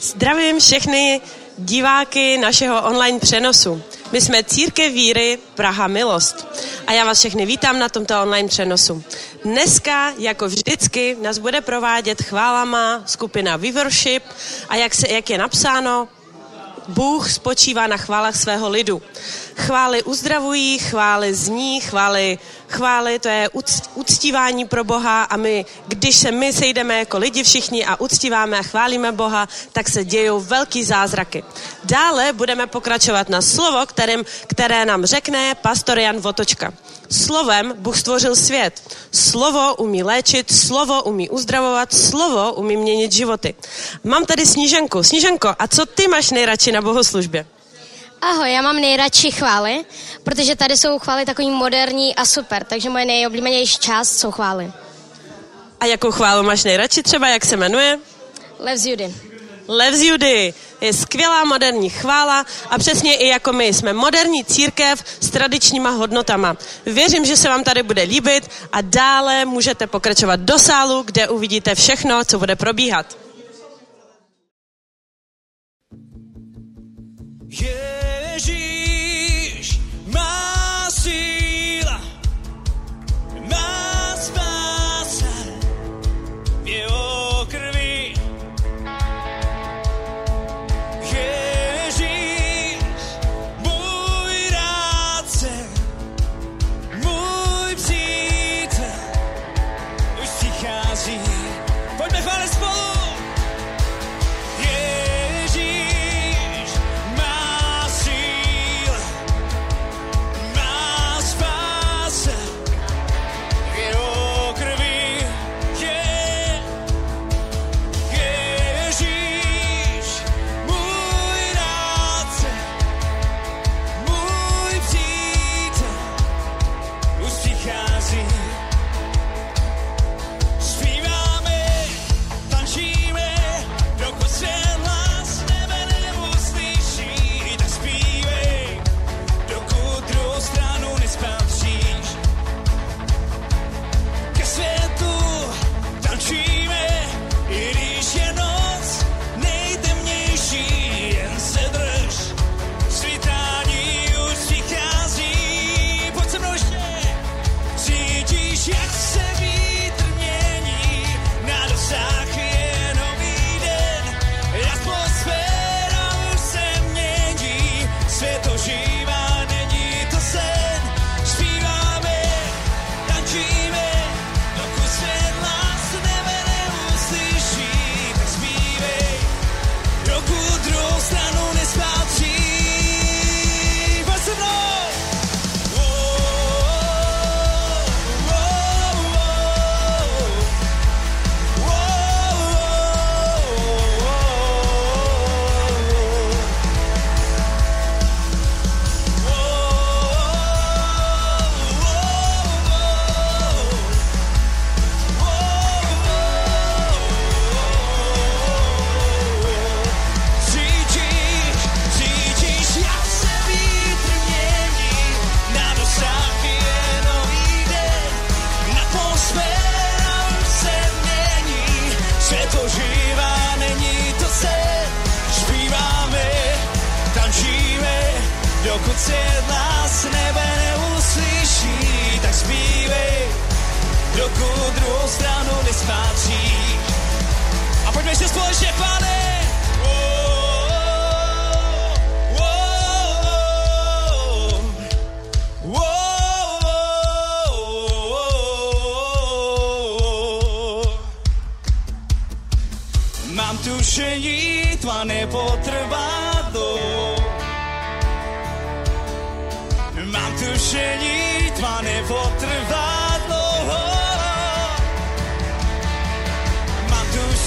Zdravím všechny diváky našeho online přenosu. My jsme Církev víry Praha Milost a já vás všechny vítám na tomto online přenosu. Dneska, jako vždycky, nás bude provádět chválama skupina Vivorship a jak, se, jak je napsáno, Bůh spočívá na chválách svého lidu. Chvály uzdravují, chvály zní, chvály, chvály to je uctívání pro Boha a my, když se my sejdeme jako lidi všichni a uctíváme a chválíme Boha, tak se dějou velký zázraky. Dále budeme pokračovat na slovo, kterým, které nám řekne pastor Jan Votočka. Slovem Bůh stvořil svět. Slovo umí léčit, slovo umí uzdravovat, slovo umí měnit životy. Mám tady Sníženku. Sníženko, a co ty máš nejradši na bohoslužbě? Ahoj, já mám nejradši chvály, protože tady jsou chvály takový moderní a super, takže moje nejoblíbenější část jsou chvály. A jakou chválu máš nejradši třeba, jak se jmenuje? Levs Judy. Levs Judy je skvělá moderní chvála a přesně i jako my jsme moderní církev s tradičníma hodnotama. Věřím, že se vám tady bude líbit a dále můžete pokračovat do sálu, kde uvidíte všechno, co bude probíhat. Ježíš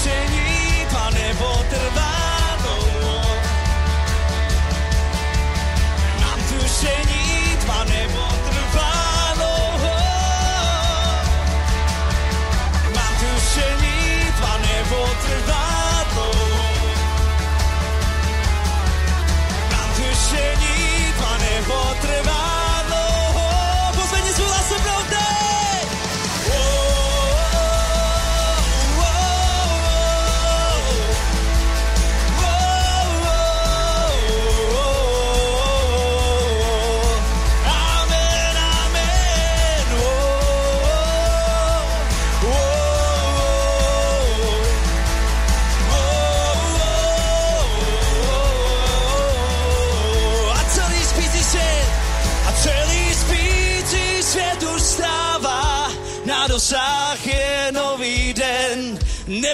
Mám tušení, tva nepotrvá dlouho.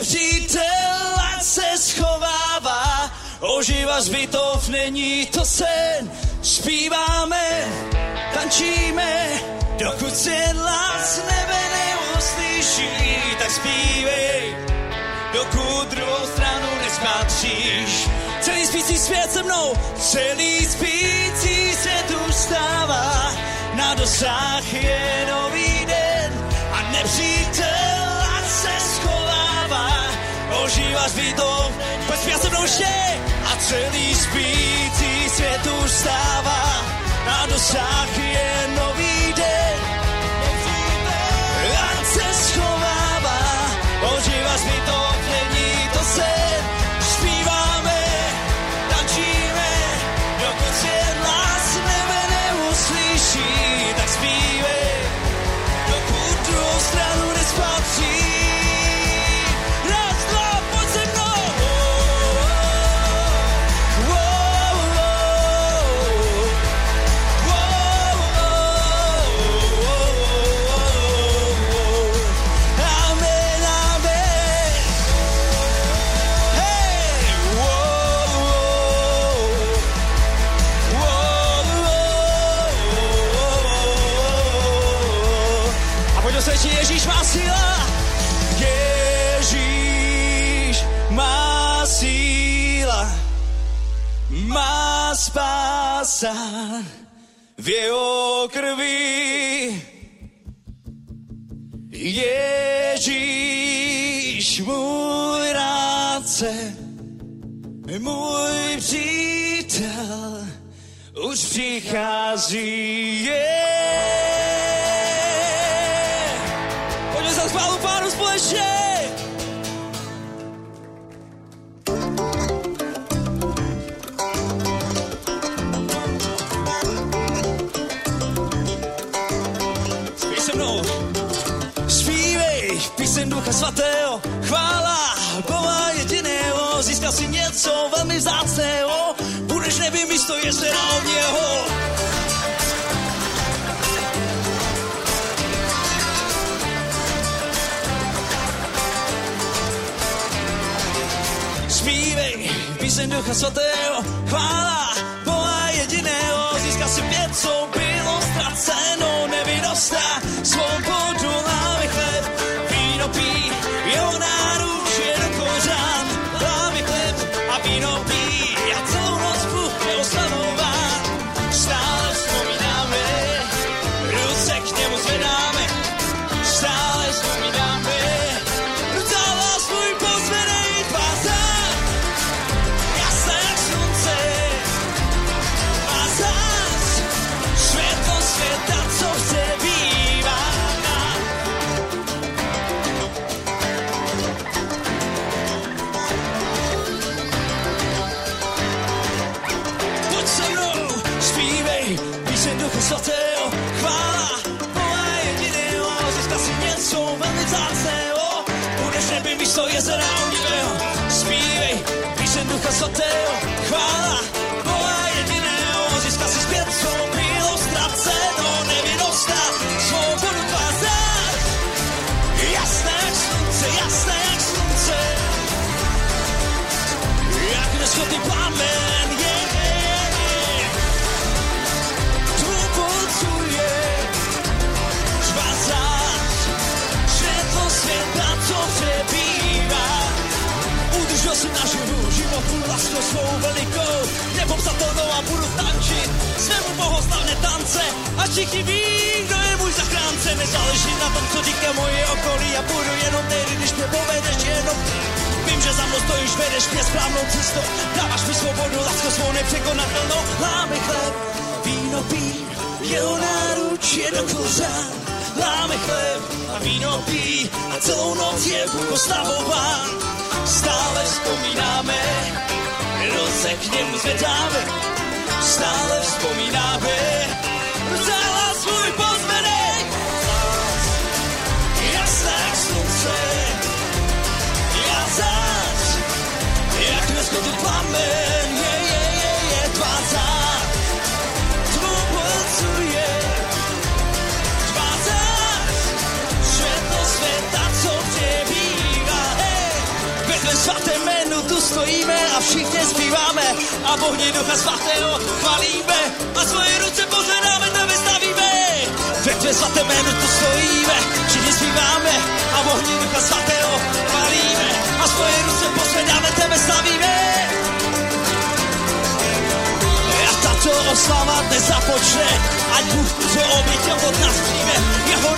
Nepřítel ať se schovává, oživa zbytov není to sen. Zpíváme, tančíme, dokud se hlas nebe neuslyší, tak zpívej, dokud druhou stranu nespatříš. Celý spící svět se mnou, celý spící svět už stává, na dosah je nový ožívá zbytov, pojď zpívat se mnou ještě a celý spící svět už stává, na dosah je nový den. Ať se schovává, ožívá zbytov, spása v jeho krvi. Ježíš, můj rádce, můj přítel, už přichází. Yeah. Pojďme za chválu pánu společně. Píseň Ducha Svatého, chvála Boha jediného, získal si něco velmi vzácného, budeš nevím místo jezera od něho. Zpívej píseň Ducha Svatého, chvála Boha jediného, získal si něco, bylo ztraceno, nevydostá místo jezera ohnivého. Zpívej píseň Ducha Svatého, vlastnou svou velikou, nepopsatelnou a budu tančit svému bohoslavné tance. A všichni ví, kdo je můj zachránce, nezáleží na tom, co říká moje okolí. Já budu jenom tehdy, když mě povedeš jenom ty. Vím, že za mnou stojíš, vedeš mě správnou cestou, dáváš mi svobodu, lásku svou nepřekonatelnou. Láme chleb, víno pí, jeho náruč je do. Láme chleb a víno pí a celou noc je Bůh ostavován. Stále vzpomínáme, ruce k němu zvedáme, stále vzpomínáme, vzala svůj pozvedek. Jasné jak slunce, já zás, jak neschodný plamen, stojíme a všichni zpíváme a bohni ducha svatého chvalíme a svoje ruce pozvedáme, tebe stavíme. Ve tvé svaté jménu tu stojíme, všichni zpíváme a bohni ducha svatého chvalíme a svoje ruce pozvedáme, tebe stavíme. Tato oslava dnes započne, ať Bůh, co obětěl od nás přijme. Jeho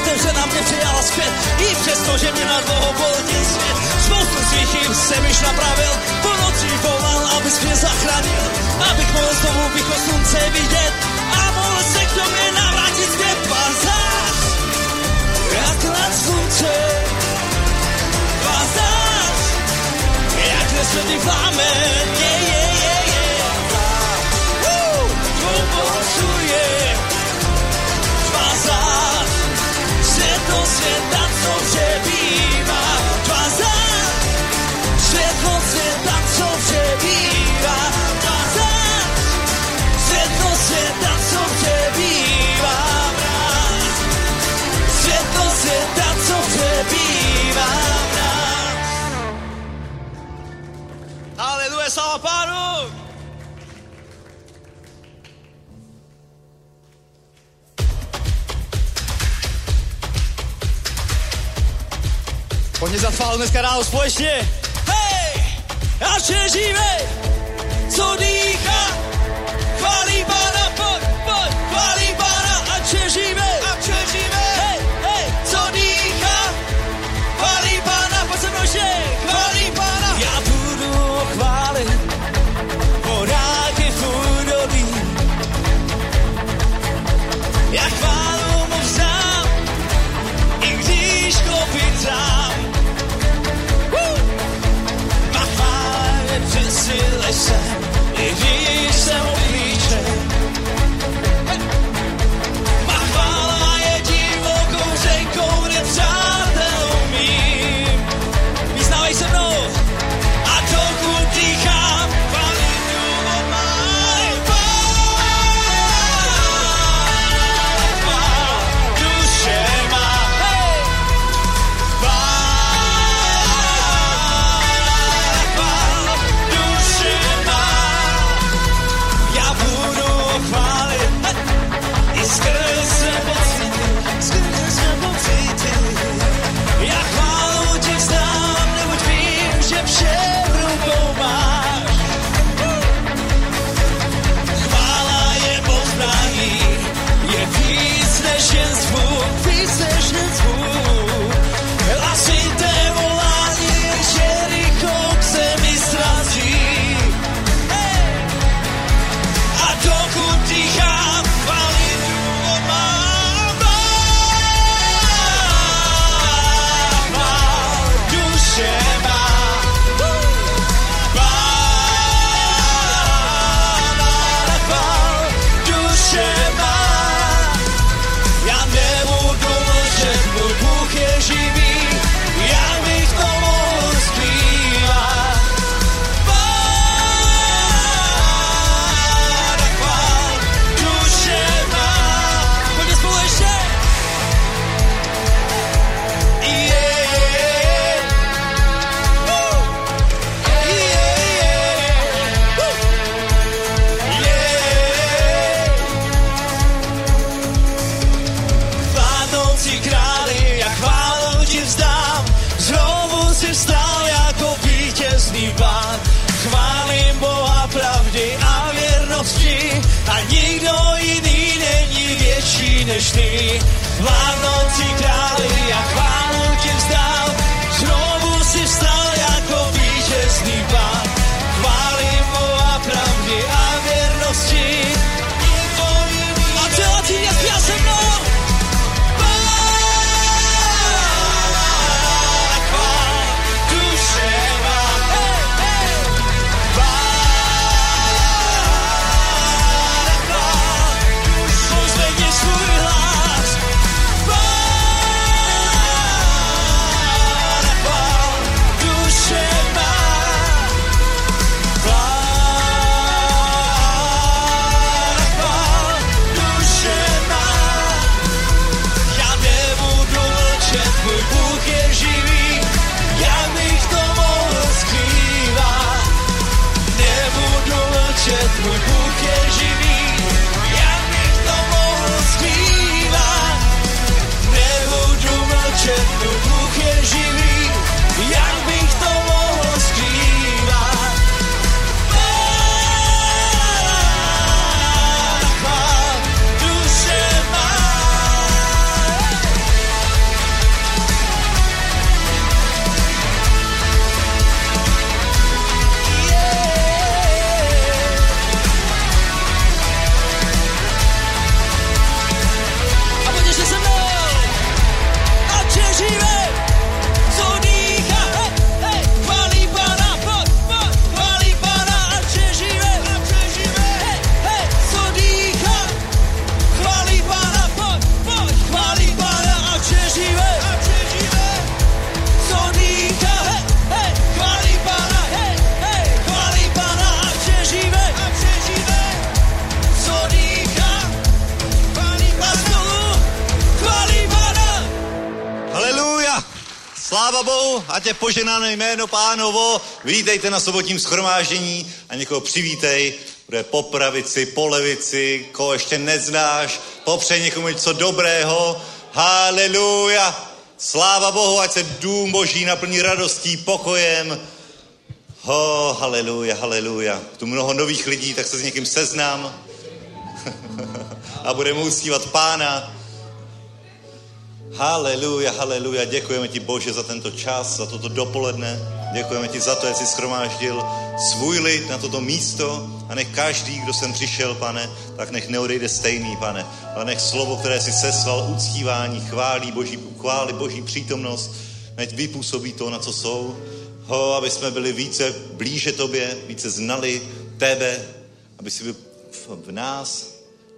otevře na mě přijala zpět, i přesto, že mě na dlouho boltil svět. Spoustu svých jsem již napravil, po noci volal, abys mě zachránil, abych mohl znovu východ slunce vidět a mohl se k tobě navrátit zpět. Pazář, jak nad slunce, pazář, jak nesmrtný plamen, je, je, je, je. Woo! Pomocuje Tvářář Světlo světa, co přebývá Tvářář Světlo světa, co přebývá Tvářář Světlo světa, co přebývá Mráz Světlo světa, co přebývá Mráz Haleluja, sláva pánu! Pojďme za chválu dneska ráno společně. Hej! A žijeme, co dýchá. Chválí pána, pojď, pojď, chválí je přes sile jsem, i když jsem oblíčen. Ty. Vládnoucí Ať je poženáno jméno pánovo. Vítejte na sobotním schromáždění a někoho přivítej. Bude po pravici, po levici, koho ještě neznáš. Popřej někomu něco dobrého. Haleluja. Sláva Bohu, ať se dům boží naplní radostí, pokojem. Ho, haleluja, haleluja. Tu mnoho nových lidí, tak se s někým seznám. a budeme uctívat pána. Haleluja, haleluja. Děkujeme ti, Bože, za tento čas, za toto dopoledne. Děkujeme ti za to, že jsi schromáždil svůj lid na toto místo a nech každý, kdo sem přišel, pane, tak nech neodejde stejný, pane. Ale nech slovo, které si seslal, uctívání, chválí Boží, chválí Boží přítomnost, nech vypůsobí to, na co jsou. Ho, aby jsme byli více blíže tobě, více znali tebe, aby si byl v nás,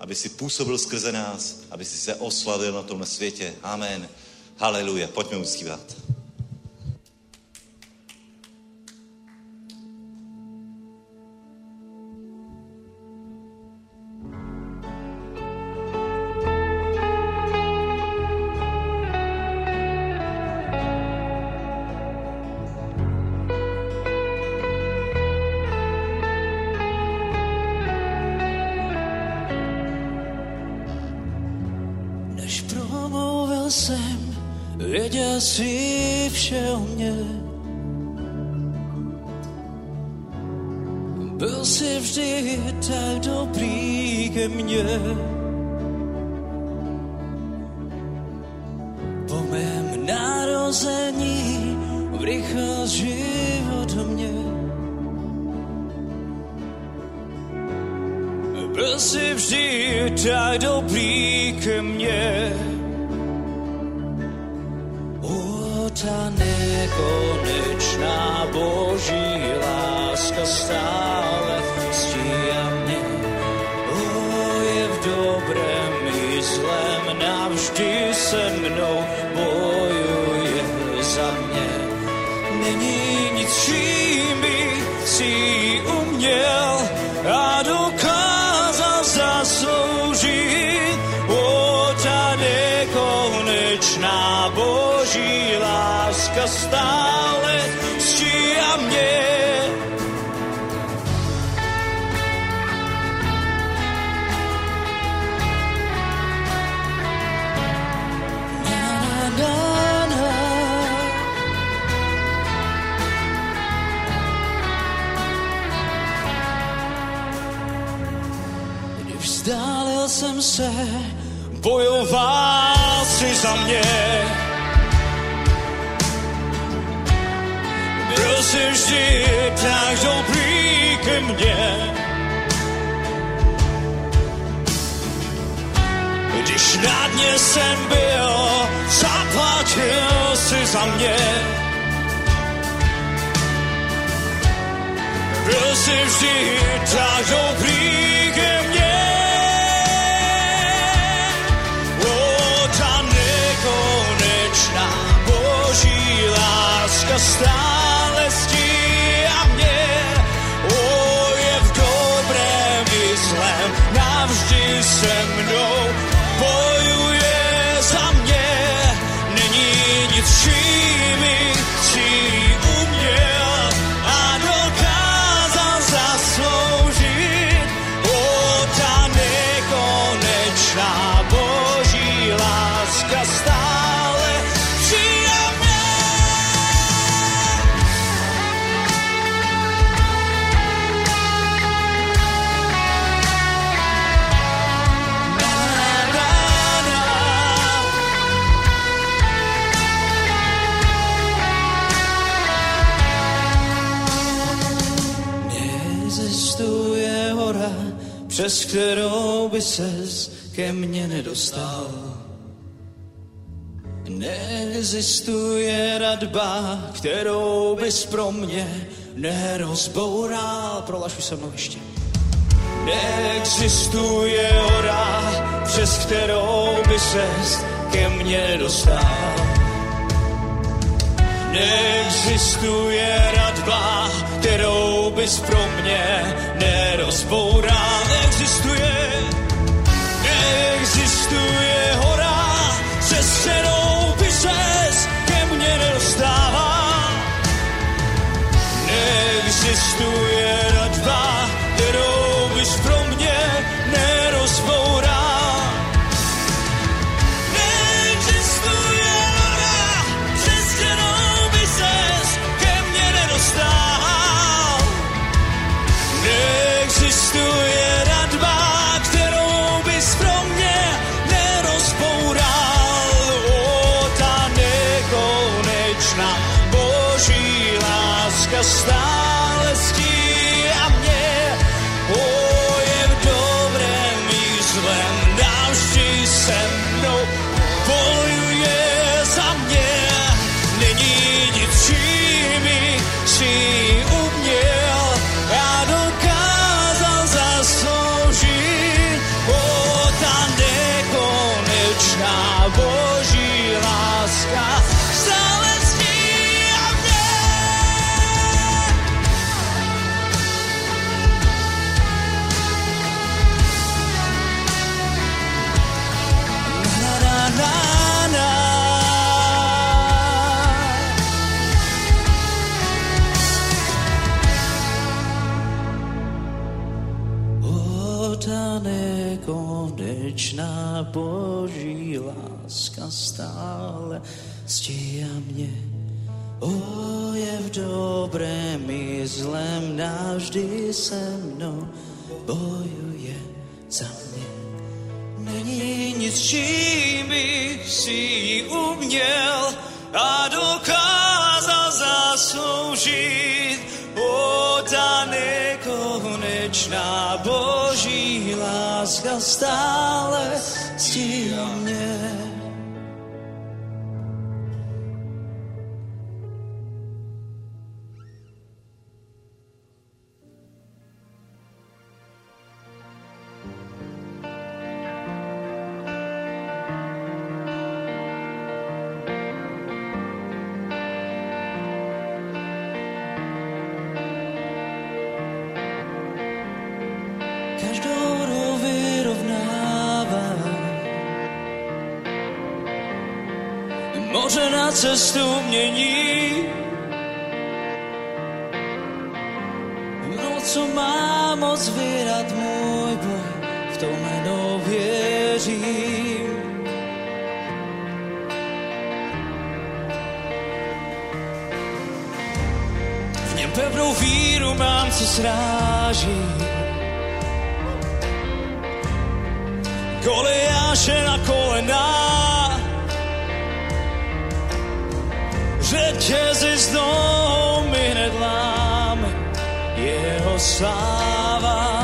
aby si působil skrze nás, aby si se oslavil na tomhle světě. Amen. Haleluja. Pojďme uctívat. O mě. Byl jsi vždy tak dobrý ke mně. Po mém narození vrychl život mě. Byl jsi vždy tak dobrý na dně jsem byl, zaplatil si za mě. Byl jsi vždy tak dobrý nedostal. Neexistuje radba, kterou bys pro mě nerozboural. Prolažuj se mnou ještě. Neexistuje hora, přes kterou by ses ke mně nedostal. Neexistuje radba, kterou bys pro mě nerozboural. Neexistuje, neexistuje hora, se kterou by ses ke mně nedostává. Neexistuje věčná boží láska stále stíja mě. O, je v dobrém i zlem, navždy se mnou bojuje za mě. Není nic, čím bych si ji uměl a dokázal zasloužit Voda nekonečná, boží láska stále stíhá mě. cestu mění. No, co má moc vyrat můj boj v tom jenom věřím. V něm pevnou víru mám, co sráží. Koliáše na kolenách Eccesis Domine Lame, Iehossava.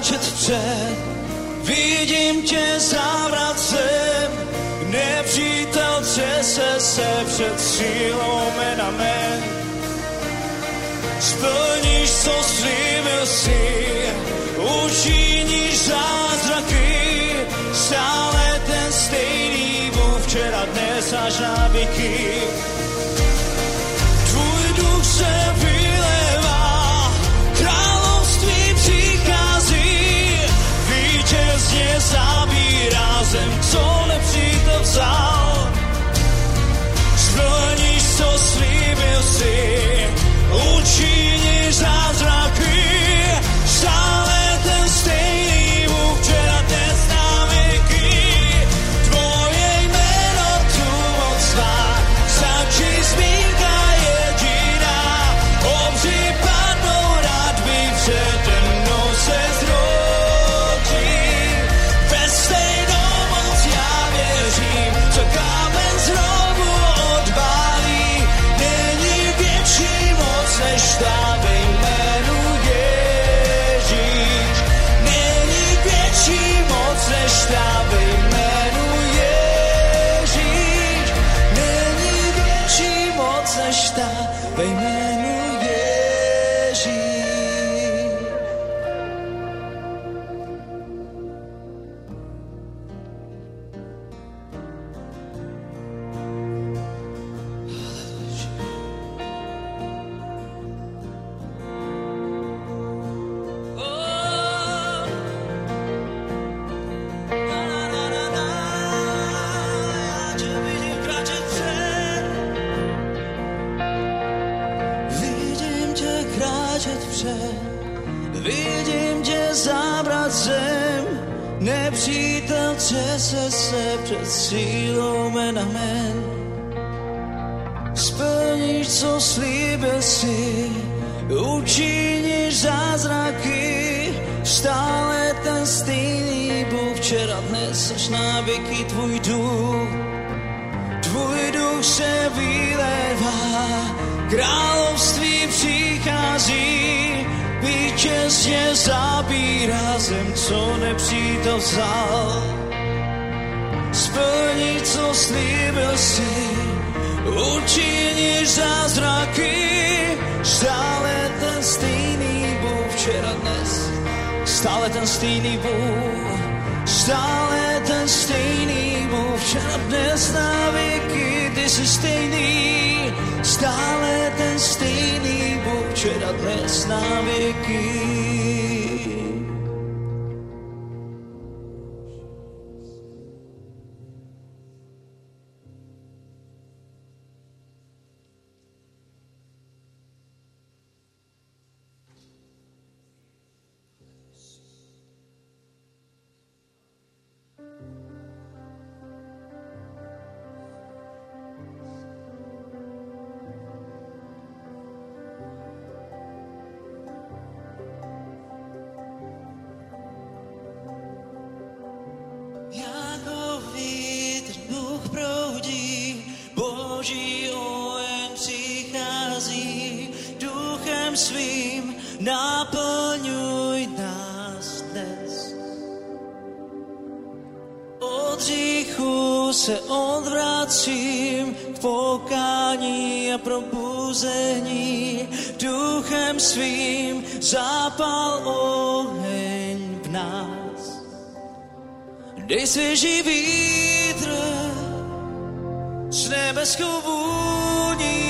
Kráčet vidím tě závracem, nepřítel třese se před sílou menamen. Splníš, co slíbil si, učiníš zázraky, stále ten stejný Bůh včera, dnes až na věky. Tvůj duch se vylevá, si, učiníš zázraky, stále ten stejný Bůh, včera, dnes až na věky tvůj duch. Tvůj duch se vylévá, království přichází, vítězně zabírá zem, co nepřítel vzal. Splní, co slíbil si, učiníš zázraky, stále ten stejný Bůh, včera, dnes, stále ten stejný Bůh, stále ten stejný Bůh, včera, dnes, na věky, ty jsi stejný, stále ten stejný Bůh, včera, dnes, na věky. Dej svěží vítr s nebeskou vůní,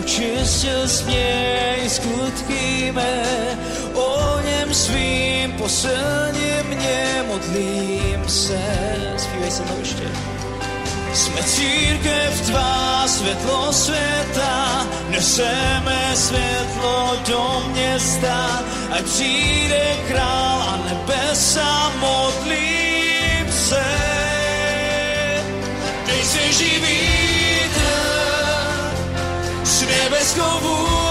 očistil směj skutky mé, o něm svým posilně mě modlím se. Zpívej se mnou ještě. Jsme církev tvá, světlo světa, neseme světlo do města, ať přijde král a nebesa modlím se. Dej se živý Escreves como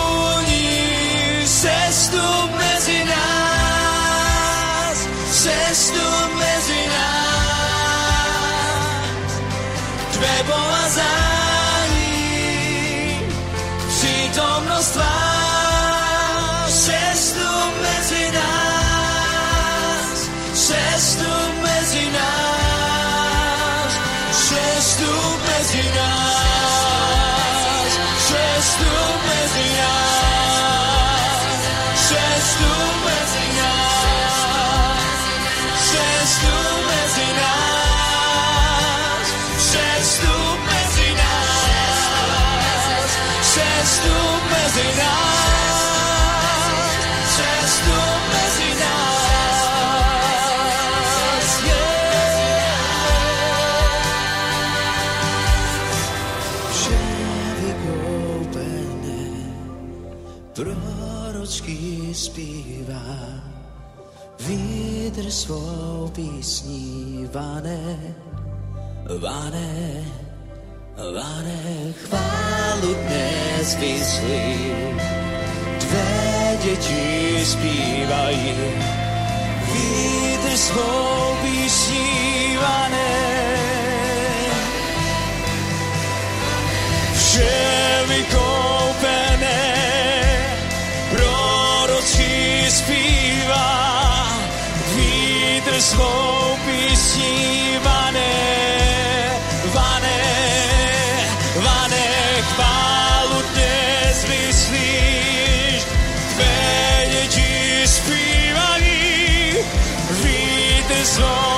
vítr svou písní vané, vané, vané, chválu dnes vyslí. Tvé děti zpívají, vítr svou písní vané, vše vykoupené, svou písní vané, vané, vané, chválu dnes vyslíš, tvé děti zpívají, vítr svou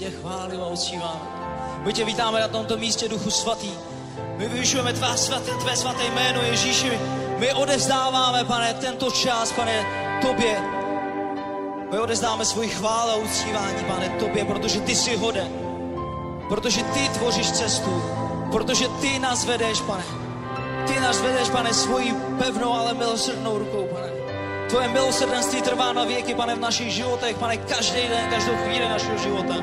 nebeský, mě chválím a uctíváme. My tě vítáme na tomto místě, Duchu Svatý. My vyvyšujeme tvá svaté, tvé svaté jméno Ježíši. My odezdáváme, pane, tento čas, pane, tobě. My odezdáme svůj chválu a uctívání, pane, tobě, protože ty jsi hoden. Protože ty tvoříš cestu. Protože ty nás vedeš, pane. Ty nás vedeš, pane, svojí pevnou, ale milosrdnou rukou, pane. Tvoje milosrdenství trvá na věky, pane, v našich životech, pane, každý den, každou chvíli našeho života.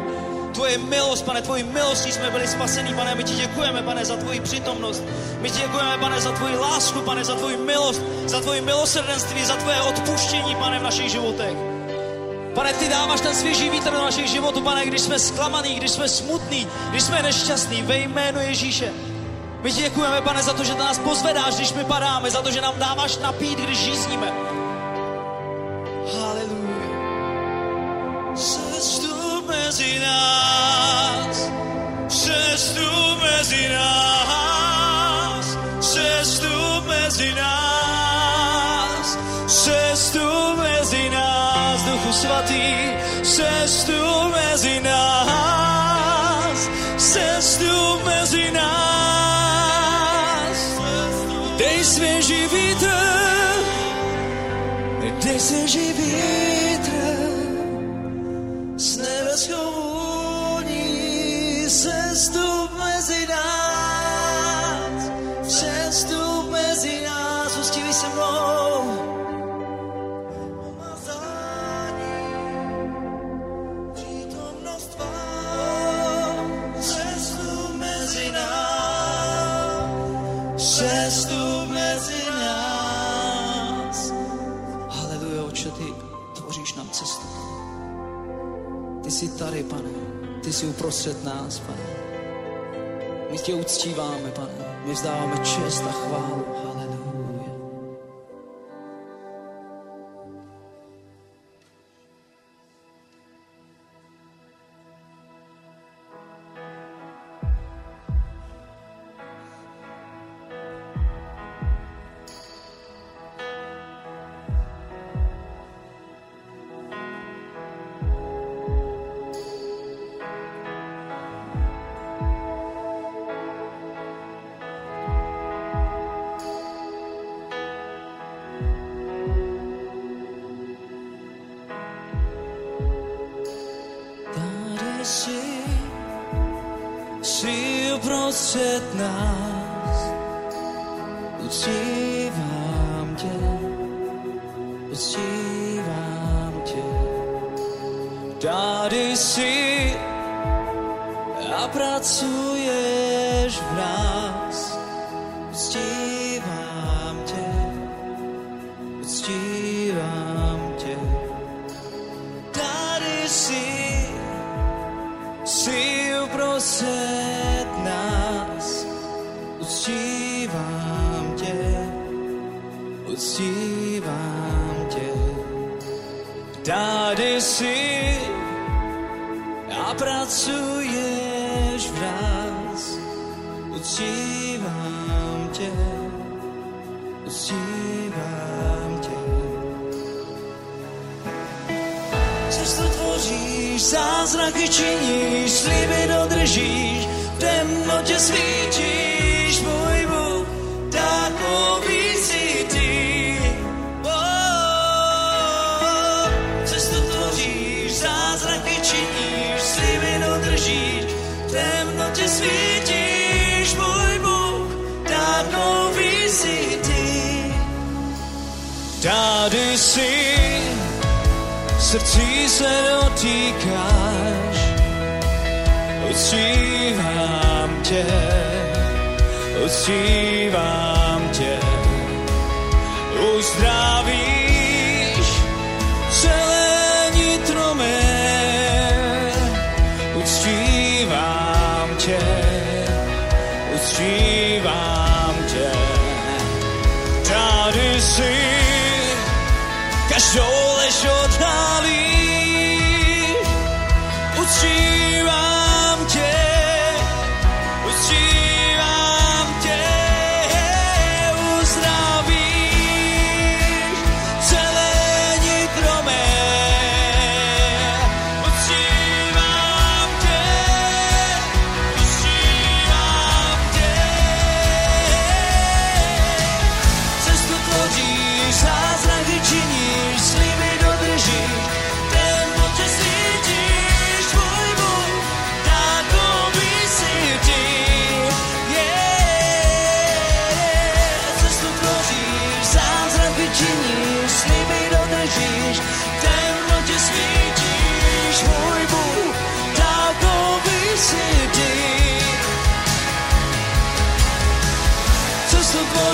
Tvoje milost, pane, tvoji milostí jsme byli spasení, pane, my ti děkujeme, pane, za tvoji přítomnost. My ti děkujeme, pane, za tvoji lásku, pane, za tvoji milost, za tvoji milosrdenství, za tvoje odpuštění, pane, v našich životech. Pane, ty dáváš ten svěží vítr do našich životů, pane, když jsme zklamaný, když jsme smutný, když jsme nešťastní, ve jménu Ježíše. My ti děkujeme, pane, za to, že nás pozvedáš, když my padáme, za to, že nám dáváš napít, když žízníme. Mezi nás, sestup mezi nás, sestup mezi nás, sestup mezi nás, Duchu Svatý, jsi tady, pane. Ty jsi uprostřed nás, pane. My tě uctíváme, pane. My vzdáváme čest a chválu.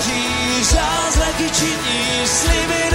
Jesus, like a genie, sleeping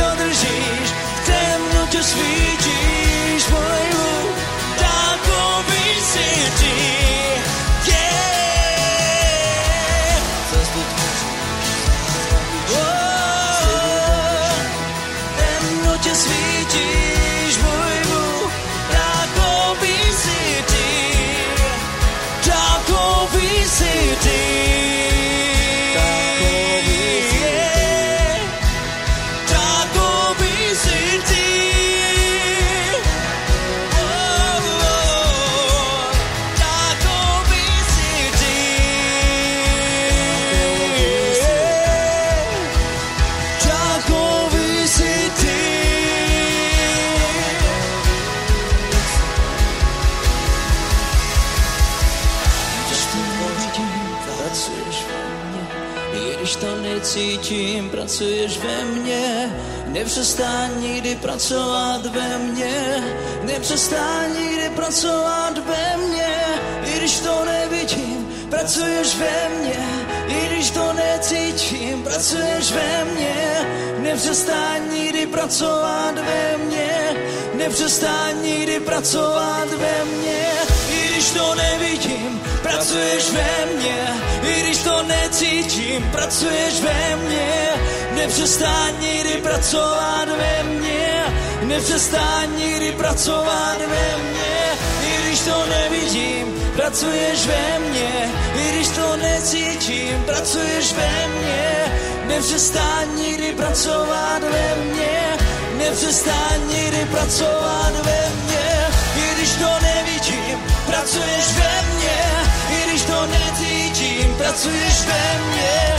pracuješ ve mně, nepřestaň nikdy pracovat ve mně, nepřestaň nikdy pracovat ve mně, i když to nevidím, pracuješ ve mně, i když to necítím, pracuješ ve mně, nepřestaň nikdy pracovat ve mně, nepřestaň nikdy pracovat ve mně, i když to nevidím, pracuješ ve mně, i když to necítím, pracuješ ve mně, nepřestaň nikdy pracovat ve mně, nepřestaň nikdy pracovat ve mně, i když to nevidím, pracuješ ve mně, i když to necítím, pracuješ ve mně, nepřestaň nikdy pracovat ve mně, nepřestaň nikdy pracovat ve mně, i když to nevidím, pracuješ ve mně, i když to necítím, pracuješ ve mně,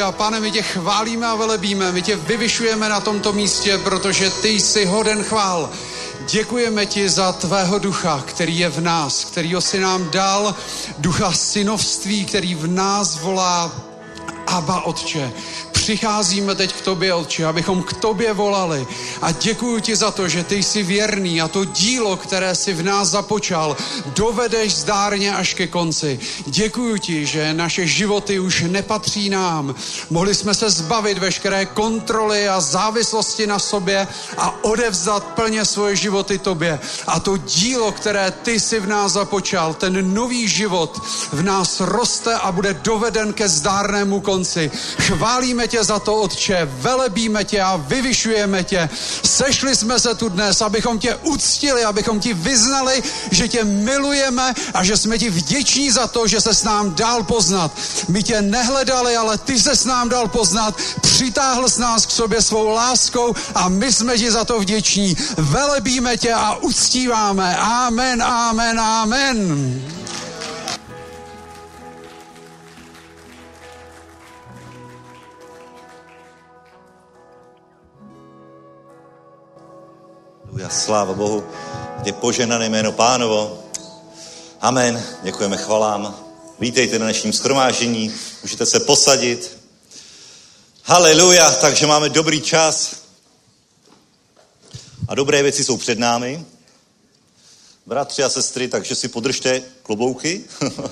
haleluja. Pane, my tě chválíme a velebíme, my tě vyvyšujeme na tomto místě, protože ty jsi hoden chvál. Děkujeme ti za tvého ducha, který je v nás, kterýho si nám dal, ducha synovství, který v nás volá Aba, Otče. Přicházíme teď k tobě, Otče, abychom k tobě volali. A děkuji ti za to, že ty jsi věrný a to dílo, které si v nás započal, dovedeš zdárně až ke konci. Děkuji ti, že naše životy už nepatří nám. Mohli jsme se zbavit veškeré kontroly a závislosti na sobě a odevzdat plně svoje životy tobě. A to dílo, které ty si v nás započal, ten nový život v nás roste a bude doveden ke zdárnému konci. Chválíme tě za to, Otče, velebíme tě a vyvyšujeme tě. Sešli jsme se tu dnes, abychom tě uctili, abychom ti vyznali, že tě milujeme a že jsme ti vděční za to, že se s nám dál poznat. My tě nehledali, ale ty se s nám dal poznat, přitáhl s nás k sobě svou láskou a my jsme ti za to vděční. Velebíme tě a uctíváme. Amen, amen, amen. Sláva Bohu. Je poženané jméno pánovo. Amen. Děkujeme chvalám. Vítejte na dnešním schromáždění. Můžete se posadit. Haleluja, takže máme dobrý čas. A dobré věci jsou před námi. Bratři a sestry, takže si podržte klobouky.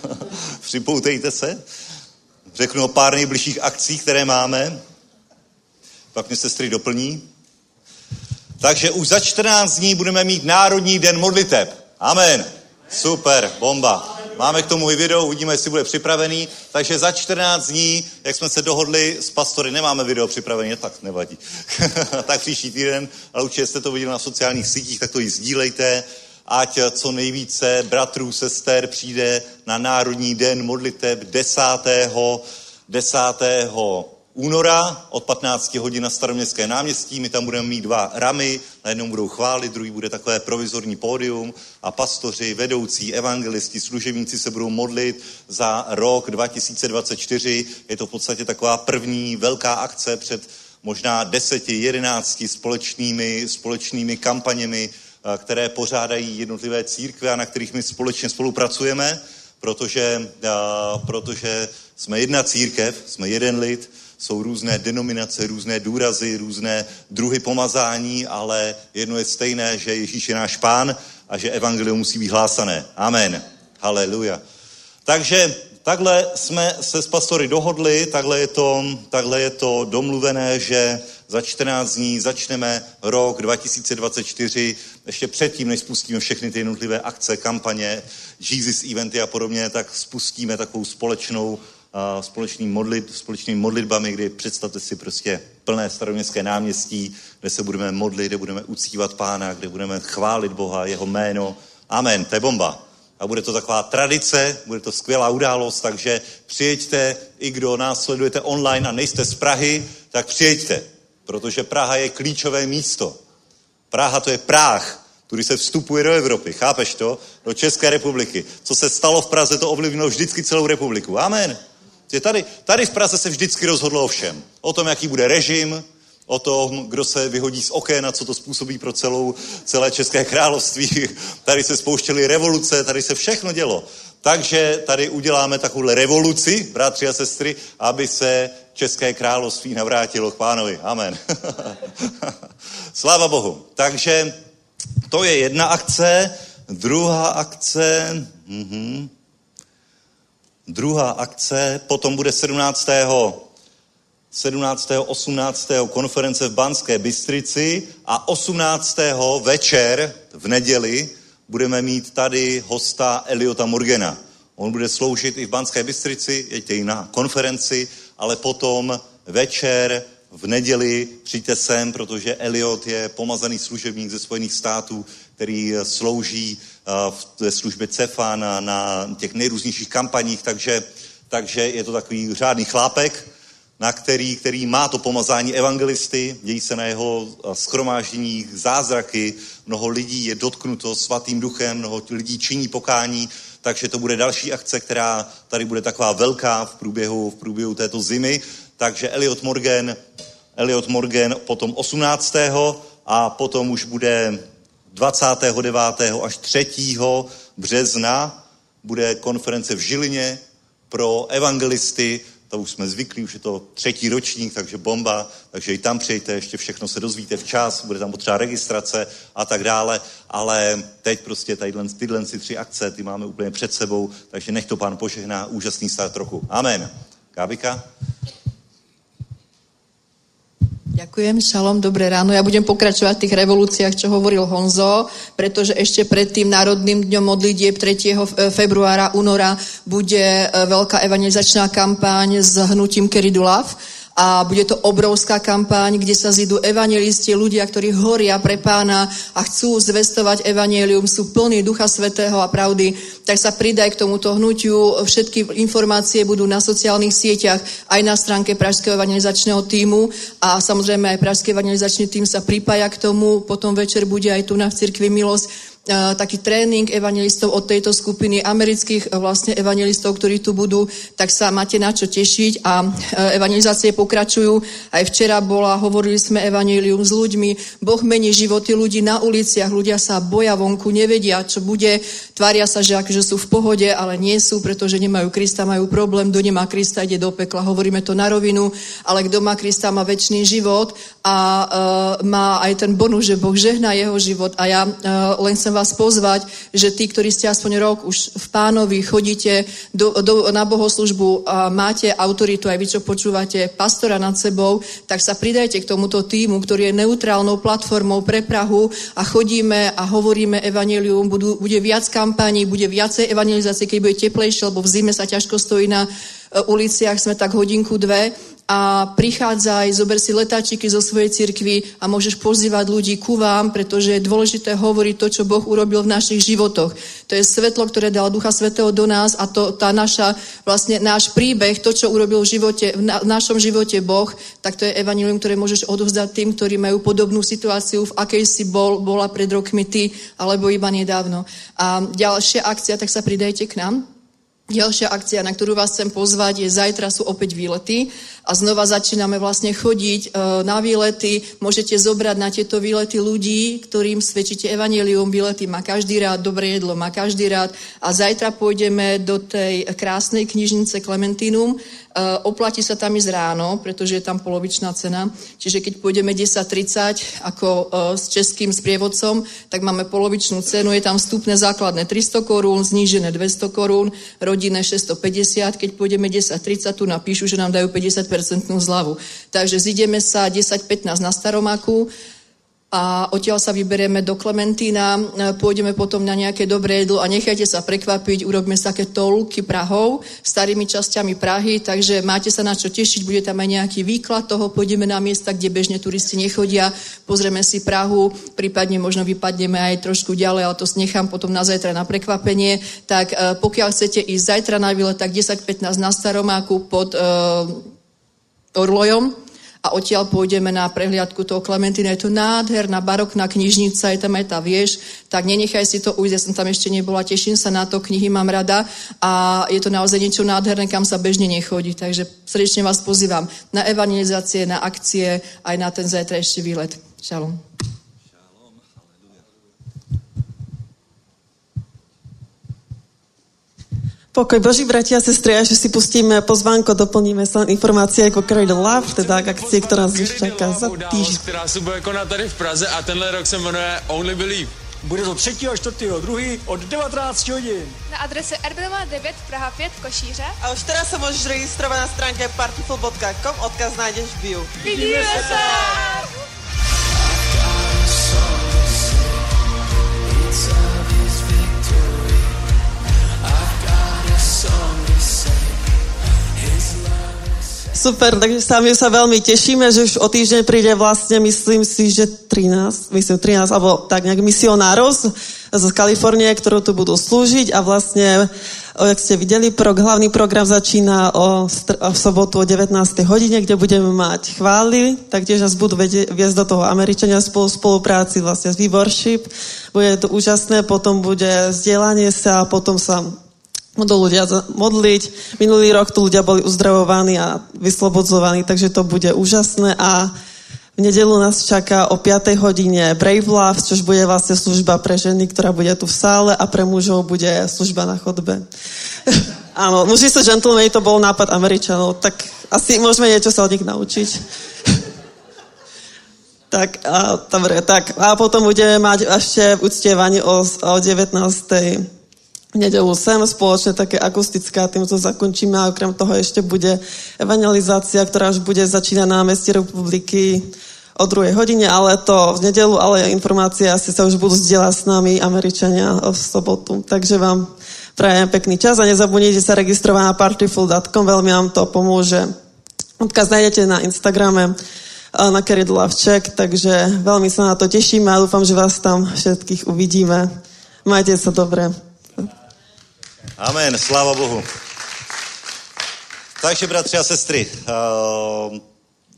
Připoutejte se. Řeknu o pár nejbližších akcí, které máme. Pak mě sestry doplní. Takže už za 14 dní budeme mít Národní den modliteb. Amen. Super, bomba. Máme k tomu i video, uvidíme, jestli bude připravený. Takže za 14 dní, jak jsme se dohodli s pastory, nemáme video připravené, tak nevadí. tak příští týden, ale určitě jste to viděli na sociálních sítích, tak to i sdílejte. Ať co nejvíce bratrů, sester přijde na Národní den modliteb 10. 10 února od 15 hodin na staroměstské náměstí. My tam budeme mít dva ramy, na jednom budou chválit, druhý bude takové provizorní pódium a pastoři, vedoucí, evangelisti, služebníci se budou modlit za rok 2024. Je to v podstatě taková první velká akce před možná deseti, jedenácti společnými, společnými kampaněmi, eh, které pořádají jednotlivé církve a na kterých my společně spolupracujeme, protože, eh, protože jsme jedna církev, jsme jeden lid, jsou různé denominace, různé důrazy, různé druhy pomazání, ale jedno je stejné, že Ježíš je náš pán a že evangelium musí být hlásané. Amen. Haleluja. Takže takhle jsme se s pastory dohodli, takhle je to, takhle je to domluvené, že za 14 dní začneme rok 2024, ještě předtím, než spustíme všechny ty jednotlivé akce, kampaně, Jesus eventy a podobně, tak spustíme takovou společnou společný modlit, společnými modlitbami, kdy představte si prostě plné staroměstské náměstí, kde se budeme modlit, kde budeme uctívat Pána, kde budeme chválit Boha, jeho jméno. Amen, to je bomba. A bude to taková tradice, bude to skvělá událost, takže přijeďte, i kdo nás sledujete online a nejste z Prahy, tak přijeďte, protože Praha je klíčové místo. Praha to je Práh, tudy se vstupuje do Evropy, chápeš to? Do České republiky. Co se stalo v Praze, to ovlivnilo vždycky celou republiku. Amen. Tady, tady v Praze se vždycky rozhodlo o všem. O tom, jaký bude režim, o tom, kdo se vyhodí z oken a co to způsobí pro celou, celé České království. Tady se spouštěly revoluce, tady se všechno dělo. Takže tady uděláme takovou revoluci, bratři a sestry, aby se České království navrátilo k pánovi. Amen. Sláva Bohu. Takže to je jedna akce. Druhá akce... Mhm. Druhá akce potom bude 17. 17. 18. konference v Banské Bystrici a 18. večer v neděli budeme mít tady hosta Eliota Morgana. On bude sloužit i v Banské Bystrici, jeďte i na konferenci, ale potom večer v neděli přijďte sem, protože Eliot je pomazaný služebník ze Spojených států, který slouží v službě CEFA na, na těch nejrůznějších kampaních, takže, takže je to takový řádný chlápek, na který, který má to pomazání evangelisty, dějí se na jeho schromážděních zázraky, mnoho lidí je dotknuto svatým duchem, mnoho lidí činí pokání, takže to bude další akce, která tady bude taková velká v průběhu, v průběhu této zimy. Takže Elliot Morgan, Elliot Morgan potom 18. a potom už bude 29. až 3. března bude konference v Žilině pro evangelisty, to už jsme zvyklí, už je to třetí ročník, takže bomba, takže i tam přijďte, ještě všechno se dozvíte včas, bude tam potřeba registrace a tak dále, ale teď prostě tadyhle, tyhle tři akce, ty máme úplně před sebou, takže nech to pán požehná, úžasný start roku. Amen. Gábika? Ďakujem, šalom, dobré ráno. Ja budem pokračovať v tých revolúciách, čo hovoril Honzo, pretože ešte pred tým Národným dňom modlitieb 3. februára, února bude e, veľká evangelizačná kampaň s hnutím Keridulav a bude to obrovská kampaň, kde sa zídu evangelisti, ľudia, ktorí horia pre pána a chcú zvestovať evangelium, sú plní Ducha Svetého a pravdy, tak sa pridaj k tomuto hnutiu. Všetky informácie budú na sociálnych sieťach, aj na stránke Pražského evangelizačného týmu a samozrejme aj Pražský evangelizačný tým sa pripája k tomu. Potom večer bude aj tu na v Cirkvi Milosť taký tréning evangelistov od tejto skupiny amerických vlastne evangelistov, ktorí tu budú, tak sa máte na čo tešiť a evangelizácie pokračujú. Aj včera bola, hovorili sme evangelium s ľuďmi, Boh mení životy ľudí na uliciach, ľudia sa boja vonku, nevedia, čo bude, tvária sa, že akože sú v pohode, ale nie sú, pretože nemajú Krista, majú problém, kto nemá Krista, ide do pekla, hovoríme to na rovinu, ale kto má Krista, má väčší život a uh, má aj ten bonus, že Boh žehná jeho život. A ja uh, len som vás pozvať, že tí, ktorí ste aspoň rok už v pánovi chodíte do, do, na bohoslužbu a máte autoritu, aj vy, čo počúvate pastora nad sebou, tak sa pridajte k tomuto týmu, ktorý je neutrálnou platformou pre Prahu a chodíme a hovoríme evanelium, budú, bude viac kampaní, bude viacej evangelizácie, keď bude teplejšie, lebo v zime sa ťažko stojí na e, uliciach, sme tak hodinku, dve a prichádzaj, zober si letáčiky zo svojej cirkvi a môžeš pozývať ľudí ku vám, pretože je dôležité hovoriť to, čo Boh urobil v našich životoch. To je svetlo, ktoré dal Ducha Svetého do nás a to, tá naša, vlastne náš príbeh, to, čo urobil v, živote, v, na, v našom živote Boh, tak to je evanilium, ktoré môžeš odovzdať tým, ktorí majú podobnú situáciu, v akej si bol, bola pred rokmi ty, alebo iba nedávno. A ďalšia akcia, tak sa pridajte k nám. Ďalšia akcia, na ktorú vás chcem pozvať, je zajtra sú opäť výlety. A znova začíname vlastne chodiť e, na výlety. Môžete zobrať na tieto výlety ľudí, ktorým svedčíte evanelium. Výlety má každý rád, dobré jedlo má každý rád. A zajtra pôjdeme do tej krásnej knižnice Clementinum. E, oplatí sa tam ísť ráno, pretože je tam polovičná cena. Čiže keď pôjdeme 10.30 ako s českým sprievodcom, tak máme polovičnú cenu. Je tam vstupné základné 300 korún, znížené 200 korún, rodinné 650. Keď pôjdeme 10.30, tu napíšu, že nám dajú 50% zľavu. Takže zideme sa 10.15 na Staromaku, a odtiaľ sa vyberieme do Klementína, pôjdeme potom na nejaké dobré jedlo a nechajte sa prekvapiť, urobíme sa také tolky Prahov, starými časťami Prahy, takže máte sa na čo tešiť, bude tam aj nejaký výklad toho, pôjdeme na miesta, kde bežne turisti nechodia, pozrieme si Prahu, prípadne možno vypadneme aj trošku ďalej, ale to nechám potom na zajtra na prekvapenie, tak pokiaľ chcete ísť zajtra na výlet, tak 10-15 na Staromáku pod uh, Orlojom, a odtiaľ pôjdeme na prehliadku toho Klementina. Je to nádherná barokná knižnica, je tam aj tá vieš, tak nenechaj si to ujsť, ja som tam ešte nebola, teším sa na to, knihy mám rada a je to naozaj niečo nádherné, kam sa bežne nechodí. Takže srdečne vás pozývam na evangelizácie, na akcie, aj na ten zajtrajší výlet. Šalom. Pokoj Boží, bratia a sestry, až si pustíme pozvánko, doplníme sa informácie ako Cradle Love, teda k akcie, ktorá nás už čaká za týždeň. která se bude konat tady v Praze a tenhle rok se jmenuje Only Believe. Bude to 3. a 4. 2. od 19 hodin. Na adrese Erbinová 9 Praha 5 Košíře. A už teraz sa môžeš registrovať na stránke partyful.com, odkaz nájdeš v bio. Vidíme se! Super, takže sami sa veľmi tešíme, že už o týždeň príde vlastne, myslím si, že 13, myslím 13, alebo tak nejak misionárov z, z Kalifornie, ktorú tu budú slúžiť a vlastne, jak ste videli, pro, hlavný program začína o, v sobotu o 19. hodine, kde budeme mať chvály, taktiež nás budú viesť do toho Američania spolu spolupráci vlastne s Worship. Bude to úžasné, potom bude vzdelanie sa a potom sa budú ľudia modliť. Minulý rok tu ľudia boli uzdravovaní a vyslobodzovaní, takže to bude úžasné a v nedelu nás čaká o 5. hodine Brave Love, což bude vlastne služba pre ženy, ktorá bude tu v sále a pre mužov bude služba na chodbe. Áno, muži sú gentlemani, to bol nápad Američanov, tak asi môžeme niečo sa od nich naučiť. tak, a, dobre, tak. A potom budeme mať ešte uctievanie o, o 19 nedelu sem spoločne také akustické a týmto zakončíme a okrem toho ešte bude evangelizácia, ktorá už bude začínať na meste republiky o druhej hodine, ale to v nedelu, ale informácie asi sa už budú zdieľať s nami Američania v sobotu. Takže vám prajem pekný čas a nezabudnite sa registrovať na partyful.com, veľmi vám to pomôže. Odkaz nájdete na Instagrame na Love Check, takže veľmi sa na to tešíme a dúfam, že vás tam všetkých uvidíme. Majte sa dobre. Amen, sláva Bohu. Takže, bratři a sestry, uh,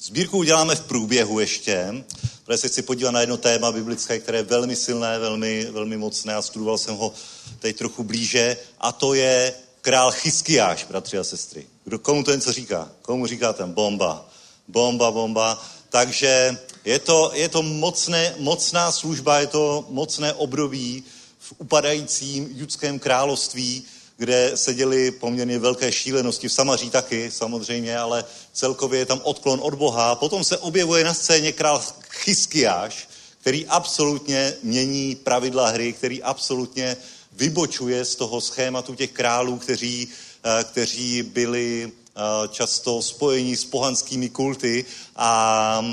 sbírku uděláme v průběhu ještě, protože se chci podívat na jedno téma biblické, které je velmi silné, velmi, velmi mocné a studoval jsem ho teď trochu blíže, a to je král Chyskiáš, bratři a sestry. Kdo, komu to něco říká? Komu říká ten bomba? Bomba, bomba. Takže je to, je to mocné, mocná služba, je to mocné období v upadajícím judském království, kde se děly poměrně velké šílenosti, v Samaří taky samozřejmě, ale celkově je tam odklon od Boha. Potom se objevuje na scéně král Chyskiáš, který absolutně mění pravidla hry, který absolutně vybočuje z toho schématu těch králů, kteří, eh, kteří byli eh, často spojení s pohanskými kulty a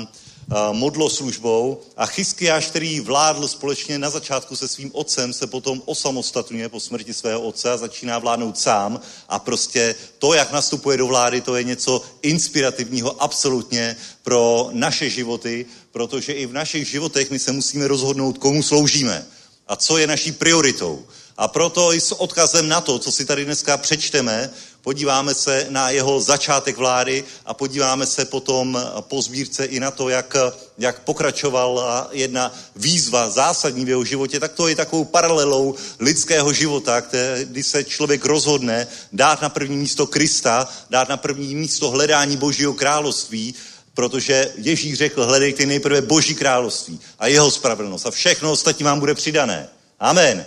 modloslužbou a Chyskiáš, který vládl společně na začátku se svým otcem, se potom osamostatňuje po smrti svého otce a začíná vládnout sám a prostě to, jak nastupuje do vlády, to je něco inspirativního absolutně pro naše životy, protože i v našich životech my se musíme rozhodnout, komu sloužíme a co je naší prioritou. A proto i s odkazem na to, co si tady dneska přečteme, podíváme se na jeho začátek vlády a podíváme se potom po sbírce i na to, jak, jak pokračovala jedna výzva zásadní v jeho životě, tak to je takovou paralelou lidského života, kdy se člověk rozhodne dát na první místo Krista, dát na první místo hledání Božího království, protože Ježíš řekl, hledejte nejprve Boží království a jeho spravedlnost a všechno ostatní vám bude přidané. Amen.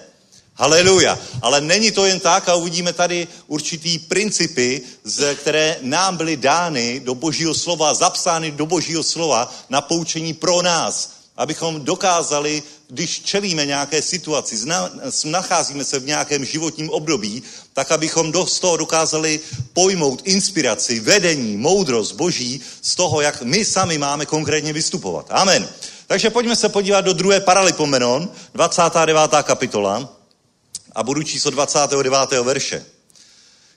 Haleluja. Ale není to jen tak a uvidíme tady určitý principy, z, které nám byly dány do božího slova, zapsány do božího slova na poučení pro nás, abychom dokázali, když čelíme nějaké situaci, zna, nacházíme se v nějakém životním období, tak abychom do, z toho dokázali pojmout inspiraci, vedení, moudrost boží z toho, jak my sami máme konkrétně vystupovat. Amen. Takže pojďme se podívat do druhé Paralipomenon, 29. kapitola a budu číslo 29. verše.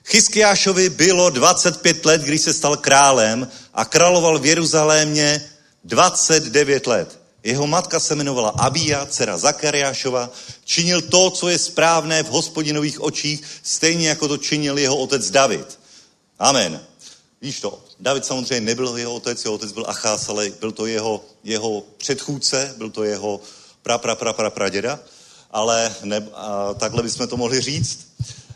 Chyskiášovi bylo 25 let, když se stal králem a královal v Jeruzalémě 29 let. Jeho matka se jmenovala Abíja, dcera Zakariášova, činil to, co je správné v hospodinových očích, stejně jako to činil jeho otec David. Amen. Víš to, David samozřejmě nebyl jeho otec, jeho otec byl Achás, ale byl to jeho, jeho předchůdce, byl to jeho pra, pra, pra, pra, pra děda ale ne, a, takhle bychom to mohli říct.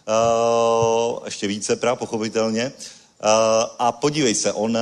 A, ještě více, pra, pochopitelně. A, a podívej se, on,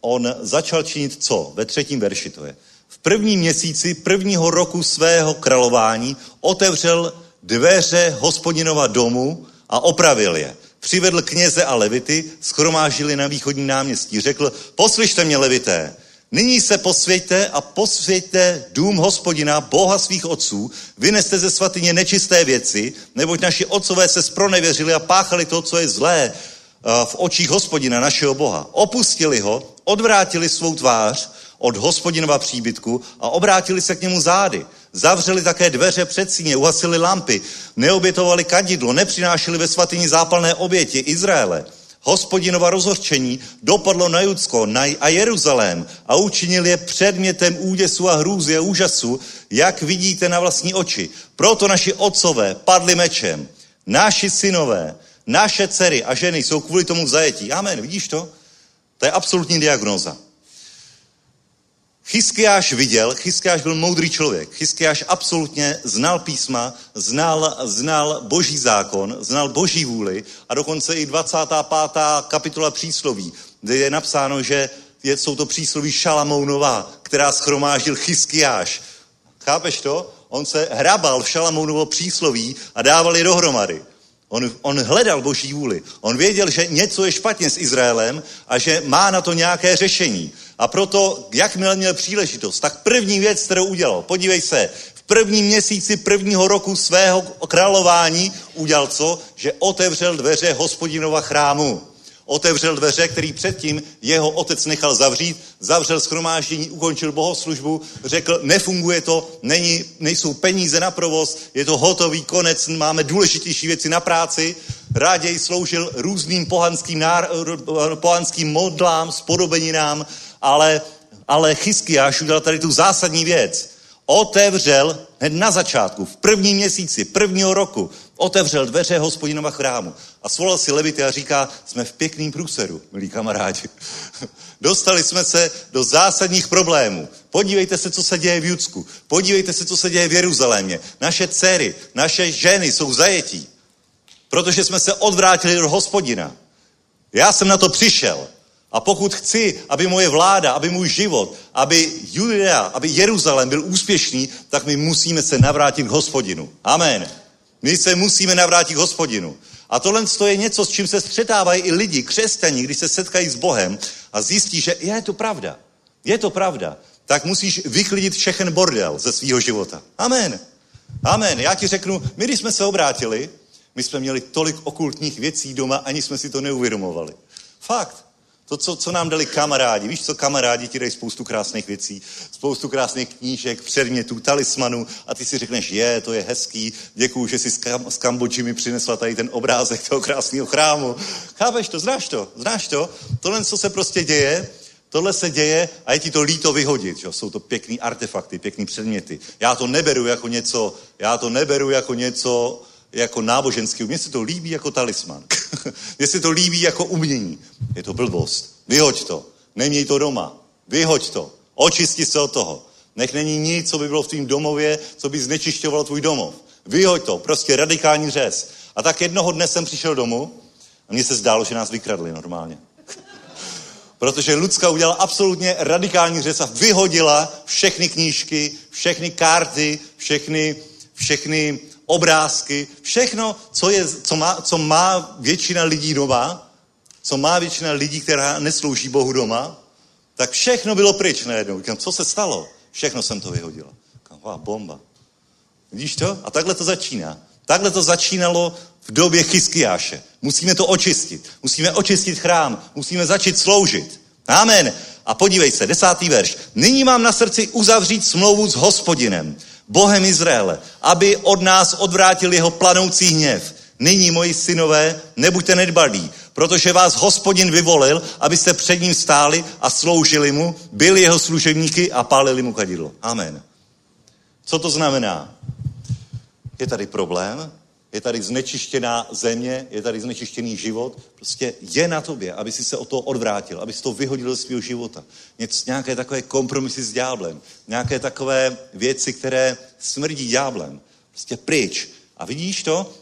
on začal činit co? Ve třetím verši to je. V prvním měsíci prvního roku svého králování otevřel dveře hospodinova domu a opravil je. Přivedl kněze a levity, schromážili na východním náměstí. Řekl, poslyšte mě, levité, Nyní se posvěďte a posvěďte dům hospodina, boha svých otců, vyneste ze svatyně nečisté věci, neboť naši otcové se spronevěřili a páchali to, co je zlé eh, v očích hospodina, našeho boha. Opustili ho, odvrátili svou tvář od hospodinova příbytku a obrátili se k němu zády. Zavřeli také dveře před síně, uhasili lampy, neobětovali kadidlo, nepřinášeli ve svatyni zápalné oběti Izraele hospodinova rozhořčení dopadlo na Judsko na a Jeruzalém a učinil je předmětem úděsu a hrůzy a úžasu, jak vidíte na vlastní oči. Proto naši otcové padli mečem, naši synové, naše dcery a ženy jsou kvůli tomu v zajetí. Amen, vidíš to? To je absolutní diagnoza. Chyskiáš viděl, Chyskiáš byl moudrý člověk. Chyskiáš absolutně znal písma, znal, znal boží zákon, znal boží vůli a dokonce i 25. kapitola přísloví, kde je napsáno, že je, jsou to přísloví Šalamounová, která schromáždil Chyskiáš. Chápeš to? On se hrabal v Šalamounovo přísloví a dával je dohromady. On, on hledal boží vůli. On věděl, že něco je špatně s Izraelem a že má na to nějaké řešení. A proto, jakmile měl příležitost, tak první věc, kterou udělal, podívej se, v prvním měsíci prvního roku svého králování udělal co? Že otevřel dveře hospodinova chrámu. Otevřel dveře, který předtím jeho otec nechal zavřít, zavřel schromáždění, ukončil bohoslužbu, řekl, nefunguje to, není, nejsou peníze na provoz, je to hotový konec, máme důležitější věci na práci, ráději sloužil různým pohanským, pohanským modlám, spodobeninám, ale, ale Chyskiáš udělal tady tu zásadní věc. Otevřel hned na začátku, v prvním měsíci, prvního roku, otevřel dveře hospodinova chrámu a svolal si levity a říká, jsme v pěkným průseru, milí kamarádi. Dostali jsme se do zásadních problémů. Podívejte se, co se děje v Judsku. Podívejte se, co se děje v Jeruzalémě. Naše dcery, naše ženy jsou zajetí, protože jsme se odvrátili do hospodina. Já jsem na to přišel. A pokud chci, aby moje vláda, aby můj život, aby Judea, aby Jeruzalém byl úspěšný, tak my musíme se navrátit k hospodinu. Amen. My se musíme navrátit k hospodinu. A tohle je něco, s čím se střetávají i lidi, křesťaní, když se setkají s Bohem a zjistí, že je to pravda. Je to pravda. Tak musíš vyklidit všechen bordel ze svého života. Amen. Amen. Já ti řeknu, my když jsme se obrátili, my jsme měli tolik okultních věcí doma, ani jsme si to neuvědomovali. Fakt. To, co, co nám dali kamarádi. Víš co, kamarádi ti dají spoustu krásných věcí, spoustu krásných knížek, předmětů, talismanů a ty si řekneš, je, to je hezký, děkuju, že jsi z, Kam, z Kambodži mi přinesla tady ten obrázek toho krásného chrámu. Chápeš to, znáš to, znáš to? Tohle, co se prostě děje, Tohle se děje a je ti to líto vyhodit. Že? Jsou to pěkný artefakty, pěkný předměty. Já to neberu jako něco, já to neberu jako něco, jako náboženský. Mně se to líbí jako talisman. Mně se to líbí jako umění. Je to blbost. Vyhoď to. Neměj to doma. Vyhoď to. Očisti se od toho. Nech není nic, co by bylo v tvým domově, co by znečišťovalo tvůj domov. Vyhoď to. Prostě radikální řez. A tak jednoho dne jsem přišel domů a mně se zdálo, že nás vykradli normálně. Protože Lucka udělala absolutně radikální řez a vyhodila všechny knížky, všechny karty, všechny, všechny obrázky, všechno, co, je, co, má, co má většina lidí doma, co má většina lidí, která neslouží Bohu doma, tak všechno bylo pryč najednou. Říkám, co se stalo? Všechno jsem to vyhodila. Říkám, bomba. Vidíš to? A takhle to začíná. Takhle to začínalo v době Chyskiáše. Musíme to očistit. Musíme očistit chrám. Musíme začít sloužit. Amen. A podívej se, desátý verš. Nyní mám na srdci uzavřít smlouvu s hospodinem, Bohem Izraele, aby od nás odvrátil jeho planoucí hněv. Nyní, moji synové, nebuďte nedbalí, protože vás hospodin vyvolil, abyste před ním stáli a sloužili mu, byli jeho služebníky a pálili mu kadidlo. Amen. Co to znamená? Je tady problém, je tady znečištěná země, je tady znečištěný život. Prostě je na tobě, aby si se o to odvrátil, aby si to vyhodil z svého života. Něco, nějaké takové kompromisy s ďáblem, nějaké takové věci, které smrdí ďáblem. Prostě pryč. A vidíš to,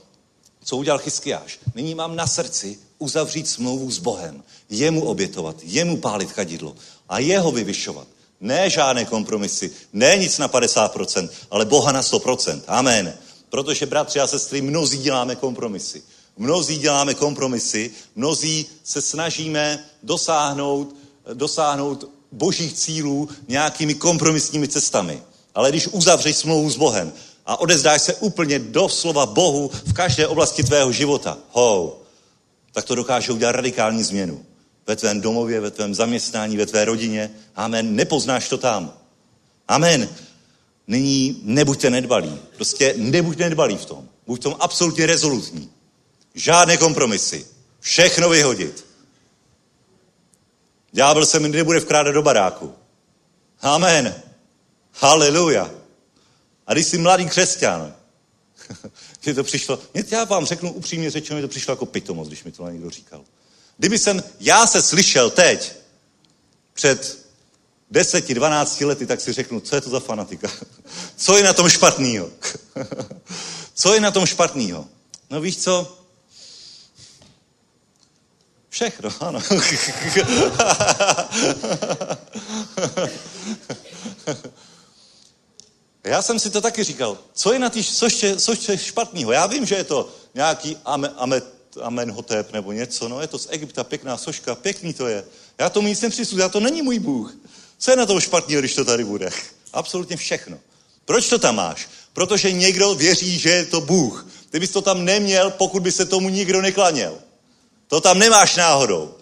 co udělal Chyskiáš? Nyní mám na srdci uzavřít smlouvu s Bohem. Jemu obětovat, jemu pálit kadidlo a jeho vyvyšovat. Ne žádné kompromisy, ne nic na 50%, ale Boha na 100%. Amen. Protože, bratři a sestry, mnozí děláme kompromisy. Mnozí děláme kompromisy, mnozí se snažíme dosáhnout, dosáhnout božích cílů nějakými kompromisními cestami. Ale když uzavřeš smlouvu s Bohem a odezdáš se úplně doslova Bohu v každé oblasti tvého života, ho, tak to dokáže udělat radikální změnu. Ve tvém domově, ve tvém zaměstnání, ve tvé rodině. Amen. Nepoznáš to tam. Amen. Nyní nebuďte nedbalí. Prostě nebuďte nedbalí v tom. Buď v tom absolutně rezolutní. Žádné kompromisy. Všechno vyhodit. Ďábel se mi nebude vkrádat do baráku. Amen. Haleluja. A když jsi mladý křesťan, že to přišlo, já vám řeknu upřímně řečeno, že to přišlo jako pitomost, když mi to někdo říkal. Kdyby jsem, já se slyšel teď, před deseti, dvanácti lety, tak si řeknu, co je to za fanatika? Co je na tom špatného? Co je na tom špatného? No víš co? Všechno, ano. Já jsem si to taky říkal. Co je na tý, co ještě, co ještě špatného? Já vím, že je to nějaký ame, ame, Amenhotep nebo něco. No je to z Egypta, pěkná soška, pěkný to je. Já tomu nic nepřisuzuji, já to není můj Bůh. Co je na tom špatného, když to tady bude? Absolutně všechno. Proč to tam máš? Protože někdo věří, že je to Bůh. Ty bys to tam neměl, pokud by se tomu nikdo neklaněl. To tam nemáš náhodou.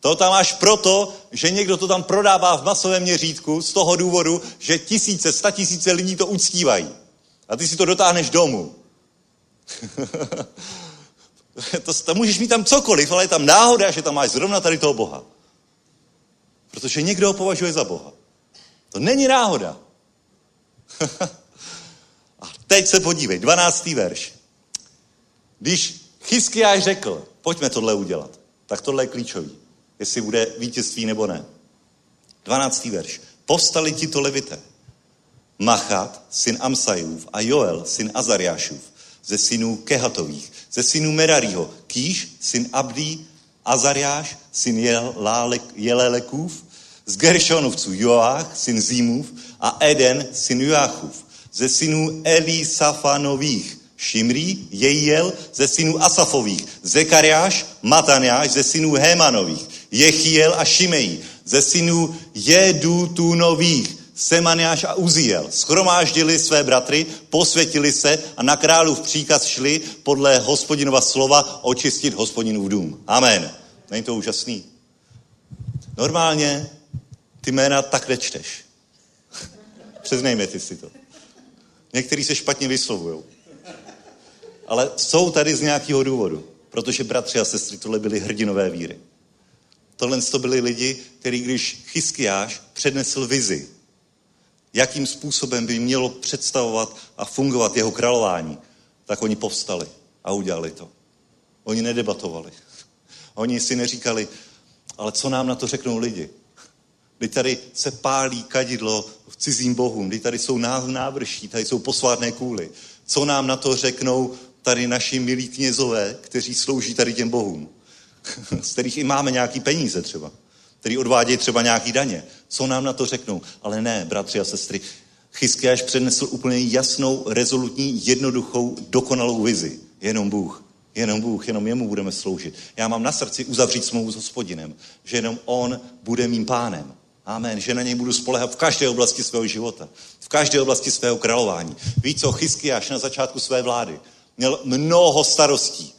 To tam máš proto, že někdo to tam prodává v masovém měřítku z toho důvodu, že tisíce, sta tisíce lidí to uctívají. A ty si to dotáhneš domů. to, to můžeš mít tam cokoliv, ale je tam náhoda, že tam máš zrovna tady toho Boha. Protože někdo ho považuje za Boha. To není náhoda. A teď se podívej, 12. verš. Když Chyskiáš řekl, pojďme tohle udělat, tak tohle je klíčový, jestli bude vítězství nebo ne. 12. verš. Povstali ti to levité. Machat, syn Amsajův a Joel, syn Azariášův, ze synů Kehatových, ze synů Merarího, Kýš, syn Abdí, Azariáš, syn Jelelekův, z Geršonovců Joach, syn Zímův a Eden, syn Joachův, ze synů Elisafanových, Šimrí, Jejiel, ze synů Asafových, Zekariáš, Mataniáš, ze synů Hémanových, Jechiel a Šimej, ze synů Jedutunových, Semaniáš a Uziel schromáždili své bratry, posvětili se a na králův příkaz šli podle hospodinova slova očistit hospodinův dům. Amen. Není to úžasný? Normálně ty jména tak nečteš. Přiznejme ty si to. Někteří se špatně vyslovují. Ale jsou tady z nějakého důvodu. Protože bratři a sestry, tohle byli hrdinové víry. Tohle to byli lidi, kteří, když Chyskiáš přednesl vizi, jakým způsobem by mělo představovat a fungovat jeho králování, tak oni povstali a udělali to. Oni nedebatovali. Oni si neříkali, ale co nám na to řeknou lidi? Kdy tady se pálí kadidlo v cizím bohům, kdy tady jsou návrší, tady jsou posvátné kůly. Co nám na to řeknou tady naši milí knězové, kteří slouží tady těm bohům? Z kterých i máme nějaký peníze třeba, který odvádějí třeba nějaký daně. Co nám na to řeknou? Ale ne, bratři a sestry, Chyskiáš přednesl úplně jasnou, rezolutní, jednoduchou, dokonalou vizi. Jenom Bůh. Jenom Bůh, jenom jemu budeme sloužit. Já mám na srdci uzavřít smlouvu s hospodinem, že jenom on bude mým pánem. Amen. Že na něj budu spolehat v každé oblasti svého života. V každé oblasti svého králování. Ví co, Chyskiáš na začátku své vlády měl mnoho starostí.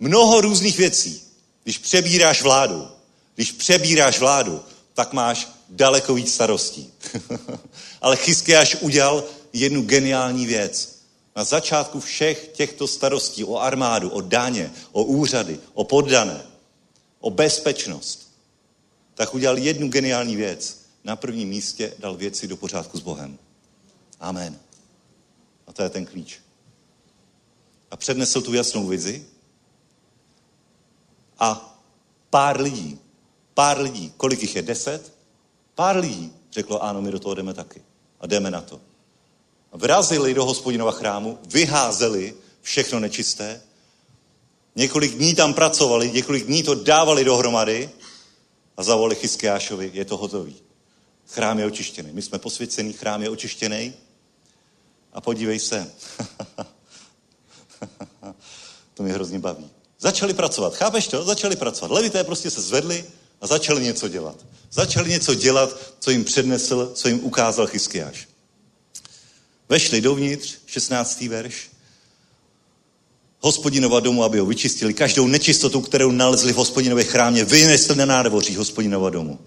Mnoho různých věcí. Když přebíráš vládu, když přebíráš vládu, tak máš daleko víc starostí. Ale Chyskiáš udělal jednu geniální věc. Na začátku všech těchto starostí o armádu, o daně, o úřady, o poddané, o bezpečnost, tak udělal jednu geniální věc. Na prvním místě dal věci do pořádku s Bohem. Amen. A to je ten klíč. A přednesl tu jasnou vizi a pár lidí, pár lidí, kolik jich je? Deset? Pár lidí řeklo, ano, my do toho jdeme taky. A jdeme na to. Vrazili do hospodinova chrámu, vyházeli všechno nečisté, několik dní tam pracovali, několik dní to dávali dohromady a zavolali Chyskiášovi, je to hotový. Chrám je očištěný. My jsme posvěcený, chrám je očištěný. A podívej se. to mě hrozně baví. Začali pracovat, chápeš to? Začali pracovat. Levité prostě se zvedli a začali něco dělat. Začali něco dělat, co jim přednesl, co jim ukázal Chyskiáš. Vešli dovnitř, 16. verš, hospodinova domu, aby ho vyčistili. Každou nečistotu, kterou nalezli v hospodinově chrámě, vynesli na nádvoří hospodinova domu.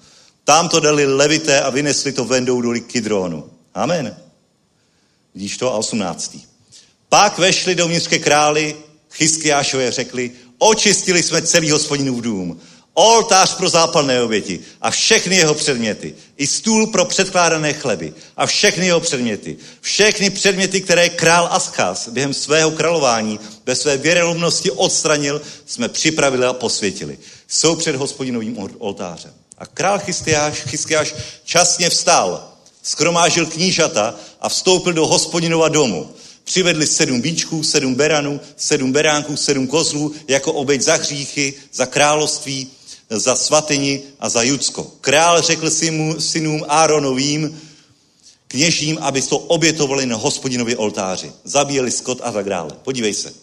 Tam to dali levité a vynesli to vendou do Kidronu. Amen. Vidíš to? A 18. Pak vešli dovnitř ke králi, Chyskiášové řekli, očistili jsme celý hospodinův dům oltář pro zápalné oběti a všechny jeho předměty, i stůl pro předkládané chleby a všechny jeho předměty, všechny předměty, které král Aschas během svého králování ve své věrolomnosti odstranil, jsme připravili a posvětili. Jsou před hospodinovým oltářem. A král Chystiáš, Chystiáš časně vstal, skromážil knížata a vstoupil do hospodinova domu. Přivedli sedm bíčků, sedm beranů, sedm beránků, sedm kozlů jako oběť za hříchy, za království, za svatyni a za Judsko. Král řekl synům Áronovým, kněžím, aby to obětovali na hospodinově oltáři. Zabíjeli skot a tak dále. Podívej se.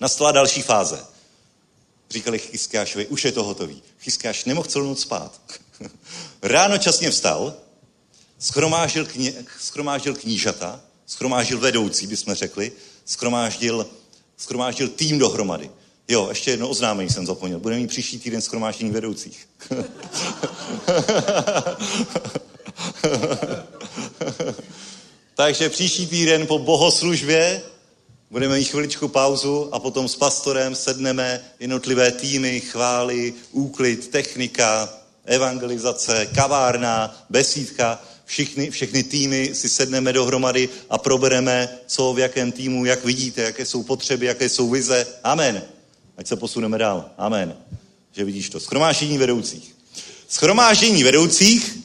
Nastala další fáze. Říkali Chyskiášovi, už je to hotový. Chyskiáš nemohl celou noc spát. Ráno časně vstal, schromážil, kně, schromážil knížata, schromážil vedoucí, bychom řekli, schromáždil, schromáždil tým dohromady. Jo, ještě jedno oznámení jsem zapomněl. Budeme mít příští týden skromáždění vedoucích. Takže příští týden po bohoslužbě budeme mít chviličku pauzu a potom s pastorem sedneme jednotlivé týmy, chvály, úklid, technika, evangelizace, kavárna, besídka. Všichni, všechny týmy si sedneme dohromady a probereme, co v jakém týmu, jak vidíte, jaké jsou potřeby, jaké jsou vize. Amen. Ať se posuneme dál. Amen. Že vidíš to. Schromáždění vedoucích. Schromáždění vedoucích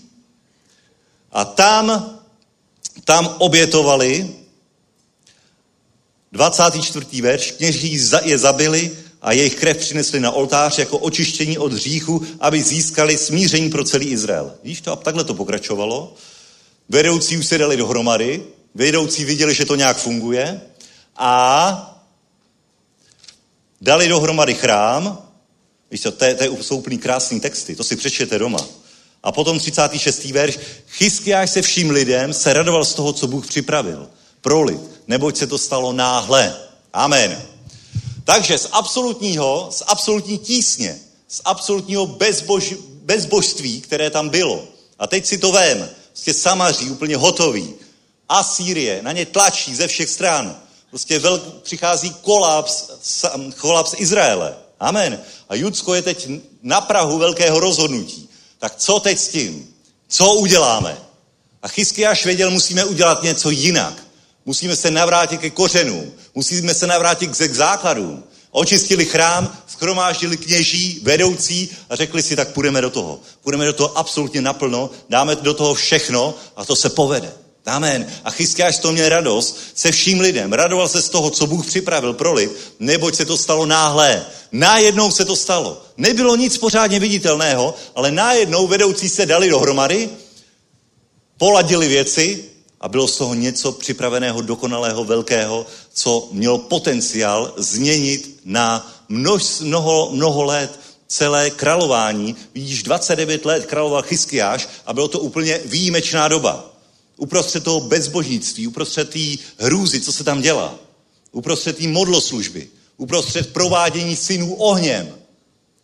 a tam, tam obětovali 24. verš, kněží je zabili a jejich krev přinesli na oltář jako očištění od hříchu, aby získali smíření pro celý Izrael. Víš to? A takhle to pokračovalo. Vedoucí už se dali dohromady, vedoucí viděli, že to nějak funguje a dali dohromady chrám, víš co, to, to jsou úplný krásný texty, to si přečtěte doma. A potom 36. verš, Chyskiáš se vším lidem se radoval z toho, co Bůh připravil pro lid, neboť se to stalo náhle. Amen. Takže z absolutního, z absolutní tísně, z absolutního bezbož, bezbožství, které tam bylo. A teď si to vem, prostě samaří, úplně hotový. Asýrie na ně tlačí ze všech stran. Prostě velk, přichází kolaps, kolaps Izraele. Amen. A Judsko je teď na Prahu velkého rozhodnutí. Tak co teď s tím? Co uděláme? A Chyskiáš věděl, musíme udělat něco jinak. Musíme se navrátit ke kořenům. Musíme se navrátit k základům. Očistili chrám, schromáždili kněží, vedoucí a řekli si, tak půjdeme do toho. Půjdeme do toho absolutně naplno, dáme do toho všechno a to se povede. Amen. A Chyskiáš z toho měl radost se vším lidem. Radoval se z toho, co Bůh připravil pro lid, neboť se to stalo náhle. Nájednou se to stalo. Nebylo nic pořádně viditelného, ale nájednou vedoucí se dali dohromady, poladili věci a bylo z toho něco připraveného, dokonalého, velkého, co mělo potenciál změnit na množ, mnoho, mnoho let celé králování. Vidíš, 29 let královal Chyskiáš a bylo to úplně výjimečná doba. Uprostřed toho bezbožnictví, uprostřed té hrůzy, co se tam dělá. Uprostřed té modloslužby. Uprostřed provádění synů ohněm.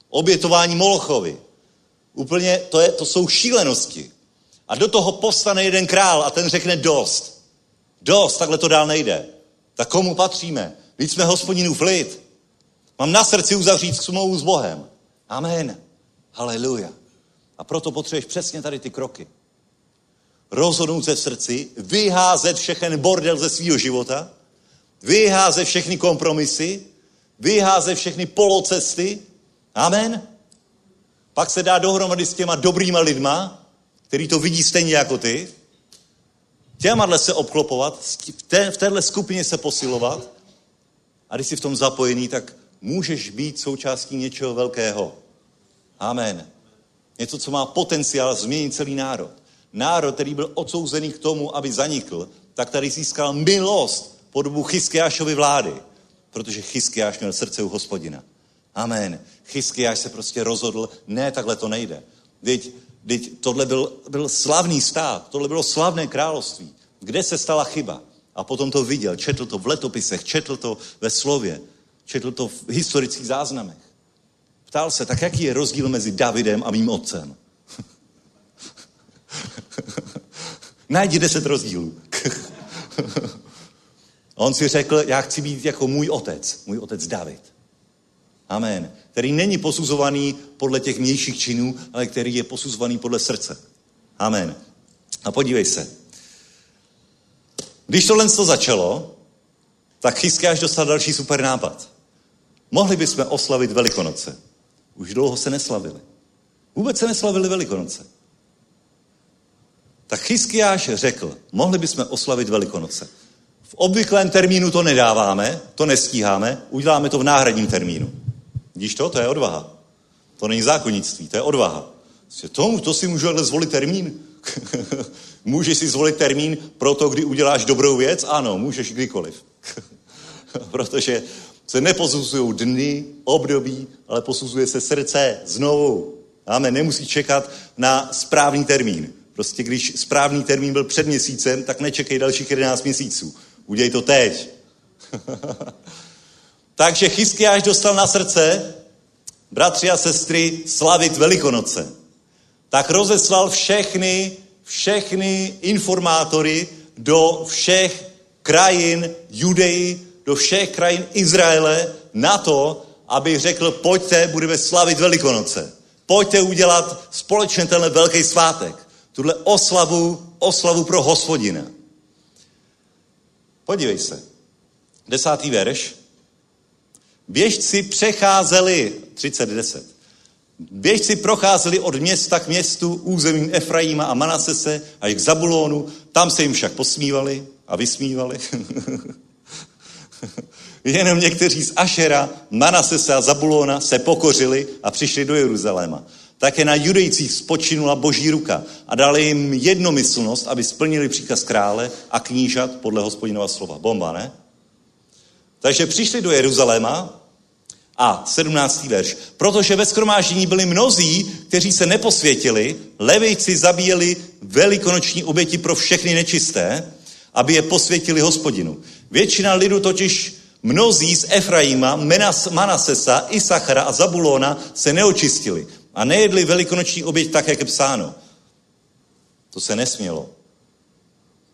Obětování Molochovi. Úplně, to, je, to jsou šílenosti. A do toho povstane jeden král a ten řekne dost. Dost, takhle to dál nejde. Tak komu patříme? Vždyť jsme hospodinův lid. Mám na srdci uzavřít smlouvu s Bohem. Amen. Haleluja. A proto potřebuješ přesně tady ty kroky. Rozhodnout se v srdci, vyházet všechen bordel ze svého života, vyházet všechny kompromisy, vyházet všechny polocesty. Amen. Pak se dá dohromady s těma dobrýma lidma, který to vidí stejně jako ty, těma se obklopovat, v téhle skupině se posilovat a když jsi v tom zapojený, tak můžeš být součástí něčeho velkého. Amen. Něco, co má potenciál změnit celý národ. Národ, který byl odsouzený k tomu, aby zanikl, tak tady získal milost po dobu Chyskiášovy vlády, protože Chyskiáš měl srdce u hospodina. Amen. Chyskiáš se prostě rozhodl, ne, takhle to nejde. Teď Teď tohle byl, byl slavný stát, tohle bylo slavné království. Kde se stala chyba? A potom to viděl, četl to v letopisech, četl to ve slově, četl to v historických záznamech. Ptal se, tak jaký je rozdíl mezi Davidem a mým otcem? Najdi deset rozdílů. On si řekl, já chci být jako můj otec, můj otec David. Amen. Který není posuzovaný podle těch vnějších činů, ale který je posuzovaný podle srdce. Amen. A podívej se. Když tohle to začalo, tak Chyskáš dostal další super nápad. Mohli bychom oslavit Velikonoce. Už dlouho se neslavili. Vůbec se neslavili Velikonoce. Tak Chyskiáš řekl, mohli bychom oslavit Velikonoce. V obvyklém termínu to nedáváme, to nestíháme, uděláme to v náhradním termínu. Vidíš to? To je odvaha. To není zákonnictví, to je odvaha. To, to si můžu ale zvolit termín. můžeš si zvolit termín pro to, kdy uděláš dobrou věc? Ano, můžeš kdykoliv. Protože se neposuzují dny, období, ale posuzuje se srdce znovu. Máme, nemusí čekat na správný termín. Prostě když správný termín byl před měsícem, tak nečekej dalších 11 měsíců. Udělej to teď. Takže Chyskiáš dostal na srdce, bratři a sestry, slavit Velikonoce. Tak rozeslal všechny, všechny informátory do všech krajin Judeji, do všech krajin Izraele na to, aby řekl, pojďte, budeme slavit Velikonoce. Pojďte udělat společně tenhle velký svátek. Tuhle oslavu, oslavu pro hospodina. Podívej se. Desátý verš. Běžci přecházeli, 30.10, běžci procházeli od města k městu územím Efraíma a Manasese až k Zabulónu, tam se jim však posmívali a vysmívali. Jenom někteří z Ašera, Manasese a Zabulóna se pokořili a přišli do Jeruzaléma. Také na judejcích spočinula boží ruka a dali jim jednomyslnost, aby splnili příkaz krále a knížat podle hospodinova slova. Bomba, ne? Takže přišli do Jeruzaléma a 17. verš. Protože ve skromáždění byli mnozí, kteří se neposvětili, levejci zabíjeli velikonoční oběti pro všechny nečisté, aby je posvětili hospodinu. Většina lidu totiž mnozí z Efraima, Manasesa, Isachara a Zabulona se neočistili a nejedli velikonoční oběť tak, jak je psáno. To se nesmělo.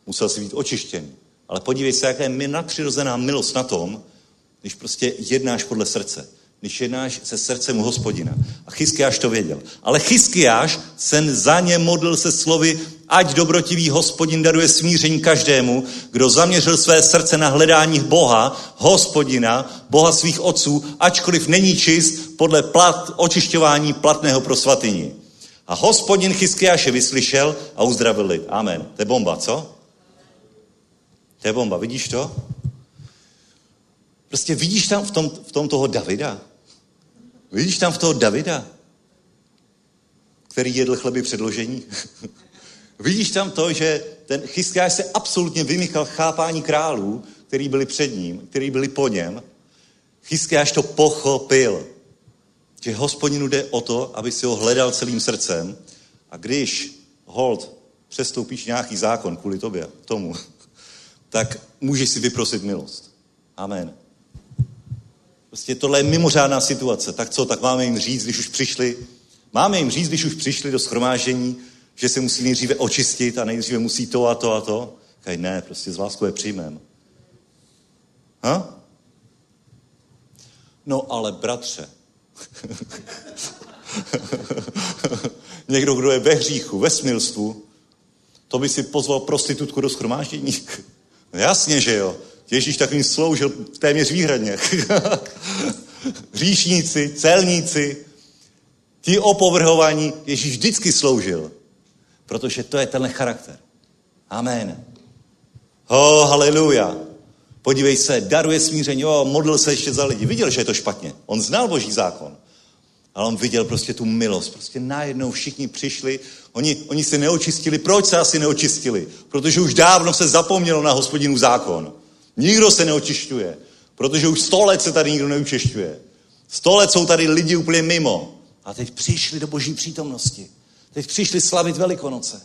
Musel si být očištěný. Ale podívej se, jaká je nadpřirozená milost na tom, když prostě jednáš podle srdce. Když jednáš se srdcem u hospodina. A Chyskiáš to věděl. Ale Chyskiáš se za ně modlil se slovy, ať dobrotivý hospodin daruje smíření každému, kdo zaměřil své srdce na hledání Boha, hospodina, Boha svých otců, ačkoliv není čist podle plat, očišťování platného pro svatyni. A hospodin Chyskiáše vyslyšel a uzdravil lid. Amen. To je bomba, co? To je bomba, vidíš to? Prostě vidíš tam v tom, v tom toho Davida? Vidíš tam v toho Davida? Který jedl chleby předložení? vidíš tam to, že ten Chyskáš se absolutně vymykal chápání králů, který byli před ním, který byli po něm. Chyskáš to pochopil, že hospodinu jde o to, aby si ho hledal celým srdcem a když hold přestoupíš nějaký zákon kvůli tobě, tomu, tak můžeš si vyprosit milost. Amen. Prostě tohle je mimořádná situace. Tak co, tak máme jim říct, když už přišli, máme jim říct, když už přišli do schromáždění, že se musí nejdříve očistit a nejdříve musí to a to a to. Kaj ne, prostě z láskou je přijmem. Ha? No ale bratře, někdo, kdo je ve hříchu, ve smilstvu, to by si pozval prostitutku do schromáždění. No jasně, že jo. Ježíš takovým sloužil téměř výhradně. Říšníci, celníci, ti opovrhovaní, Ježíš vždycky sloužil. Protože to je tenhle charakter. Amen. Oh, haleluja. Podívej se, daruje smíření, jo, modlil se ještě za lidi. Viděl, že je to špatně. On znal boží zákon. Ale on viděl prostě tu milost. Prostě najednou všichni přišli, oni, oni se neočistili. Proč se asi neočistili? Protože už dávno se zapomnělo na hospodinu zákon. Nikdo se neočišťuje, protože už sto let se tady nikdo neučišťuje. Sto let jsou tady lidi úplně mimo. A teď přišli do boží přítomnosti. Teď přišli slavit Velikonoce.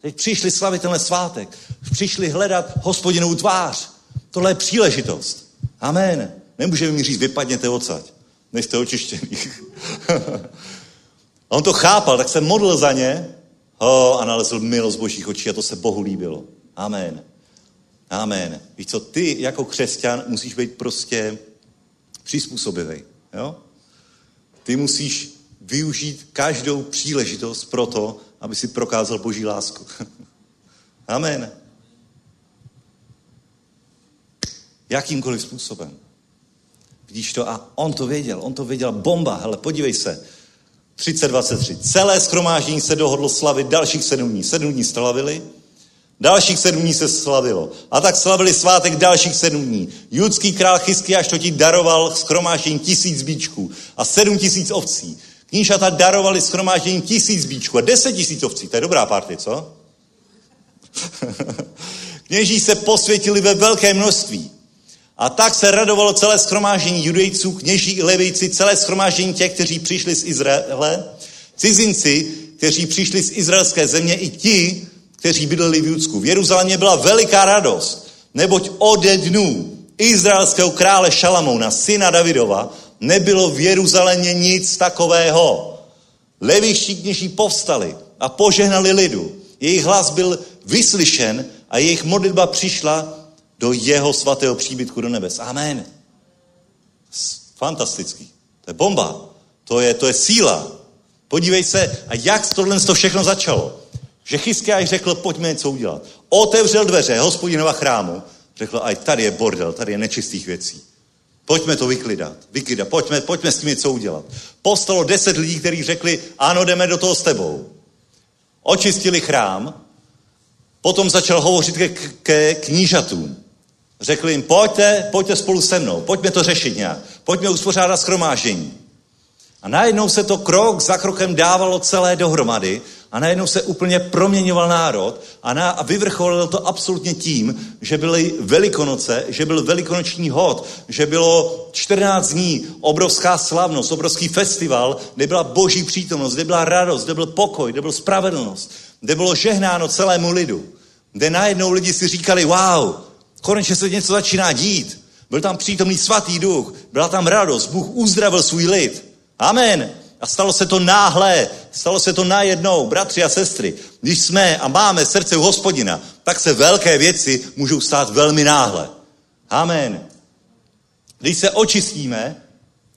Teď přišli slavit tenhle svátek. Přišli hledat hospodinovou tvář. Tohle je příležitost. Amen. Nemůžeme mi říct, vypadněte odsaď. Nejste očištěný. a on to chápal, tak se modlil za ně oh, a nalezl milost božích očí a to se Bohu líbilo. Amen. Amen. Víš co, ty jako křesťan musíš být prostě přizpůsobivý. Jo? Ty musíš využít každou příležitost pro to, aby si prokázal boží lásku. Amen. Jakýmkoliv způsobem. Vidíš to? A on to věděl, on to věděl. Bomba, hele, podívej se. 3023. Celé schromáždění se dohodlo slavit dalších sedm dní. Sedm dní slavili, Dalších sedm dní se slavilo. A tak slavili svátek dalších sedm dní. Judský král Chyskiáš totiž daroval schromáždění tisíc bíčků a sedm tisíc ovcí. Knížata darovali schromáždění tisíc bíčků a deset tisíc ovcí. To je dobrá party, co? Kněží se posvětili ve velké množství. A tak se radovalo celé schromáždění judejců, kněží i levejci, celé schromáždění těch, kteří přišli z Izraele, cizinci, kteří přišli z izraelské země, i ti, kteří bydleli v Judsku. V Jeruzalémě byla veliká radost, neboť ode dnů izraelského krále Šalamouna, syna Davidova, nebylo v Jeruzalémě nic takového. Leviští kněží povstali a požehnali lidu. Jejich hlas byl vyslyšen a jejich modlitba přišla do jeho svatého příbytku do nebes. Amen. Fantastický. To je bomba. To je, to je síla. Podívej se, a jak tohle to všechno začalo. Že Chyskiáš řekl, pojďme něco udělat. Otevřel dveře hospodinova chrámu, řekl, aj tady je bordel, tady je nečistých věcí. Pojďme to vyklidat, vyklidat, pojďme, pojďme s tím něco udělat. Postalo deset lidí, kteří řekli, ano, jdeme do toho s tebou. Očistili chrám, potom začal hovořit ke, ke knížatům. Řekli jim, pojďte, pojďte spolu se mnou, pojďme to řešit nějak, pojďme uspořádat schromáždění. A najednou se to krok za krokem dávalo celé dohromady a najednou se úplně proměňoval národ a, na, a vyvrcholilo to absolutně tím, že byly velikonoce, že byl velikonoční hod, že bylo 14 dní, obrovská slavnost, obrovský festival, kde byla boží přítomnost, kde byla radost, kde byl pokoj, kde byl spravedlnost, kde bylo žehnáno celému lidu, kde najednou lidi si říkali, wow, konečně se něco začíná dít. Byl tam přítomný svatý duch, byla tam radost, Bůh uzdravil svůj lid. Amen. A stalo se to náhle, stalo se to najednou, bratři a sestry. Když jsme a máme srdce u hospodina, tak se velké věci můžou stát velmi náhle. Amen. Když se očistíme,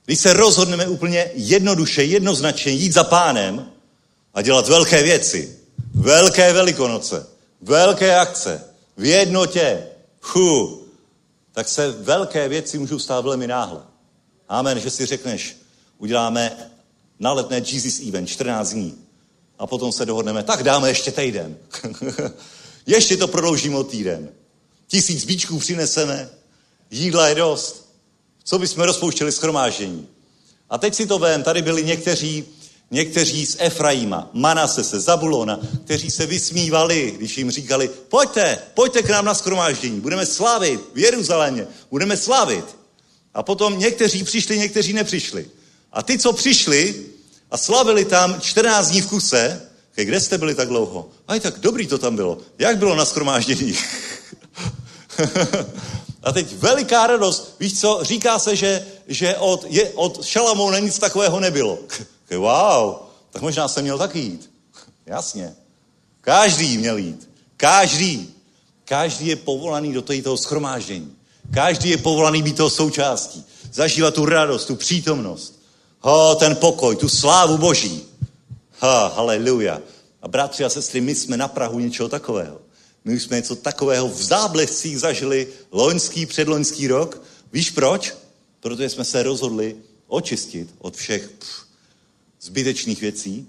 Když se rozhodneme úplně jednoduše, jednoznačně jít za pánem a dělat velké věci, velké velikonoce, velké akce, v jednotě, hu, tak se velké věci můžou stát velmi náhle. Amen, že si řekneš, uděláme na letné Jesus Event 14 dní a potom se dohodneme, tak dáme ještě týden. ještě to prodloužíme o týden. Tisíc bíčků přineseme, jídla je dost. Co bychom rozpouštěli schromáždění? A teď si to vem, tady byli někteří, někteří z Efraima, Manasese, Zabulona, kteří se vysmívali, když jim říkali, pojďte, pojďte k nám na schromáždění, budeme slavit v Jeruzalémě, budeme slavit. A potom někteří přišli, někteří nepřišli. A ty, co přišli a slavili tam 14 dní v kuse, kde jste byli tak dlouho? Aj tak dobrý to tam bylo. Jak bylo na schromáždění? A teď veliká radost. Víš co, říká se, že, že od, je, od Šalamouna nic takového nebylo. Wow, tak možná jsem měl taky jít. Jasně. Každý měl jít. Každý. Každý je povolaný do toho schromáždění. Každý je povolaný být toho součástí. Zažívat tu radost, tu přítomnost. Ho, ten pokoj, tu slávu Boží. Ha, haleluja. A bratři a sestry, my jsme na Prahu něčeho takového. My už jsme něco takového v záblescích zažili loňský, předloňský rok. Víš proč? Protože jsme se rozhodli očistit od všech pff, zbytečných věcí.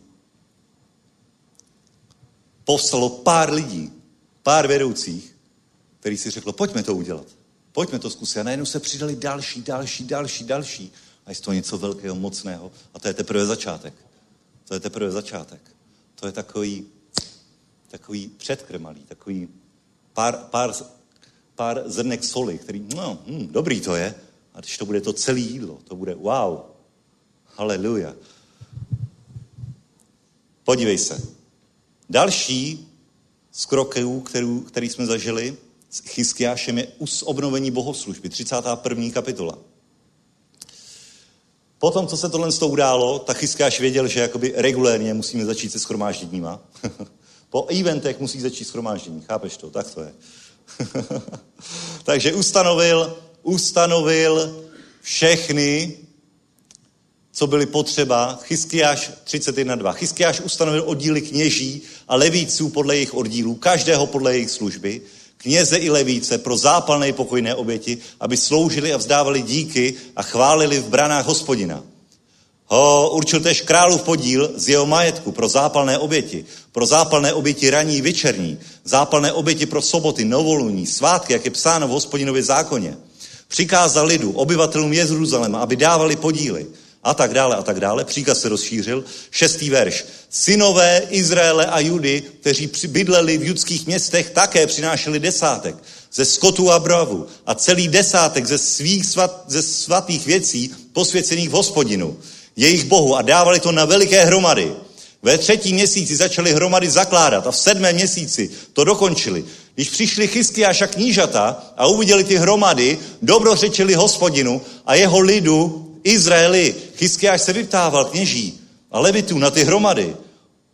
Povstalo pár lidí, pár vedoucích, který si řeklo, pojďme to udělat. Pojďme to zkusit. A najednou se přidali další, další, další, další. A je to něco velkého, mocného. A to je teprve začátek. To je teprve začátek. To je takový takový předkrmalý, takový pár, pár, pár zrnek soli, který, no, hm, dobrý to je, a když to bude to celé jídlo, to bude wow, haleluja. Podívej se. Další z kroků, který, který jsme zažili s Chyskiášem, je obnovení bohoslužby, 31. kapitola. Potom, co se tohle z toho událo, tak Chyskiáš věděl, že jakoby regulérně musíme začít se schromážděníma. Po eventech musí začít schromáždění. Chápeš to? Tak to je. Takže ustanovil, ustanovil všechny, co byly potřeba. Chyskiáš 31.2. Chyskiáš ustanovil oddíly kněží a levíců podle jejich oddílů, každého podle jejich služby, kněze i levíce pro zápalné pokojné oběti, aby sloužili a vzdávali díky a chválili v branách hospodina. Ho určil tež králův podíl z jeho majetku pro zápalné oběti, pro zápalné oběti raní večerní, zápalné oběti pro soboty, novoluní, svátky, jak je psáno v hospodinově zákoně. Přikázal lidu, obyvatelům Jeruzaléma, aby dávali podíly a tak dále a tak dále. Příkaz se rozšířil. Šestý verš. Synové Izraele a Judy, kteří bydleli v judských městech, také přinášeli desátek ze skotu a bravu a celý desátek ze svých svat, ze svatých věcí posvěcených v hospodinu jejich bohu a dávali to na veliké hromady. Ve třetí měsíci začali hromady zakládat a v sedmém měsíci to dokončili. Když přišli Chyskiáš a knížata a uviděli ty hromady, dobrořečili hospodinu a jeho lidu Izraeli. Chyskiáš se vyptával kněží a levitů na ty hromady.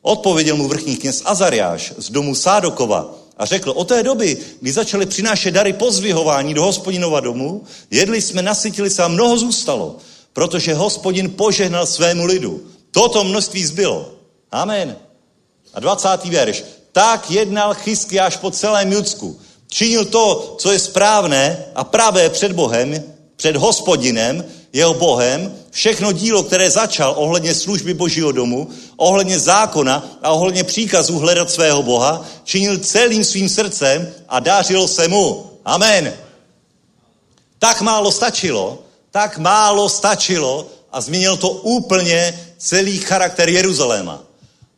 Odpověděl mu vrchní kněz Azariáš z domu Sádokova a řekl, o té doby, kdy začali přinášet dary pozvihování do hospodinova domu, jedli jsme, nasytili se a mnoho zůstalo protože hospodin požehnal svému lidu. Toto množství zbylo. Amen. A 20. verš. Tak jednal Chyskiáš po celém Judsku. Činil to, co je správné a pravé před Bohem, před hospodinem, jeho Bohem, všechno dílo, které začal ohledně služby Božího domu, ohledně zákona a ohledně příkazů hledat svého Boha, činil celým svým srdcem a dářilo se mu. Amen. Tak málo stačilo, tak málo stačilo a změnil to úplně celý charakter Jeruzaléma.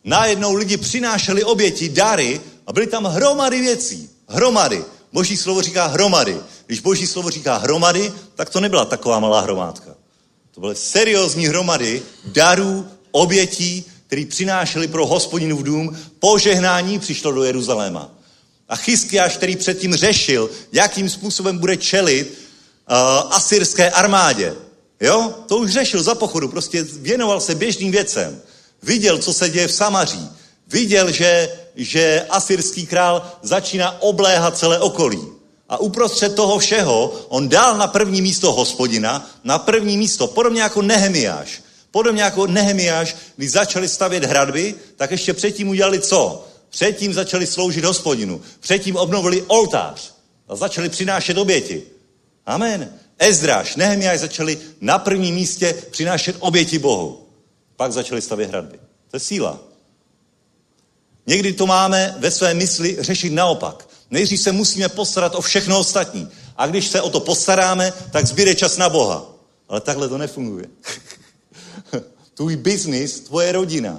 Najednou lidi přinášeli oběti, dary a byly tam hromady věcí. Hromady. Boží slovo říká hromady. Když boží slovo říká hromady, tak to nebyla taková malá hromádka. To byly seriózní hromady darů, obětí, které přinášeli pro hospodinu v dům. Požehnání přišlo do Jeruzaléma. A Chyskiáš, který předtím řešil, jakým způsobem bude čelit uh, asyrské armádě. Jo? To už řešil za pochodu, prostě věnoval se běžným věcem. Viděl, co se děje v Samaří. Viděl, že, že asyrský král začíná obléhat celé okolí. A uprostřed toho všeho on dal na první místo hospodina, na první místo, podobně jako Nehemiáš. Podobně jako Nehemiáš, když začali stavět hradby, tak ještě předtím udělali co? Předtím začali sloužit hospodinu. Předtím obnovili oltář a začali přinášet oběti. Amen. Ezdráš, Nehemiáš začali na prvním místě přinášet oběti Bohu. Pak začali stavět hradby. To je síla. Někdy to máme ve své mysli řešit naopak. Nejdřív se musíme postarat o všechno ostatní. A když se o to postaráme, tak zbyde čas na Boha. Ale takhle to nefunguje. Tvůj biznis, tvoje rodina,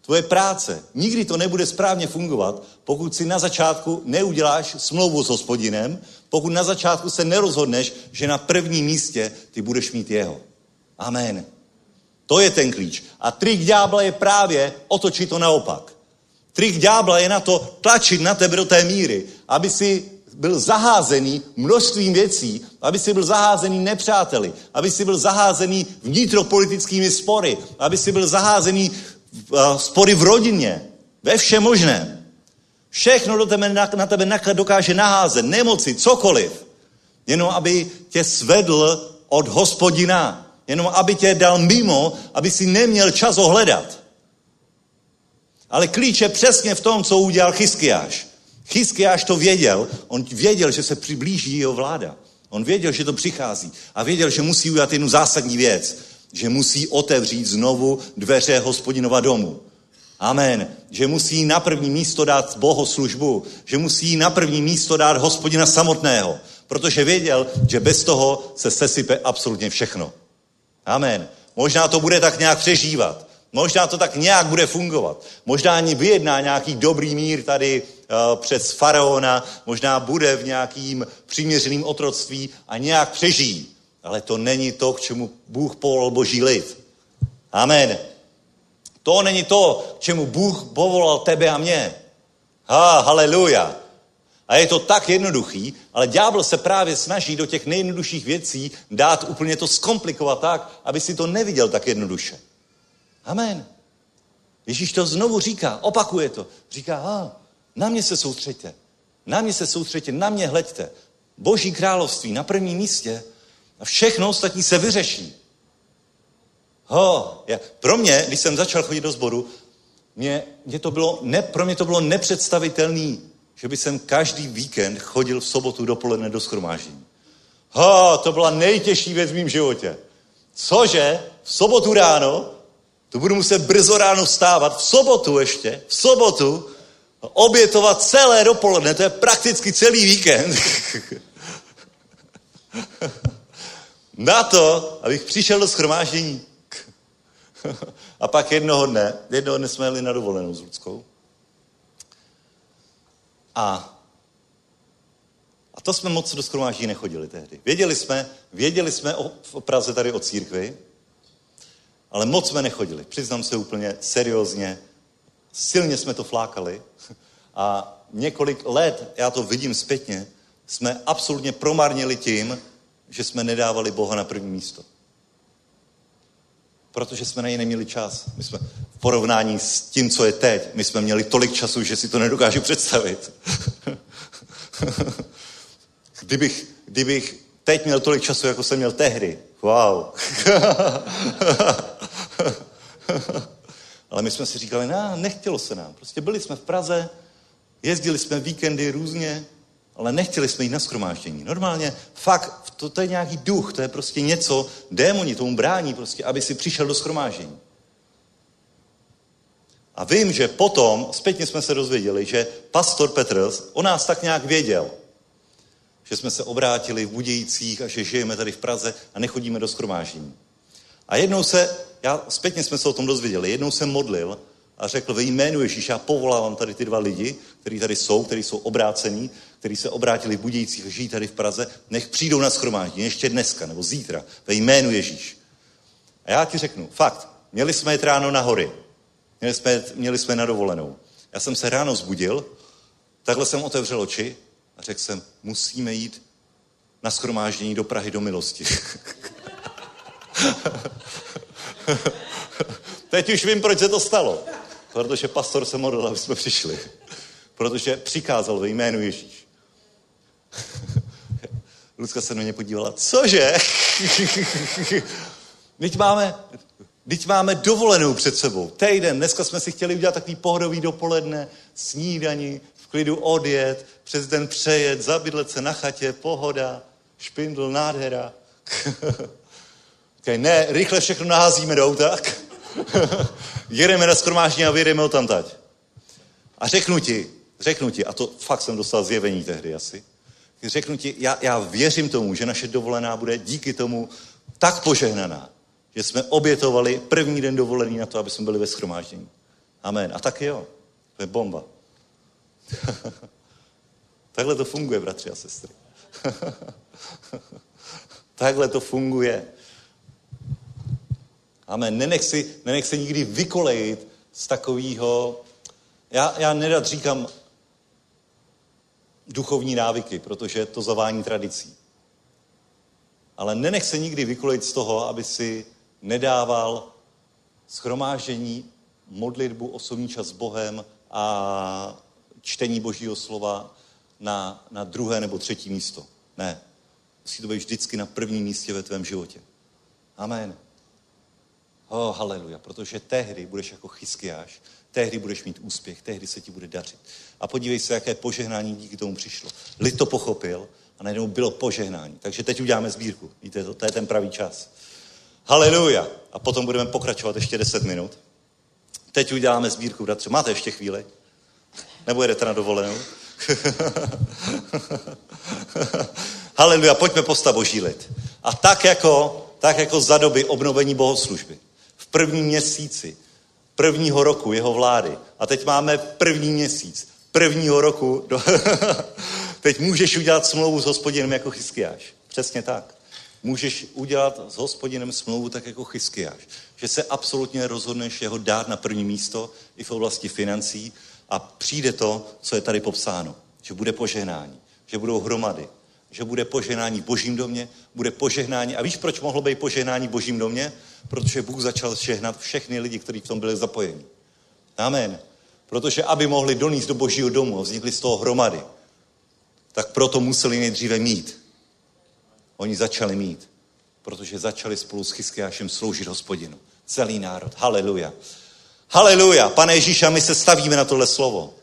tvoje práce. Nikdy to nebude správně fungovat, pokud si na začátku neuděláš smlouvu s hospodinem, pokud na začátku se nerozhodneš, že na prvním místě ty budeš mít jeho. Amen. To je ten klíč. A trik ďábla je právě otočit to naopak. Trik ďábla je na to tlačit na tebe do té míry, aby si byl zaházený množstvím věcí, aby si byl zaházený nepřáteli, aby si byl zaházený vnitropolitickými spory, aby si byl zaházený uh, spory v rodině, ve všem možném. Všechno do tebe, na tebe dokáže naházet, nemoci, cokoliv. Jenom aby tě svedl od hospodina. Jenom aby tě dal mimo, aby si neměl čas ohledat. Ale klíč je přesně v tom, co udělal Chyskiáš. Chyskiáš to věděl, on věděl, že se přiblíží jeho vláda. On věděl, že to přichází a věděl, že musí udělat jednu zásadní věc, že musí otevřít znovu dveře hospodinova domu. Amen. Že musí na první místo dát bohoslužbu, že musí na první místo dát hospodina samotného, protože věděl, že bez toho se sesype absolutně všechno. Amen. Možná to bude tak nějak přežívat. Možná to tak nějak bude fungovat. Možná ani vyjedná nějaký dobrý mír tady uh, přes faraona, možná bude v nějakým přiměřeným otroctví a nějak přežijí. Ale to není to, k čemu Bůh povolal boží lid. Amen. To není to, k čemu Bůh povolal tebe a mě. Ha, haleluja. A je to tak jednoduchý, ale ďábel se právě snaží do těch nejjednodušších věcí dát úplně to zkomplikovat tak, aby si to neviděl tak jednoduše. Amen. Ježíš to znovu říká, opakuje to. Říká, a, na mě se soustřeďte. Na mě se soustřeďte, na mě hleďte. Boží království na prvním místě a všechno ostatní se vyřeší. Ho, já, pro mě, když jsem začal chodit do sboru, mě, mě to bylo ne, pro mě to bylo nepředstavitelný, že by jsem každý víkend chodil v sobotu dopoledne do schromáždění. Ho, to byla nejtěžší věc v mém životě. Cože? V sobotu ráno tu budu muset brzo ráno vstávat, v sobotu ještě, v sobotu, obětovat celé dopoledne, to je prakticky celý víkend. Na to, abych přišel do schromáždění. A pak jednoho dne, jednoho dne jsme jeli na dovolenou s Ludskou. A, a to jsme moc do schromáždění nechodili tehdy. Věděli jsme, věděli jsme o, o Praze tady o církvi, ale moc jsme nechodili. Přiznám se úplně seriózně. Silně jsme to flákali. A několik let, já to vidím zpětně, jsme absolutně promarnili tím, že jsme nedávali Boha na první místo. Protože jsme na něj neměli čas. My jsme v porovnání s tím, co je teď, my jsme měli tolik času, že si to nedokážu představit. kdybych, kdybych teď měl tolik času, jako jsem měl tehdy, wow. Ale my jsme si říkali, ne, nechtělo se nám. Prostě byli jsme v Praze, jezdili jsme víkendy různě, ale nechtěli jsme jít na schromáždění. Normálně, fakt, to, to je nějaký duch, to je prostě něco, démoni tomu brání prostě, aby si přišel do schromáždění. A vím, že potom, zpětně jsme se dozvěděli, že pastor Petr o nás tak nějak věděl, že jsme se obrátili v Budějících a že žijeme tady v Praze a nechodíme do schromáždění. A jednou se, já zpětně jsme se o tom dozvěděli, jednou jsem modlil a řekl ve jménu Ježíš, já povolávám tady ty dva lidi, kteří tady jsou, kteří jsou obrácení, kteří se obrátili v Budějících a žijí tady v Praze, nech přijdou na schromáždění ještě dneska nebo zítra ve jménu Ježíš. A já ti řeknu, fakt, měli jsme jít ráno na hory, měli jsme, měli jsme na dovolenou. Já jsem se ráno zbudil, takhle jsem otevřel oči a řekl jsem, musíme jít na schromáždění do Prahy do milosti. Teď už vím, proč se to stalo. Protože pastor se modlil, aby jsme přišli. Protože přikázal ve jménu Ježíš. Lucka se na mě podívala, cože? Teď máme, teď máme dovolenou před sebou. Týden, dneska jsme si chtěli udělat takový pohodový dopoledne, snídaní, v klidu odjet, přes den přejet, zabydlet se na chatě, pohoda, špindl, nádhera. Okay, ne, rychle všechno naházíme do auta. jedeme na skromáždění a vyjedeme ho tam tať. A řeknu ti, řeknu ti, a to fakt jsem dostal zjevení tehdy asi, řeknu ti, já, já věřím tomu, že naše dovolená bude díky tomu tak požehnaná, že jsme obětovali první den dovolený na to, aby jsme byli ve schromáždění. Amen. A taky jo. To je bomba. Takhle to funguje, bratři a sestry. Takhle to funguje. Amen. Nenech si, nenech se nikdy vykolejit z takového, já, já nerad říkám duchovní návyky, protože to zavání tradicí. Ale nenech se nikdy vykolejit z toho, aby si nedával schromáždění, modlitbu, osobní čas s Bohem a čtení Božího slova na, na druhé nebo třetí místo. Ne. Musí to být vždycky na prvním místě ve tvém životě. Amen. Oh, haleluja, protože tehdy budeš jako chyskiáš, tehdy budeš mít úspěch, tehdy se ti bude dařit. A podívej se, jaké požehnání díky tomu přišlo. Lid to pochopil a najednou bylo požehnání. Takže teď uděláme sbírku. Víte, to, to je ten pravý čas. Haleluja. A potom budeme pokračovat ještě 10 minut. Teď uděláme sbírku, bratře. Máte ještě chvíli? Nebo jedete na dovolenou? Haleluja, pojďme postav boží lid. A tak jako, tak jako za doby obnovení bohoslužby, v prvním měsíci prvního roku jeho vlády, a teď máme první měsíc prvního roku, do... teď můžeš udělat smlouvu s hospodinem jako Chyskiáš. Přesně tak. Můžeš udělat s hospodinem smlouvu tak jako Chyskiáš. Že se absolutně rozhodneš jeho dát na první místo i v oblasti financí a přijde to, co je tady popsáno. Že bude požehnání, že budou hromady, že bude požehnání božím domě, bude požehnání. A víš, proč mohlo být požehnání božím domě? Protože Bůh začal žehnat všechny lidi, kteří v tom byli zapojeni. Amen. Protože aby mohli donést do božího domu vznikly z toho hromady, tak proto museli nejdříve mít. Oni začali mít, protože začali spolu s Chyskiášem sloužit hospodinu. Celý národ. Haleluja. Haleluja. Pane Ježíša, my se stavíme na tohle slovo.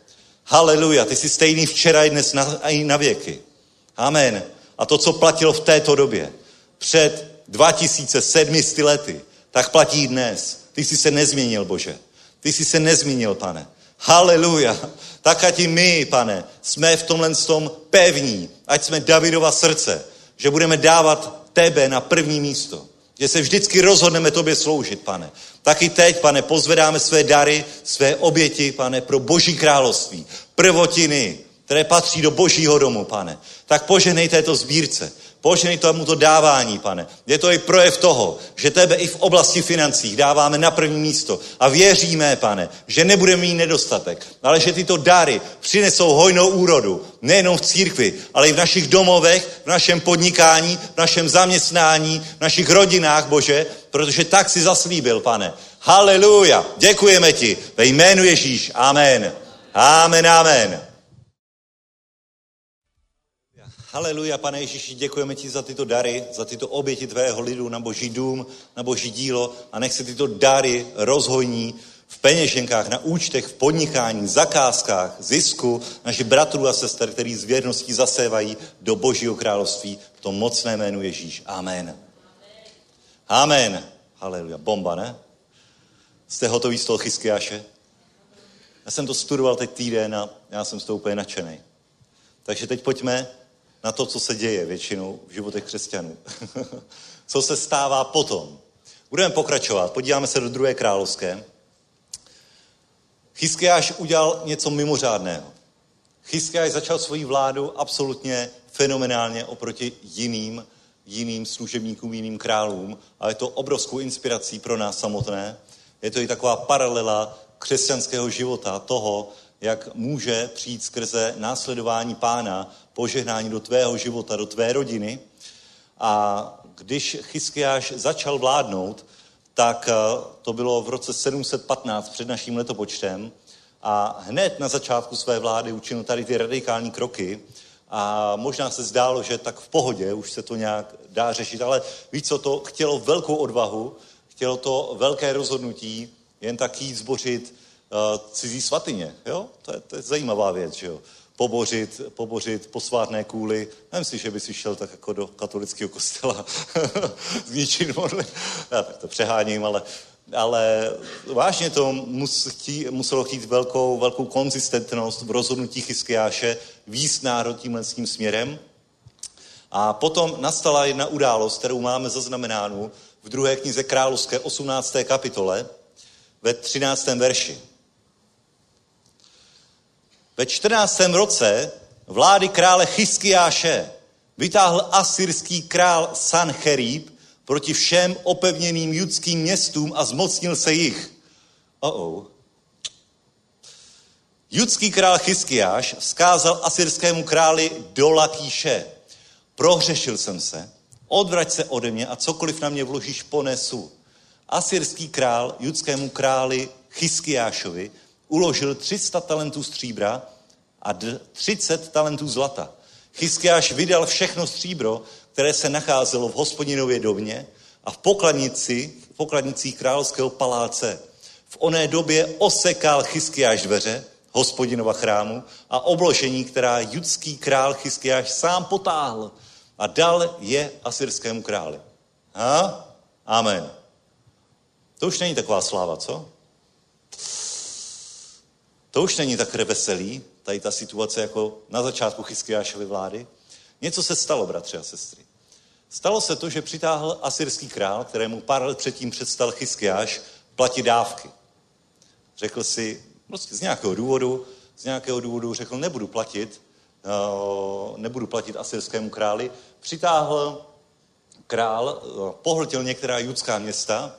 Haleluja. Ty jsi stejný včera i dnes na, i na věky. Amen. A to, co platilo v této době, před 2700 lety, tak platí dnes. Ty jsi se nezměnil, Bože. Ty jsi se nezměnil, pane. Haleluja. Tak ať i my, pane, jsme v tomhle tom pevní, ať jsme Davidova srdce, že budeme dávat tebe na první místo. Že se vždycky rozhodneme tobě sloužit, pane. Tak i teď, pane, pozvedáme své dary, své oběti, pane, pro boží království. Prvotiny, které patří do božího domu, pane. Tak poženej této sbírce. Poženej tomuto dávání, pane. Je to i projev toho, že tebe i v oblasti financí dáváme na první místo. A věříme, pane, že nebudeme mít nedostatek, ale že tyto dary přinesou hojnou úrodu. Nejenom v církvi, ale i v našich domovech, v našem podnikání, v našem zaměstnání, v našich rodinách, Bože, protože tak si zaslíbil, pane. Haleluja. Děkujeme ti. Ve jménu Ježíš. Amen. Amen, amen. Haleluja, pane Ježíši, děkujeme ti za tyto dary, za tyto oběti tvého lidu na boží dům, na boží dílo a nech se tyto dary rozhojní v peněženkách, na účtech, v podnikání, zakázkách, zisku našich bratrů a sester, který z věrností zasévají do božího království v tom mocné jménu Ježíš. Amen. Amen. Haleluja. Bomba, ne? Jste hotoví z toho Chyskiáše? Já jsem to studoval teď týden a já jsem z toho úplně nadšený. Takže teď pojďme na to, co se děje většinou v životech křesťanů. co se stává potom. Budeme pokračovat. Podíváme se do druhé královské. Chyskiáš udělal něco mimořádného. Chyskiáš začal svoji vládu absolutně fenomenálně oproti jiným, jiným služebníkům, jiným králům. A je to obrovskou inspirací pro nás samotné. Je to i taková paralela křesťanského života, toho, jak může přijít skrze následování pána požehnání do tvého života, do tvé rodiny. A když Chyskiáš začal vládnout, tak eh, to bylo v roce 715 před naším letopočtem a hned na začátku své vlády učinil tady ty radikální kroky a možná se zdálo, že tak v pohodě už se to nějak dá řešit, ale víc co, to chtělo velkou odvahu, chtělo to velké rozhodnutí, jen tak jít zbořit uh, cizí svatyně, jo? To je, to je zajímavá věc, že jo? Pobořit, pobořit posvátné kůly. Nevím si, že by si šel tak jako do katolického kostela zničit modlit. Já tak to přeháním, ale ale vážně to muselo chtít velkou, velkou konzistentnost v rozhodnutí Chyskiáše výst národ tímhle s tím směrem. A potom nastala jedna událost, kterou máme zaznamenánu v druhé knize Královské 18. kapitole ve 13. verši. Ve 14. roce vlády krále Chyskiáše vytáhl asyrský král Sancherib proti všem opevněným judským městům a zmocnil se jich. Oh-oh. Judský král Chyskiáš vzkázal asyrskému králi do Lakíše. Prohřešil jsem se, odvrať se ode mě a cokoliv na mě vložíš, ponesu. Asyrský král judskému králi Chyskiášovi uložil 300 talentů stříbra a 30 talentů zlata. Chyskiáš vydal všechno stříbro, které se nacházelo v hospodinově domě a v pokladnici, v pokladnicích královského paláce. V oné době osekal Chyskiáš dveře hospodinova chrámu a obložení, která judský král Chyskiáš sám potáhl a dal je asyrskému králi. Ha? Amen. To už není taková sláva, co? To už není tak veselý, tady ta situace jako na začátku Chyskiášovy vlády. Něco se stalo, bratři a sestry. Stalo se to, že přitáhl asyrský král, kterému pár let předtím předstal Chyskiáš, platit dávky. Řekl si, prostě z nějakého důvodu, z nějakého důvodu řekl, nebudu platit, uh, nebudu platit asyrskému králi. Přitáhl král, uh, pohltil některá judská města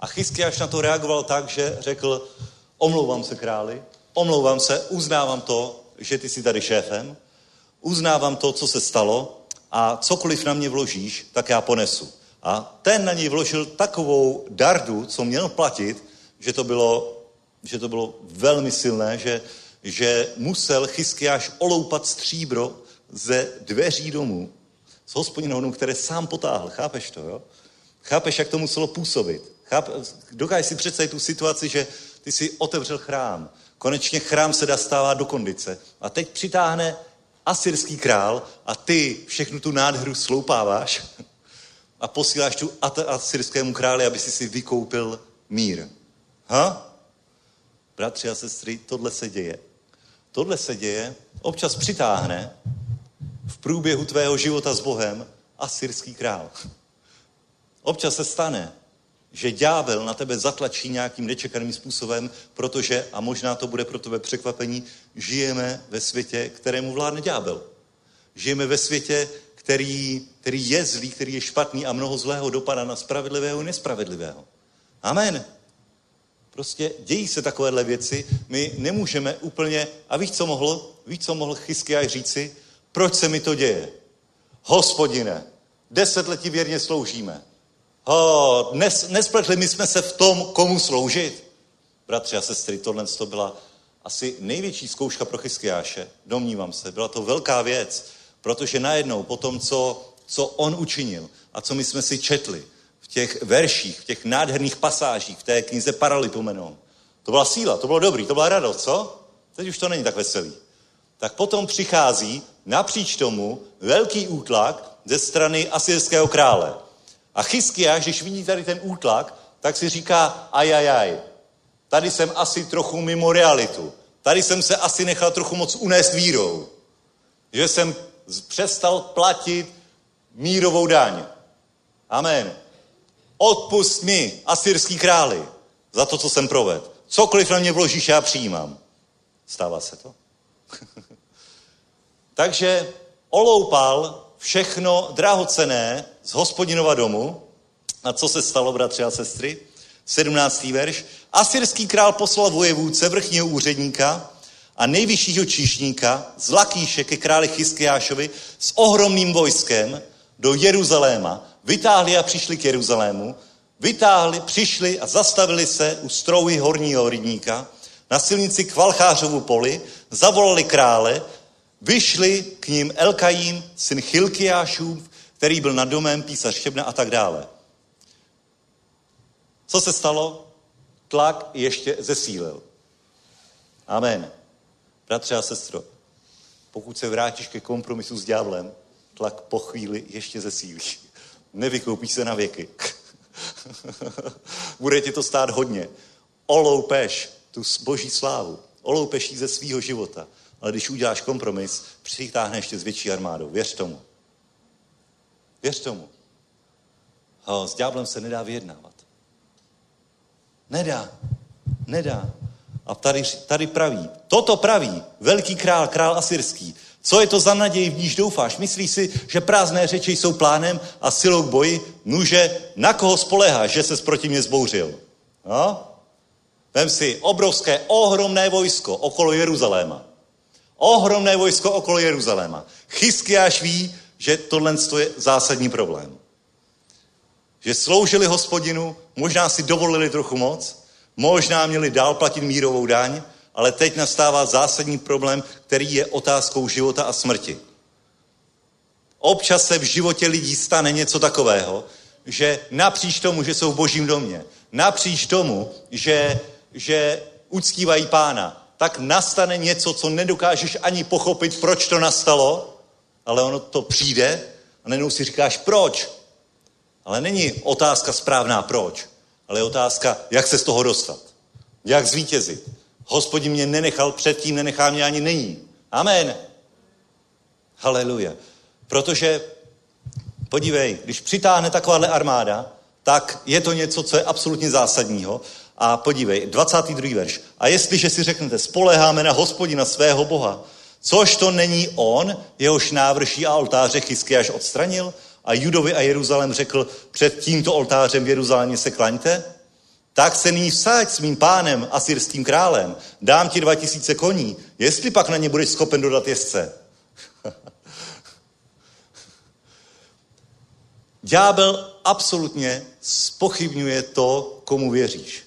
a Chyskiáš na to reagoval tak, že řekl, omlouvám se králi, omlouvám se, uznávám to, že ty jsi tady šéfem, uznávám to, co se stalo a cokoliv na mě vložíš, tak já ponesu. A ten na něj vložil takovou dardu, co měl platit, že to bylo, že to bylo velmi silné, že, že musel Chyskiáš oloupat stříbro ze dveří domů, z hospodinovou domu, které sám potáhl. Chápeš to, jo? Chápeš, jak to muselo působit? Cháp, dokážeš si představit tu situaci, že ty si otevřel chrám. Konečně chrám se dostává do kondice. A teď přitáhne asyrský král a ty všechnu tu nádheru sloupáváš a posíláš tu asyrskému králi, aby si si vykoupil mír. Ha? Bratři a sestry, tohle se děje. Tohle se děje, občas přitáhne v průběhu tvého života s Bohem asyrský král. Občas se stane, že ďábel na tebe zatlačí nějakým nečekaným způsobem, protože, a možná to bude pro tebe překvapení, žijeme ve světě, kterému vládne ďábel. Žijeme ve světě, který, který je zlý, který je špatný a mnoho zlého dopadá na spravedlivého i nespravedlivého. Amen. Prostě dějí se takovéhle věci, my nemůžeme úplně, a víš, co mohl, víš, co mohl Chyskiaj říci? Proč se mi to děje? Hospodine, deset letí věrně sloužíme Oh, nes, nespletli my jsme se v tom, komu sloužit. Bratři a sestry, tohle to byla asi největší zkouška pro Chyskiáše, domnívám se. Byla to velká věc, protože najednou po tom, co, co on učinil a co my jsme si četli v těch verších, v těch nádherných pasážích, v té knize Paralipomenon, to byla síla, to bylo dobrý, to byla radost, co? Teď už to není tak veselý. Tak potom přichází napříč tomu velký útlak ze strany asyrského krále. A Chyskiáš, když vidí tady ten útlak, tak si říká, ajajaj, tady jsem asi trochu mimo realitu. Tady jsem se asi nechal trochu moc unést vírou. Že jsem přestal platit mírovou daň. Amen. Odpust mi, asyrský králi, za to, co jsem provedl. Cokoliv na mě vložíš, já přijímám. Stává se to? Takže oloupal všechno drahocené z hospodinova domu. A co se stalo, bratři a sestry? 17. verš. Asyrský král poslal vojevůdce, vrchního úředníka a nejvyššího číšníka z Lakíše ke králi Chyskiášovi s ohromným vojskem do Jeruzaléma. Vytáhli a přišli k Jeruzalému. Vytáhli, přišli a zastavili se u strouhy horního rybníka na silnici k Valchářovu poli, zavolali krále, vyšli k ním Elkajín, syn Chilkiášův, který byl nad domem, písař Šebna a tak dále. Co se stalo? Tlak ještě zesílil. Amen. Bratře a sestro, pokud se vrátíš ke kompromisu s ďáblem, tlak po chvíli ještě zesílí. Nevykoupíš se na věky. Bude ti to stát hodně. Oloupeš tu boží slávu. Oloupeš ji ze svýho života. Ale když uděláš kompromis, přitáhneš tě s větší armádou. Věř tomu. Věř tomu. O, s ďáblem se nedá vyjednávat. Nedá. Nedá. A tady, tady praví, toto praví velký král, král asyrský. Co je to za naději, v níž doufáš? Myslíš si, že prázdné řeči jsou plánem a silou k boji? Nuže, na koho spoleháš, že se proti mě zbouřil? No? Vem si obrovské, ohromné vojsko okolo Jeruzaléma. Ohromné vojsko okolo Jeruzaléma. Chyskiáš ví, že tohle je zásadní problém. Že sloužili hospodinu, možná si dovolili trochu moc, možná měli dál platit mírovou daň, ale teď nastává zásadní problém, který je otázkou života a smrti. Občas se v životě lidí stane něco takového, že napříč tomu, že jsou v božím domě, napříč tomu, že, že uctívají pána, tak nastane něco, co nedokážeš ani pochopit, proč to nastalo, ale ono to přijde a najednou si říkáš, proč? Ale není otázka správná proč, ale je otázka, jak se z toho dostat. Jak zvítězit. Hospodin mě nenechal předtím, nenechá mě ani nyní. Amen. Haleluja. Protože, podívej, když přitáhne takováhle armáda, tak je to něco, co je absolutně zásadního. A podívej, 22. verš. A jestliže si řeknete, spoleháme na hospodina svého Boha, což to není on, jehož návrší a oltáře Chyskiáš odstranil, a Judovi a Jeruzalém řekl, před tímto oltářem v Jeruzalémě se klaňte, tak se nyní vsaď s mým pánem, asyrským králem, dám ti dva tisíce koní, jestli pak na ně budeš schopen dodat jezdce. Ďábel absolutně spochybňuje to, komu věříš.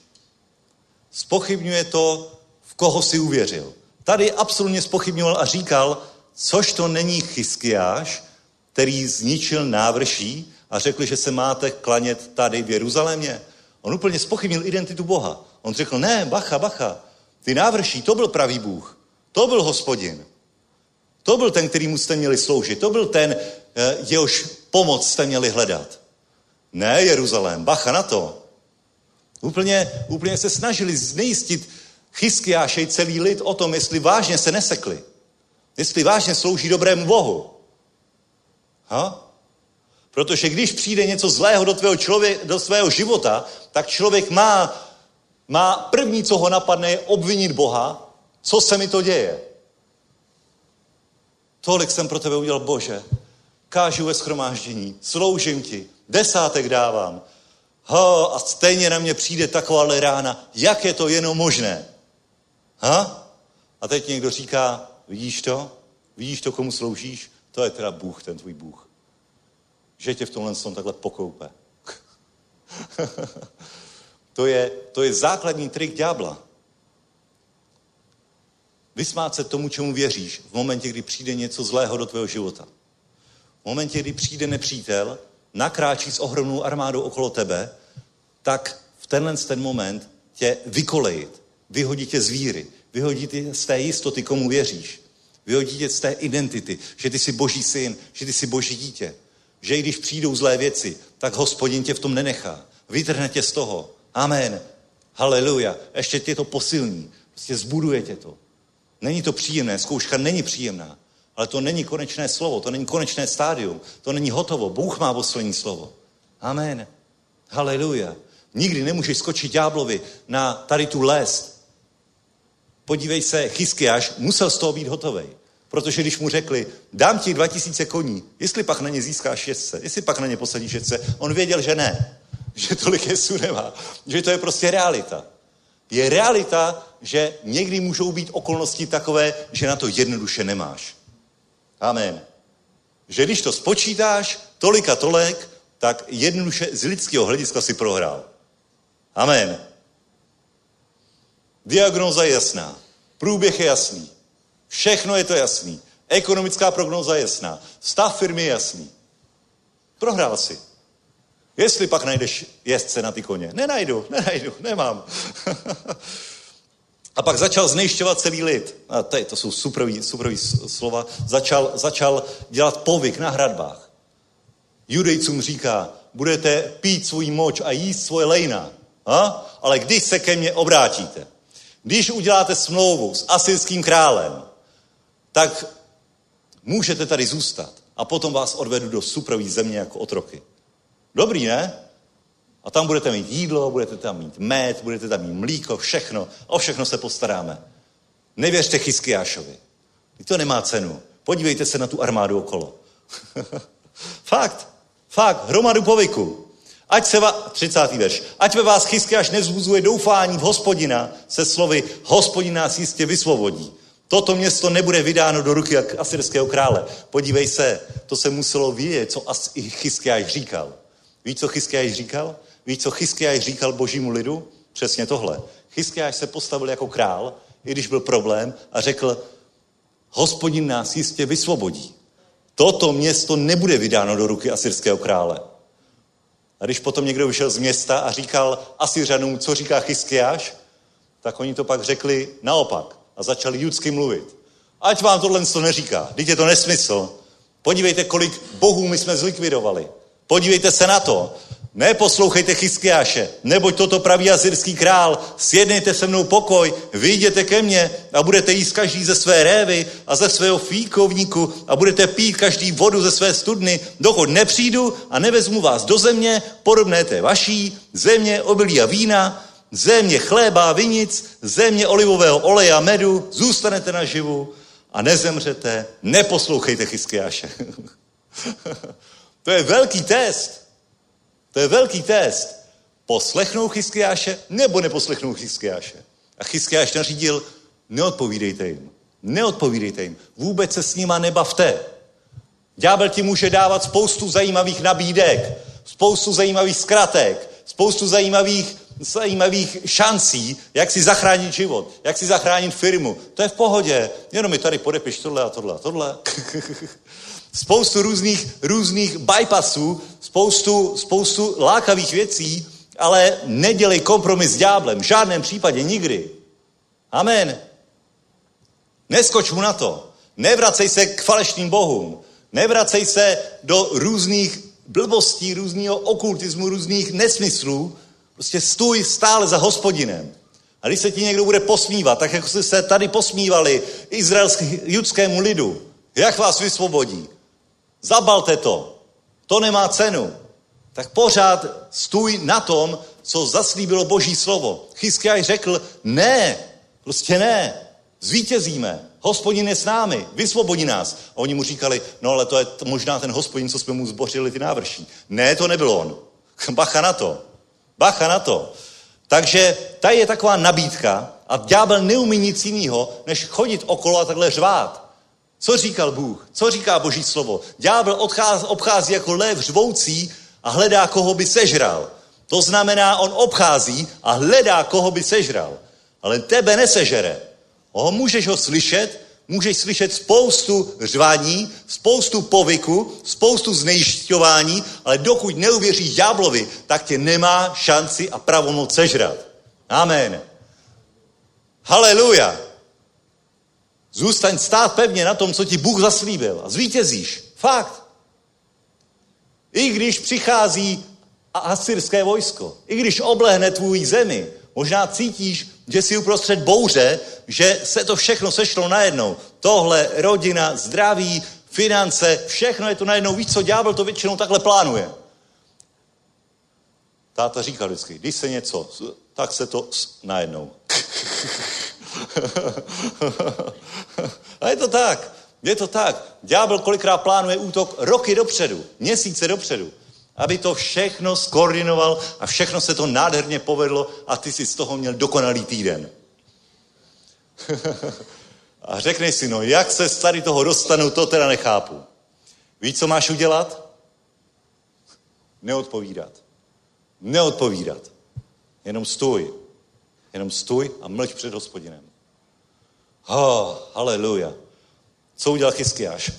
Spochybňuje to, v koho si uvěřil. Tady absolutně spochybňoval a říkal, což to není Chyskiáš, který zničil návrší a řekl, že se máte klanět tady v Jeruzalémě. On úplně spochybnil identitu Boha. On řekl, ne, bacha, bacha, ty návrší, to byl pravý Bůh. To byl hospodin. To byl ten, který mu jste měli sloužit. To byl ten, eh, jehož pomoc jste měli hledat. Ne Jeruzalém, bacha na to. Úplně, úplně se snažili znejistit Chyskiášej celý lid o tom, jestli vážně se nesekli. Jestli vážně slouží dobrému Bohu. Ha? Protože když přijde něco zlého do tvého, člověk, do svého života, tak člověk má, má první, co ho napadne, je obvinit Boha, co se mi to děje. Tolik jsem pro tebe udělal, Bože. Kážu ve schromáždění, sloužím ti, desátek dávám. Ha, a stejně na mě přijde taková rána. Jak je to jenom možné? Ha? A teď někdo říká, vidíš to? Vidíš to, komu sloužíš? To je teda Bůh, ten tvůj Bůh. Že tě v tomhle tom takhle pokoupe. to, je, to je základní trik ďábla. Vysmát se tomu, čemu věříš, v momentě, kdy přijde něco zlého do tvého života. V momentě, kdy přijde nepřítel, nakráčí s ohromnou armádou okolo tebe, tak v tenhle ten moment tě vykolejit, vyhodí tě z víry, vyhodí tě z té jistoty, komu věříš. Vyhodí tě z té identity, že ty jsi boží syn, že ty jsi boží dítě. Že i když přijdou zlé věci, tak hospodin tě v tom nenechá. Vytrhne tě z toho. Amen. Haleluja. Ještě tě to posilní. Prostě zbuduje tě to. Není to příjemné, zkouška není příjemná. Ale to není konečné slovo, to není konečné stádium, to není hotovo. Bůh má poslední slovo. Amen. Haleluja. Nikdy nemůžeš skočit ďáblovi na tady tu les. Podívej se, Chyskiáš musel z toho být hotový. Protože když mu řekli, dám ti 2000 koní, jestli pak na ně získáš šestce, jestli pak na ně posadíš šestce, on věděl, že ne. Že tolik jesu nemá. Že to je prostě realita. Je realita, že někdy můžou být okolnosti takové, že na to jednoduše nemáš. Amen. Že když to spočítáš, tolik a tolik, tak jednoduše z lidského hlediska si prohrál. Amen. Diagnoza je jasná. Průběh je jasný. Všechno je to jasný. Ekonomická prognóza je jasná. Stav firmy je jasný. Prohrál si. Jestli pak najdeš jezdce na ty koně. Nenajdu, nenajdu, nemám. A pak začal znejšťovat celý lid. A tady, to jsou superový, superový slova. Začal, začal dělat povyk na hradbách. Judejcům říká, budete pít svůj moč a jíst svoje lejna. A? Ale když se ke mně obrátíte, když uděláte smlouvu s asyrským králem, tak můžete tady zůstat a potom vás odvedu do suprový země jako otroky. Dobrý, ne? A tam budete mít jídlo, budete tam mít med, budete tam mít mlíko, všechno. O všechno se postaráme. Nevěřte Chyskiášovi. To nemá cenu. Podívejte se na tu armádu okolo. fakt, fakt, hromadu povyku. Ať se va, 30. verš, ať ve vás Chyskiáš nezbuzuje doufání v hospodina se slovy hospodin nás jistě vysvobodí. Toto město nebude vydáno do ruky asyrského krále. Podívej se, to se muselo vědět, co Chyskiáš říkal. Víš, co Chyskiáš říkal? Víš, co Chyskiáš říkal božímu lidu? Přesně tohle. Chyskiáš se postavil jako král, i když byl problém, a řekl, hospodin nás jistě vysvobodí. Toto město nebude vydáno do ruky asyrského krále. A když potom někdo vyšel z města a říkal Asyřanům, co říká Chyskiáš, tak oni to pak řekli naopak a začali judsky mluvit. Ať vám tohle to neříká, teď je to nesmysl. Podívejte, kolik bohů my jsme zlikvidovali. Podívejte se na to. Neposlouchejte Chyskiáše, neboť toto praví asyrský král, sjednejte se mnou pokoj, vyjděte ke mně a budete jíst každý ze své révy a ze svého fíkovníku a budete pít každý vodu ze své studny, dokud nepřijdu a nevezmu vás do země, podobné té vaší, země obilí a vína, země chléba a vinic, země olivového oleje a medu, zůstanete naživu a nezemřete, neposlouchejte Chyskiáše. to je velký test. To je velký test. Poslechnou Chyskiáše nebo neposlechnou Chyskiáše? A Chyskiáš nařídil, neodpovídejte jim. Neodpovídejte jim. Vůbec se s nima nebavte. Ďábel ti může dávat spoustu zajímavých nabídek, spoustu zajímavých zkratek, spoustu zajímavých, zajímavých šancí, jak si zachránit život, jak si zachránit firmu. To je v pohodě. Jenom mi tady podepiš tohle a tohle a tohle. spoustu různých, různých bypassů, spoustu, spoustu lákavých věcí, ale nedělej kompromis s ďáblem. V žádném případě nikdy. Amen. Neskoč mu na to. Nevracej se k falešným bohům. Nevracej se do různých blbostí, různého okultismu, různých nesmyslů. Prostě stůj stále za hospodinem. A když se ti někdo bude posmívat, tak jako se tady posmívali izraelskému judskému lidu, jak vás vysvobodí? Zabalte to. To nemá cenu. Tak pořád stůj na tom, co zaslíbilo Boží slovo. Chyskiaj řekl, ne, prostě ne, zvítězíme. Hospodin je s námi, vysvobodí nás. A oni mu říkali, no ale to je možná ten hospodin, co jsme mu zbořili ty návrší. Ne, to nebyl on. Bacha na to. Bacha na to. Takže tady je taková nabídka a ďábel neumí nic jiného, než chodit okolo a takhle řvát. Co říkal Bůh? Co říká Boží slovo? Ďábel odchází, obchází jako lev řvoucí a hledá, koho by sežral. To znamená, on obchází a hledá, koho by sežral. Ale tebe nesežere. O, můžeš ho slyšet, můžeš slyšet spoustu řvaní, spoustu povyku, spoustu znejišťování, ale dokud neuvěříš ďáblovi, tak tě nemá šanci a pravomoc sežrat. Amen. Haleluja. Zůstaň stát pevně na tom, co ti Bůh zaslíbil a zvítězíš. Fakt. I když přichází asyrské vojsko, i když oblehne tvůj zemi, možná cítíš, že jsi uprostřed bouře, že se to všechno sešlo najednou. Tohle, rodina, zdraví, finance, všechno je to najednou. Víš co, ďábel to většinou takhle plánuje. Táta říká vždycky, když se něco, tak se to najednou. A je to tak. Je to tak. Ďábel kolikrát plánuje útok roky dopředu, měsíce dopředu, aby to všechno skoordinoval a všechno se to nádherně povedlo a ty si z toho měl dokonalý týden. a řekneš si, no jak se z tady toho dostanu, to teda nechápu. Víš, co máš udělat? Neodpovídat. Neodpovídat. Jenom stůj. Jenom stůj a mlč před hospodinem. Oh, haleluja. Co udělal Chyskiáš?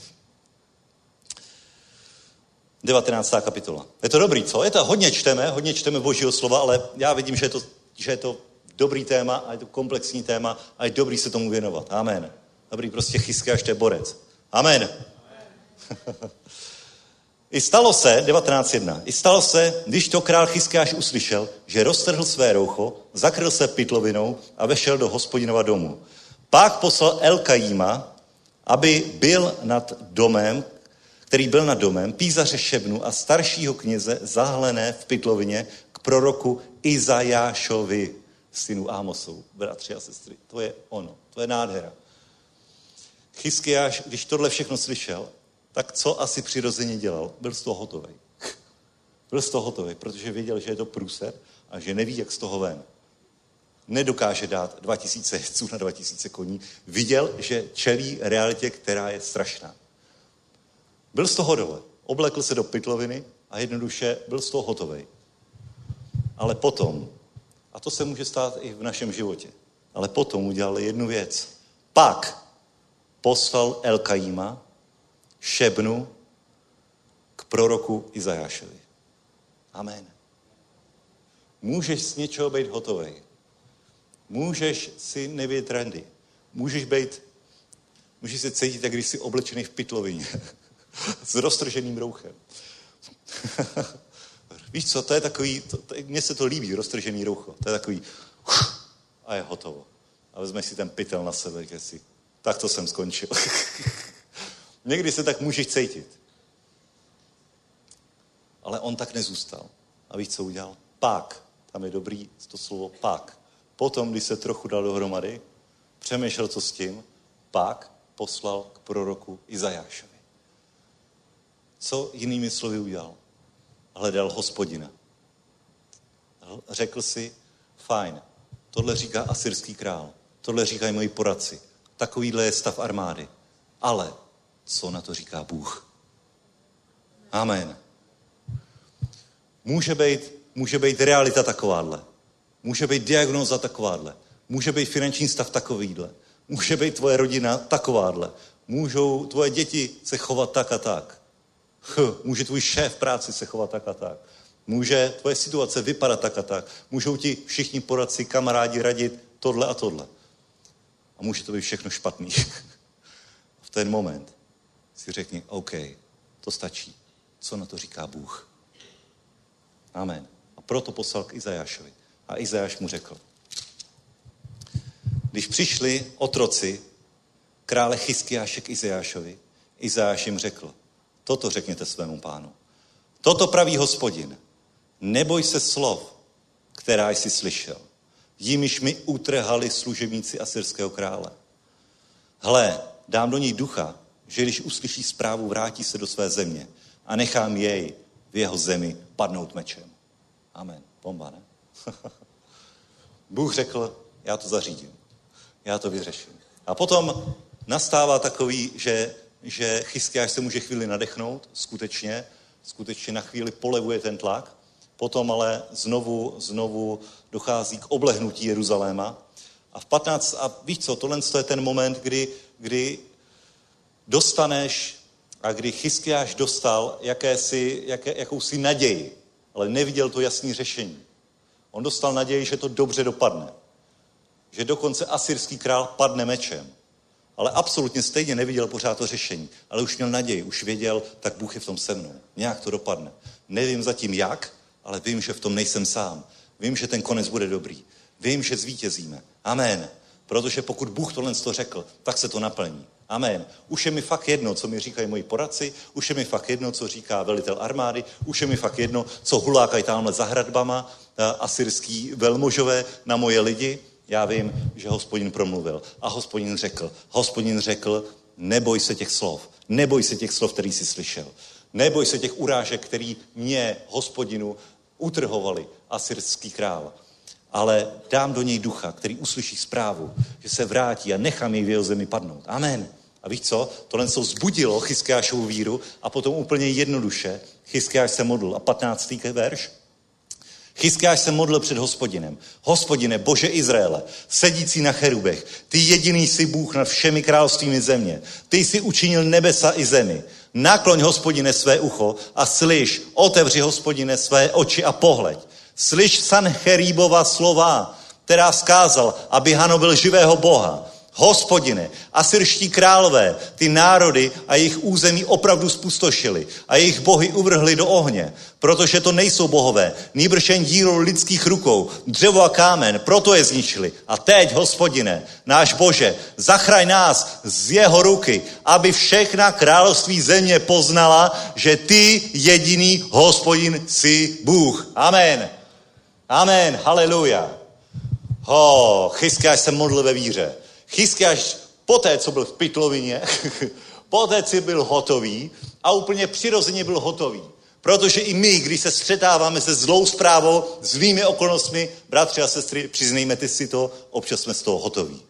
19. kapitola. Je to dobrý, co? Je to hodně čteme, hodně čteme božího slova, ale já vidím, že je to, že je to dobrý téma a je to komplexní téma a je dobrý se tomu věnovat. Amen. Dobrý, prostě Chyskiáš, to je borec. Amen. I stalo se, 19.1, i stalo se, když to král Chyskiáš uslyšel, že roztrhl své roucho, zakryl se pytlovinou a vešel do hospodinova domu. Pak poslal Elkajíma, aby byl nad domem, který byl nad domem, písaře Šebnu a staršího kněze zahlené v pytlovině k proroku Izajášovi, synu Ámosou, bratři a sestry. To je ono, to je nádhera. Chyskiáš, když tohle všechno slyšel, tak co asi přirozeně dělal? Byl z toho hotový. Byl z toho hotový, protože věděl, že je to průser a že neví, jak z toho ven. Nedokáže dát 2000 jezdců na 2000 koní. Viděl, že čelí realitě, která je strašná. Byl z toho dole. Oblekl se do pytloviny a jednoduše byl z toho hotový. Ale potom, a to se může stát i v našem životě, ale potom udělal jednu věc. Pak poslal Elkajíma, Šebnu, k proroku Izajášovi. Amen. Můžeš z něčeho být hotový. Můžeš si nevědět trendy. Můžeš být, můžeš se cítit, jak když jsi oblečený v pytlovině. s roztrženým rouchem. Víš co, to je takový, to, to, mně se to líbí, roztržený roucho. To je takový, a je hotovo. A vezmeš si ten pytel na sebe, když si, tak to jsem skončil. Někdy se tak můžeš cítit. Ale on tak nezůstal. A víš, co udělal? Pak, tam je dobrý to slovo pak. Potom, když se trochu dal dohromady, přemýšlel, co s tím, pak poslal k proroku Izajášovi. Co jinými slovy udělal? Hledal hospodina. Řekl si, fajn, tohle říká asyrský král, tohle říkají moji poradci, takovýhle je stav armády. Ale co na to říká Bůh? Amen. Může být, může být realita takováhle. Může být diagnoza takováhle. Může být finanční stav takovýhle. Může být tvoje rodina takováhle. Můžou tvoje děti se chovat tak a tak. Může tvůj šéf v práci se chovat tak a tak. Může tvoje situace vypadat tak a tak. Můžou ti všichni poradci, kamarádi radit tohle a tohle. A může to být všechno špatný. v ten moment si řekni, OK, to stačí. Co na to říká Bůh? Amen. A proto poslal k Izajášovi. A Izajáš mu řekl, když přišli otroci krále Chyskiáše k Izajášovi, Izajáš jim řekl, Toto řekněte svému pánu. Toto praví hospodin. Neboj se slov, která jsi slyšel. Jimiž mi utrhali služebníci asyrského krále. Hle, dám do něj ducha, že když uslyší zprávu, vrátí se do své země a nechám jej v jeho zemi padnout mečem. Amen. Bomba, ne? Bůh řekl, já to zařídím. Já to vyřeším. A potom nastává takový, že že Chyskiáš se může chvíli nadechnout, skutečně, skutečně na chvíli polevuje ten tlak, potom ale znovu, znovu dochází k oblehnutí Jeruzaléma. A v 15, a víš co, tohle je ten moment, kdy, kdy dostaneš a kdy Chyskiáš dostal jakési, jaké, jakousi naději, ale neviděl to jasný řešení. On dostal naději, že to dobře dopadne. Že dokonce asyrský král padne mečem ale absolutně stejně neviděl pořád to řešení. Ale už měl naději, už věděl, tak Bůh je v tom se mnou. Nějak to dopadne. Nevím zatím jak, ale vím, že v tom nejsem sám. Vím, že ten konec bude dobrý. Vím, že zvítězíme. Amen. Protože pokud Bůh tohle to řekl, tak se to naplní. Amen. Už je mi fakt jedno, co mi říkají moji poradci, už je mi fakt jedno, co říká velitel armády, už je mi fakt jedno, co hulákají tamhle za hradbama asyrský velmožové na moje lidi. Já vím, že hospodin promluvil. A hospodin řekl, hospodin řekl, neboj se těch slov, neboj se těch slov, který jsi slyšel. Neboj se těch urážek, který mě, hospodinu, utrhovali asyrský král. Ale dám do něj ducha, který uslyší zprávu, že se vrátí a nechám jej v jeho zemi padnout. Amen. A víš co? Tohle se vzbudilo Chyskiášovu víru a potom úplně jednoduše Chyskiáš se modlil. A 15. verš. Chyskiáš se modlil před hospodinem. Hospodine, Bože Izraele, sedící na cherubech, ty jediný jsi Bůh nad všemi královstvími země. Ty jsi učinil nebesa i zemi. Nakloň, hospodine, své ucho a slyš, otevři, hospodine, své oči a pohled. Slyš Sancheribova slova, která skázal, aby hanobil živého Boha. Hospodine, asyrští králové, ty národy a jejich území opravdu spustošili a jejich bohy uvrhli do ohně, protože to nejsou bohové, nýbrž jen dílo lidských rukou, dřevo a kámen, proto je zničili. A teď, hospodine, náš Bože, zachraň nás z jeho ruky, aby všechna království země poznala, že ty jediný hospodin jsi Bůh. Amen. Amen. Haleluja. Ho, Chyskiáš se modlil ve víře. Chyskiáš poté, co byl v pytlovině, poté, co byl hotový a úplně přirozeně byl hotový. Protože i my, když se střetáváme se zlou zprávou, zlými okolnostmi, bratři a sestry, přiznejme ty si to, občas jsme z toho hotoví.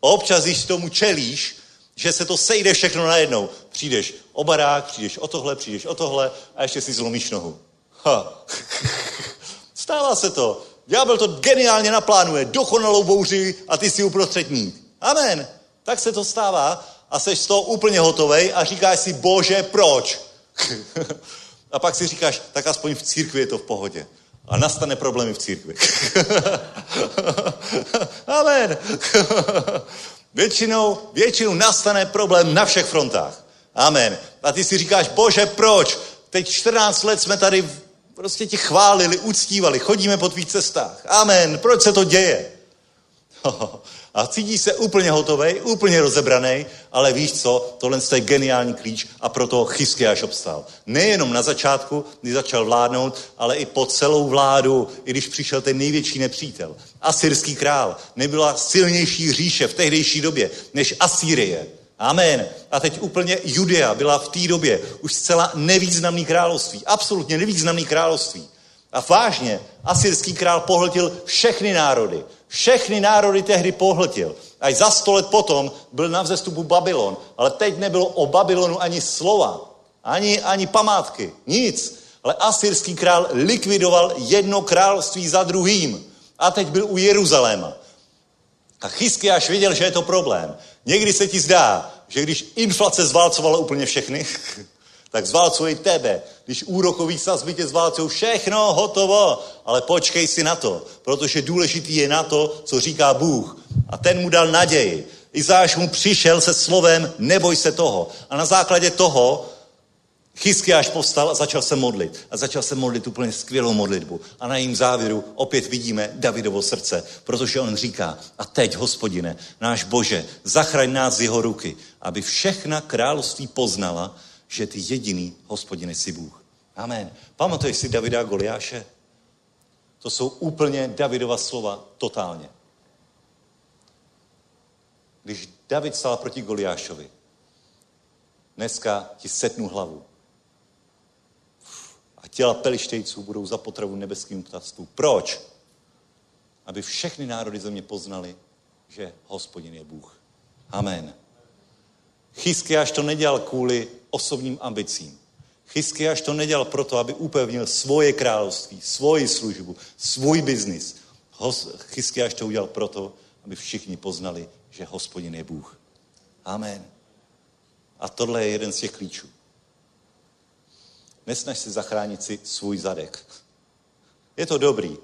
Občas, když tomu čelíš, že se to sejde všechno najednou. Přijdeš o barák, přijdeš o tohle, přijdeš o tohle a ještě si zlomíš nohu. Ha. Stává se to. Ďábel to geniálně naplánuje, dokonalou bouři a ty si uprostřední. Amen. Tak se to stává a jsi z toho úplně hotovej a říkáš si, bože, proč? a pak si říkáš, tak aspoň v církvi je to v pohodě. A nastane problémy v církvi. Amen. většinou, většinou nastane problém na všech frontách. Amen. A ty si říkáš, bože, proč? Teď 14 let jsme tady prostě ti chválili, uctívali, chodíme po tvých cestách. Amen. Proč se to děje? A cítí se úplně hotový, úplně rozebraný, ale víš co, tohle je geniální klíč a proto Chyskiáš obstal. Nejenom na začátku, kdy začal vládnout, ale i po celou vládu, i když přišel ten největší nepřítel. Asyrský král nebyla silnější říše v tehdejší době než Asýrie. Amen. A teď úplně Judea byla v té době už zcela nevýznamný království. Absolutně nevýznamný království. A vážně, asyrský král pohltil všechny národy. Všechny národy tehdy pohltil. Až za sto let potom byl na vzestupu Babylon. Ale teď nebylo o Babylonu ani slova, ani, ani památky, nic. Ale asyrský král likvidoval jedno království za druhým. A teď byl u Jeruzaléma. A až viděl, že je to problém. Někdy se ti zdá, že když inflace zválcovala úplně všechny, tak zválcují tebe. Když úrokový sazby tě zválcují, všechno hotovo. Ale počkej si na to, protože důležitý je na to, co říká Bůh. A ten mu dal naději. Izáš mu přišel se slovem, neboj se toho. A na základě toho až povstal a začal se modlit. A začal se modlit úplně skvělou modlitbu. A na jejím závěru opět vidíme Davidovo srdce, protože on říká, a teď, hospodine, náš Bože, zachraň nás z jeho ruky, aby všechna království poznala, že ty jediný, hospodine, jsi Bůh. Amen. Pamatuješ si Davida a Goliáše? To jsou úplně Davidova slova totálně. Když David stál proti Goliášovi, dneska ti setnu hlavu. A těla pelištejců budou za potravu nebeským ptactvu. Proč? Aby všechny národy země poznali, že hospodin je Bůh. Amen. Chyskiáš to nedělal kvůli osobním ambicím. Chyskiáš to nedělal proto, aby upevnil svoje království, svoji službu, svůj biznis. Chyskiáš to udělal proto, aby všichni poznali, že hospodin je Bůh. Amen. A tohle je jeden z těch klíčů. Nesnaž se zachránit si svůj zadek. Je to dobrý,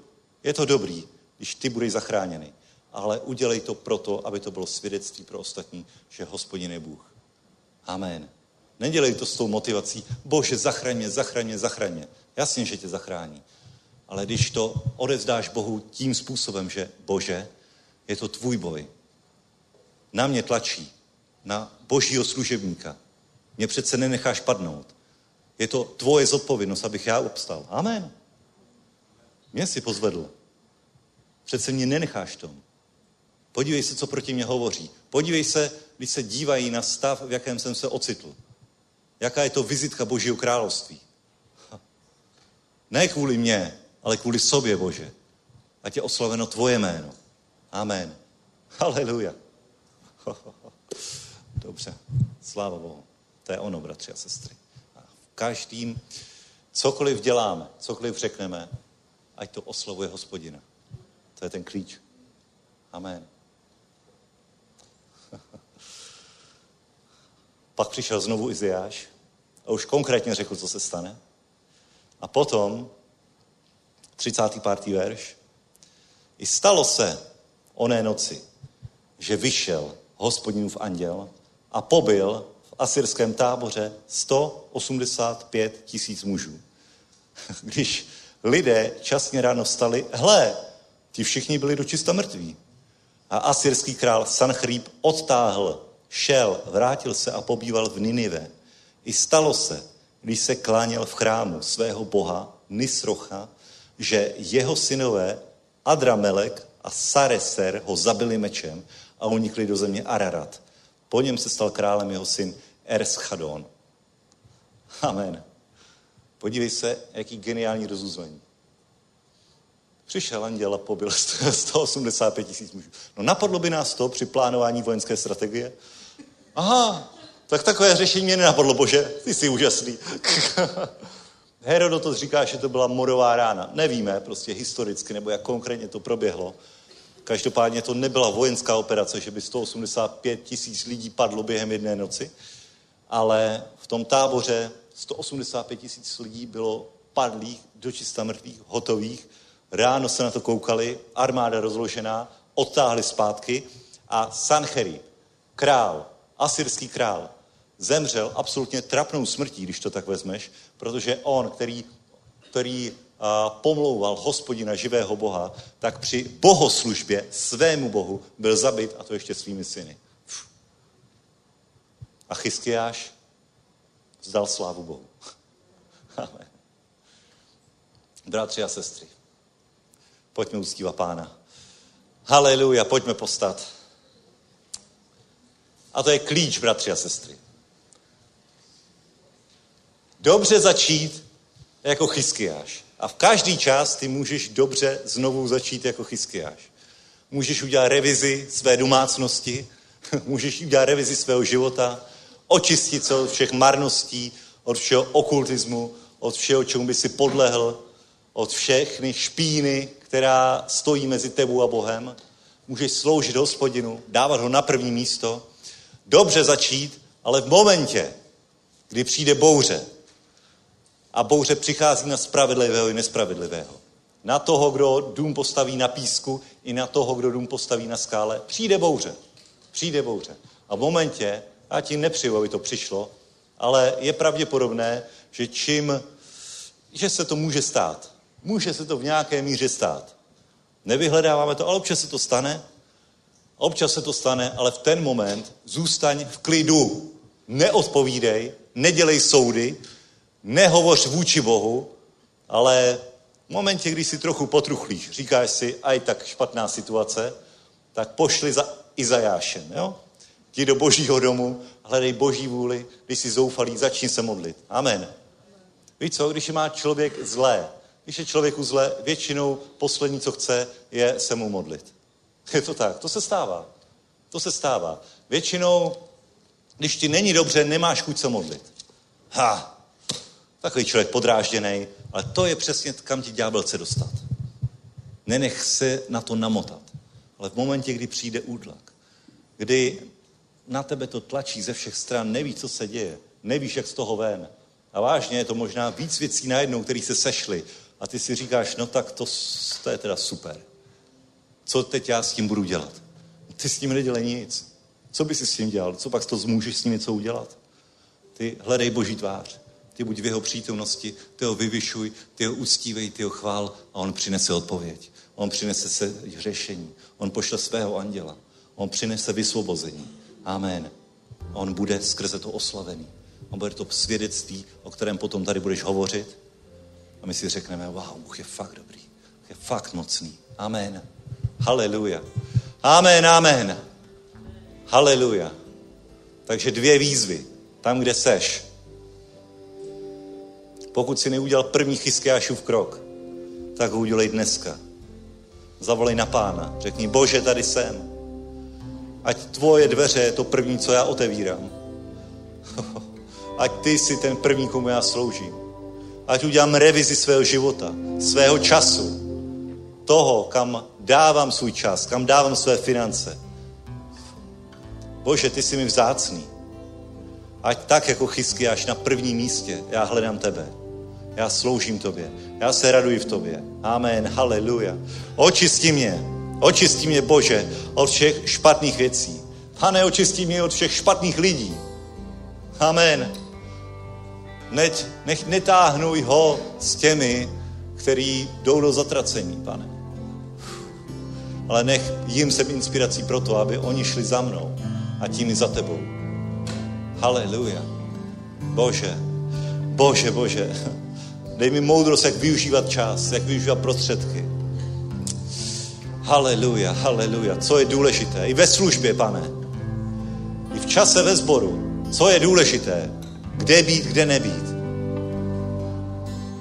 je to dobrý, když ty budeš zachráněný. Ale udělej to proto, aby to bylo svědectví pro ostatní, že hospodin je Bůh. Amen. Nedělej to s tou motivací, bože, zachraň mě, zachraň mě, zachraň mě. Jasně, že tě zachrání. Ale když to odezdáš Bohu tím způsobem, že bože, je to tvůj boj. Na mě tlačí, na božího služebníka. Mě přece nenecháš padnout. Je to tvoje zodpovědnost, abych já obstal. Amen. Mě si pozvedl. Přece mě nenecháš tom. Podívej se, co proti mě hovoří. Podívej se, když se dívají na stav, v jakém jsem se ocitl. Jaká je to vizitka Božího království. Ne kvůli mě, ale kvůli sobě, Bože. Ať je oslaveno tvoje jméno. Amen. Haleluja. Dobře. Sláva Bohu. To je ono, bratři a sestry. A v každým, cokoliv děláme, cokoliv řekneme, ať to oslavuje hospodina. To je ten klíč. Amen. Pak přišel znovu Izajáš a už konkrétně řekl, co se stane. A potom, 35. verš, i stalo se oné noci, že vyšel hospodinův anděl a pobyl v asyrském táboře 185 tisíc mužů. Když lidé časně ráno stali, hle, ti všichni byli dočista mrtví. A asyrský král Sanchríb odtáhl, šel, vrátil se a pobýval v Ninive. I stalo se, když se kláněl v chrámu svého boha Nisrocha, že jeho synové Adramelek a Sareser ho zabili mečem a unikli do země Ararat. Po něm se stal králem jeho syn Erschadon. Amen. Podívej se, jaký geniální rozuzlení. Přišel anděl a pobyl 185 tisíc mužů. No napadlo by nás to při plánování vojenské strategie? Aha, tak takové řešení mě nenapadlo, bože, ty jsi úžasný. Herodotos říká, že to byla morová rána. Nevíme prostě historicky, nebo jak konkrétně to proběhlo. Každopádně to nebyla vojenská operace, že by 185 tisíc lidí padlo během jedné noci, ale v tom táboře 185 tisíc lidí bylo padlých, dočista mrtvých, hotových. Ráno se na to koukali, armáda rozložená, odtáhli zpátky a Sancherib, král, asyrský král, zemřel absolutně trapnou smrtí, když to tak vezmeš, protože on, který, který a, pomlouval hospodina živého Boha, tak při bohoslužbě svému Bohu byl zabit a to ještě svými syny. A Chyskiáš vzdal slávu Bohu. Amen. Bratři a sestry, pojďme uctívat pána. Haleluja, pojďme postat. A to je klíč, bratři a sestry. Dobře začít jako Chyskiáš. A v každý čas ty můžeš dobře znovu začít jako Chyskiáš. Můžeš udělat revizi své domácnosti, můžeš udělat revizi svého života, očistit se od všech marností, od všeho okultismu, od všeho, čemu by si podlehl, od všechny špíny, která stojí mezi tebou a Bohem. Můžeš sloužit hospodinu, dávat ho na první místo, dobře začít, ale v momentě, kdy přijde bouře, a bouře přichází na spravedlivého i nespravedlivého. Na toho, kdo dům postaví na písku, i na toho, kdo dům postaví na skále. Přijde bouře. Přijde bouře. A v momentě, já ti nepřeju, aby to přišlo, ale je pravděpodobné, že čím, že se to může stát. Může se to v nějaké míře stát. Nevyhledáváme to, ale občas se to stane. Občas se to stane, ale v ten moment zůstaň v klidu. Neodpovídej, nedělej soudy, nehovoř vůči Bohu, ale v momentě, kdy si trochu potruchlíš, říkáš si, aj tak špatná situace, tak pošli za Izajášem, jo? Jdi do božího domu, hledej boží vůli, když jsi zoufalý, začni se modlit. Amen. Víš co, když má člověk zlé, když je člověku zlé, většinou poslední, co chce, je se mu modlit. Je to tak, to se stává. To se stává. Většinou, když ti není dobře, nemáš chuť se modlit. Ha, Takový člověk podrážděný, ale to je přesně, kam ti ďábel chce dostat. Nenech se na to namotat. Ale v momentě, kdy přijde útlak, kdy na tebe to tlačí ze všech stran, nevíš, co se děje, nevíš, jak z toho ven. A vážně je to možná víc věcí najednou, které se sešly. A ty si říkáš, no tak to, to je teda super. Co teď já s tím budu dělat? Ty s tím nedělej nic. Co by si s tím dělal? Co pak to zmůžeš s ním něco udělat? Ty hledej boží tvář. Ty buď v jeho přítomnosti, ty ho vyvyšuj, ty ho uctívej, ty ho chvál a on přinese odpověď. On přinese se řešení. On pošle svého anděla. On přinese vysvobození. Amen. On bude skrze to oslavený. On bude to svědectví, o kterém potom tady budeš hovořit. A my si řekneme, wow, Bůh je fakt dobrý. Bůh je fakt mocný. Amen. Haleluja. Amen, amen. Haleluja. Takže dvě výzvy. Tam, kde seš, pokud si neudělal první Chyskiášův krok, tak ho udělej dneska. Zavolej na pána. Řekni, bože, tady jsem. Ať tvoje dveře je to první, co já otevírám. Ať ty jsi ten první, komu já sloužím. Ať udělám revizi svého života, svého času, toho, kam dávám svůj čas, kam dávám své finance. Bože, ty jsi mi vzácný. Ať tak jako chysky až na prvním místě, já hledám tebe. Já sloužím tobě. Já se raduji v tobě. Amen. Haleluja. Očisti mě. Očisti mě, Bože, od všech špatných věcí. Pane, očisti mě od všech špatných lidí. Amen. Nech, nech netáhnuj ho s těmi, který jdou do zatracení, pane. Ale nech jim jsem inspirací pro to, aby oni šli za mnou a tím i za tebou. Haleluja. Bože, Bože, Bože, dej mi moudrost, jak využívat čas, jak využívat prostředky. Haleluja, haleluja. Co je důležité? I ve službě, pane. I v čase ve sboru. Co je důležité? Kde být, kde nebýt?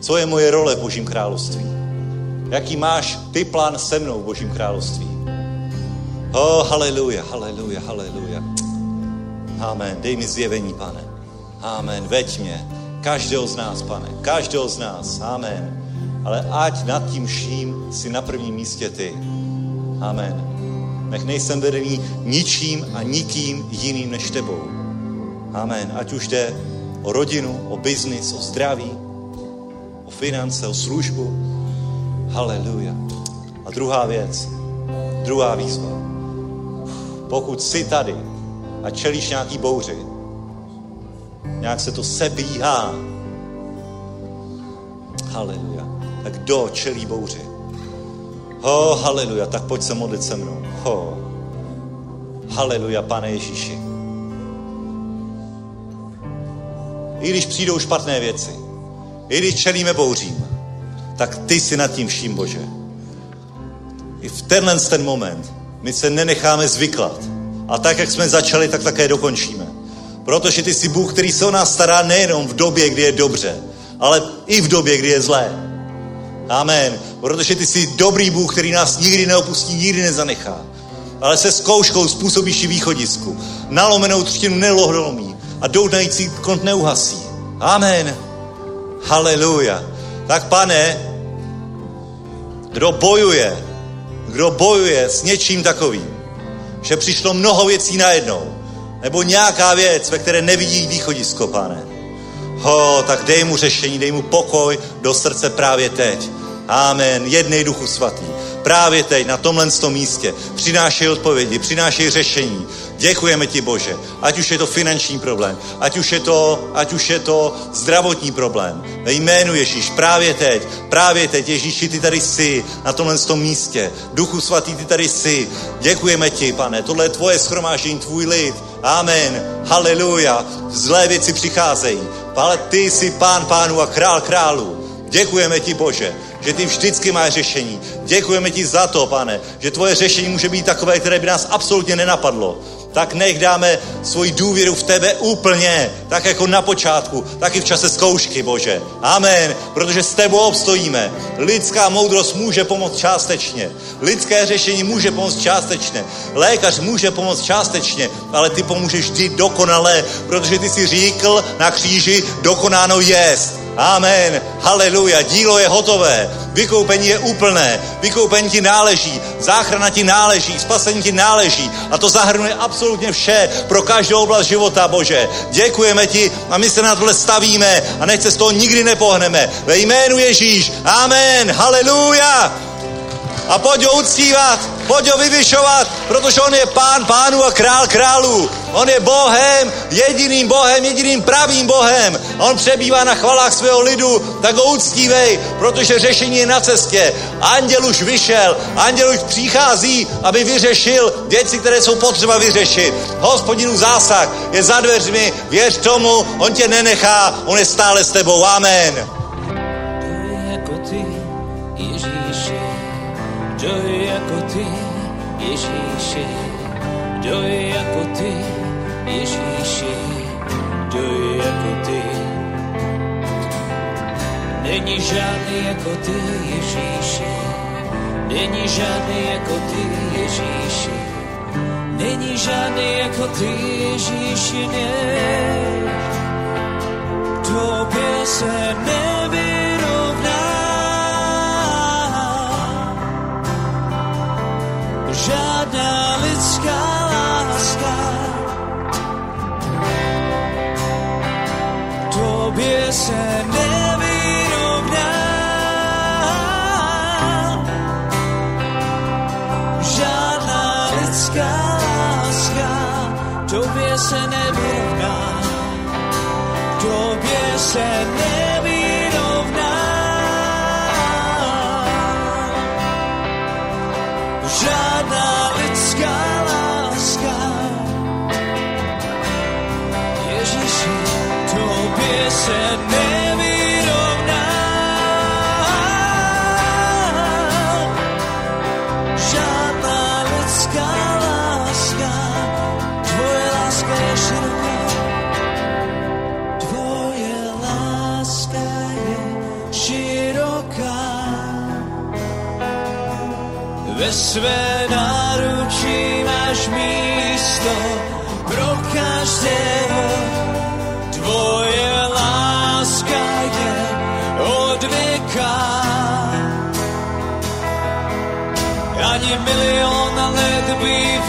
Co je moje role v Božím království? Jaký máš ty plán se mnou v Božím království? Oh, haleluja, haleluja, haleluja. Amen. Dej mi zjevení, pane. Amen. Veď mě. Každého z nás, pane. Každého z nás. Amen. Ale ať nad tím vším si na prvním místě ty. Amen. Nech nejsem vedený ničím a nikým jiným než tebou. Amen. Ať už jde o rodinu, o biznis, o zdraví, o finance, o službu. Haleluja. A druhá věc, druhá výzva. Pokud jsi tady a čelíš nějaký bouři, nějak se to sebíhá, haleluja, tak kdo čelí bouři? Ho, haleluja, tak pojď se modlit se mnou. Ho, haleluja, pane Ježíši. I když přijdou špatné věci, i když čelíme bouřím, tak ty si nad tím vším, Bože. I v tenhle ten moment my se nenecháme zvyklat. A tak, jak jsme začali, tak také dokončíme. Protože ty jsi Bůh, který se o nás stará nejenom v době, kdy je dobře, ale i v době, kdy je zlé. Amen. Protože ty jsi dobrý Bůh, který nás nikdy neopustí, nikdy nezanechá. Ale se zkouškou způsobíš i východisku. Nalomenou třtinu nelohromí a doudnající kont neuhasí. Amen. Haleluja. Tak pane, kdo bojuje, kdo bojuje s něčím takovým, že přišlo mnoho věcí najednou, nebo nějaká věc, ve které nevidí východisko, pane. Ho, tak dej mu řešení, dej mu pokoj do srdce právě teď. Amen. Jednej duchu svatý. Právě teď, na tomhle tom místě. Přinášej odpovědi, přinášej řešení. Děkujeme ti, Bože. Ať už je to finanční problém, ať už je to, ať už je to zdravotní problém. Ve jménu Ježíš, právě teď, právě teď, Ježíši, ty tady jsi na tomhle tom místě. Duchu svatý, ty tady jsi. Děkujeme ti, pane. Tohle je tvoje schromáždění, tvůj lid. Amen. Haleluja. Zlé věci přicházejí. Ale ty jsi pán pánů a král králů. Děkujeme ti, Bože, že ty vždycky máš řešení. Děkujeme ti za to, pane, že tvoje řešení může být takové, které by nás absolutně nenapadlo. Tak nech dáme svoji důvěru v tebe úplně, tak jako na počátku, tak i v čase zkoušky, Bože. Amen. Protože s tebou obstojíme. Lidská moudrost může pomoct částečně. Lidské řešení může pomoct částečně. Lékař může pomoct částečně, ale ty pomůžeš vždy dokonale, protože ty si říkal na kříži, dokonáno jest. Amen. Haleluja. Dílo je hotové. Vykoupení je úplné. Vykoupení ti náleží. Záchrana ti náleží. Spasení ti náleží. A to zahrnuje absolutně vše pro každou oblast života, Bože. Děkujeme ti a my se na tohle stavíme a nechce z toho nikdy nepohneme. Ve jménu Ježíš. Amen. Haleluja. A pojď ho uctívat, pojď ho vyvyšovat, protože on je pán pánů a král králů. On je Bohem, jediným Bohem, jediným pravým Bohem. On přebývá na chvalách svého lidu, tak ho uctívej, protože řešení je na cestě. Anděl už vyšel, anděl už přichází, aby vyřešil věci, které jsou potřeba vyřešit. Hospodinu zásah je za dveřmi, věř tomu, on tě nenechá, on je stále s tebou. Amen. Kdo je jako ty, Ježíši, kdo je jako ty. Není žádný jako ty, Ježíši, není žádný jako ty, Ježíši, není žádný jako ty, Ježíši, ne. Tobě se nevyrovná. žádná lidská. Tobě se nevyrovná. Žádná lidská láska tobě se nevyrovná. Tobě se nevyrovná. Své náručí máš místo pro každého. Tvoje láska je od věka. Ani milion let by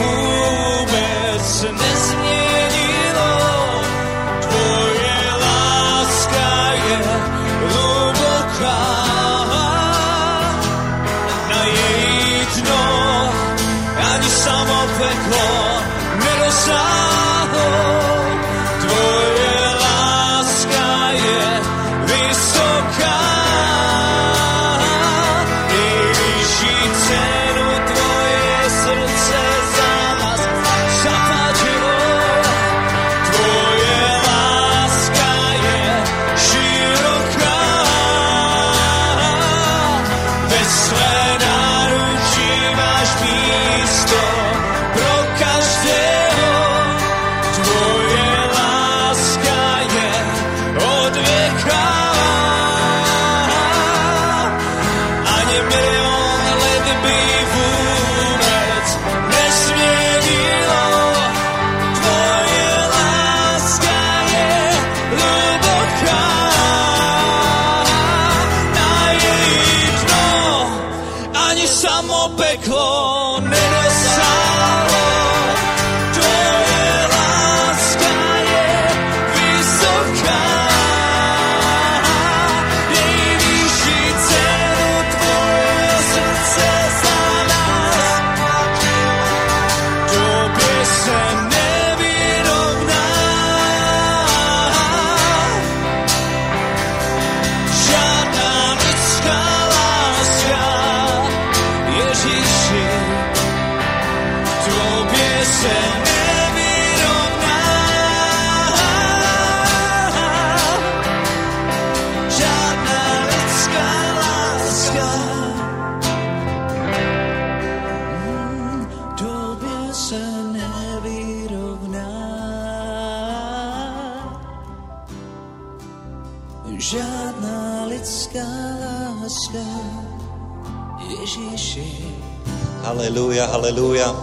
Haleluja, haleluja.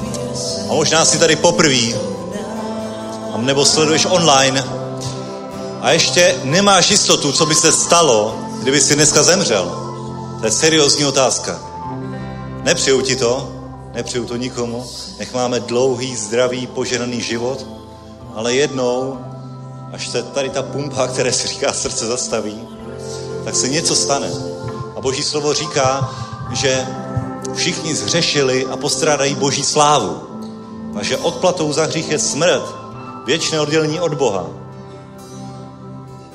A možná si tady poprvé, a nebo sleduješ online a ještě nemáš jistotu, co by se stalo, kdyby si dneska zemřel. To je seriózní otázka. Nepřeju ti to, nepřeju to nikomu. Nech máme dlouhý, zdravý, požehnaný život, ale jednou, až se tady ta pumpa, které se říká srdce, zastaví, tak se něco stane. A Boží slovo říká, že všichni zhřešili a postrádají Boží slávu. A že odplatou za hřích je smrt, věčné oddělení od Boha.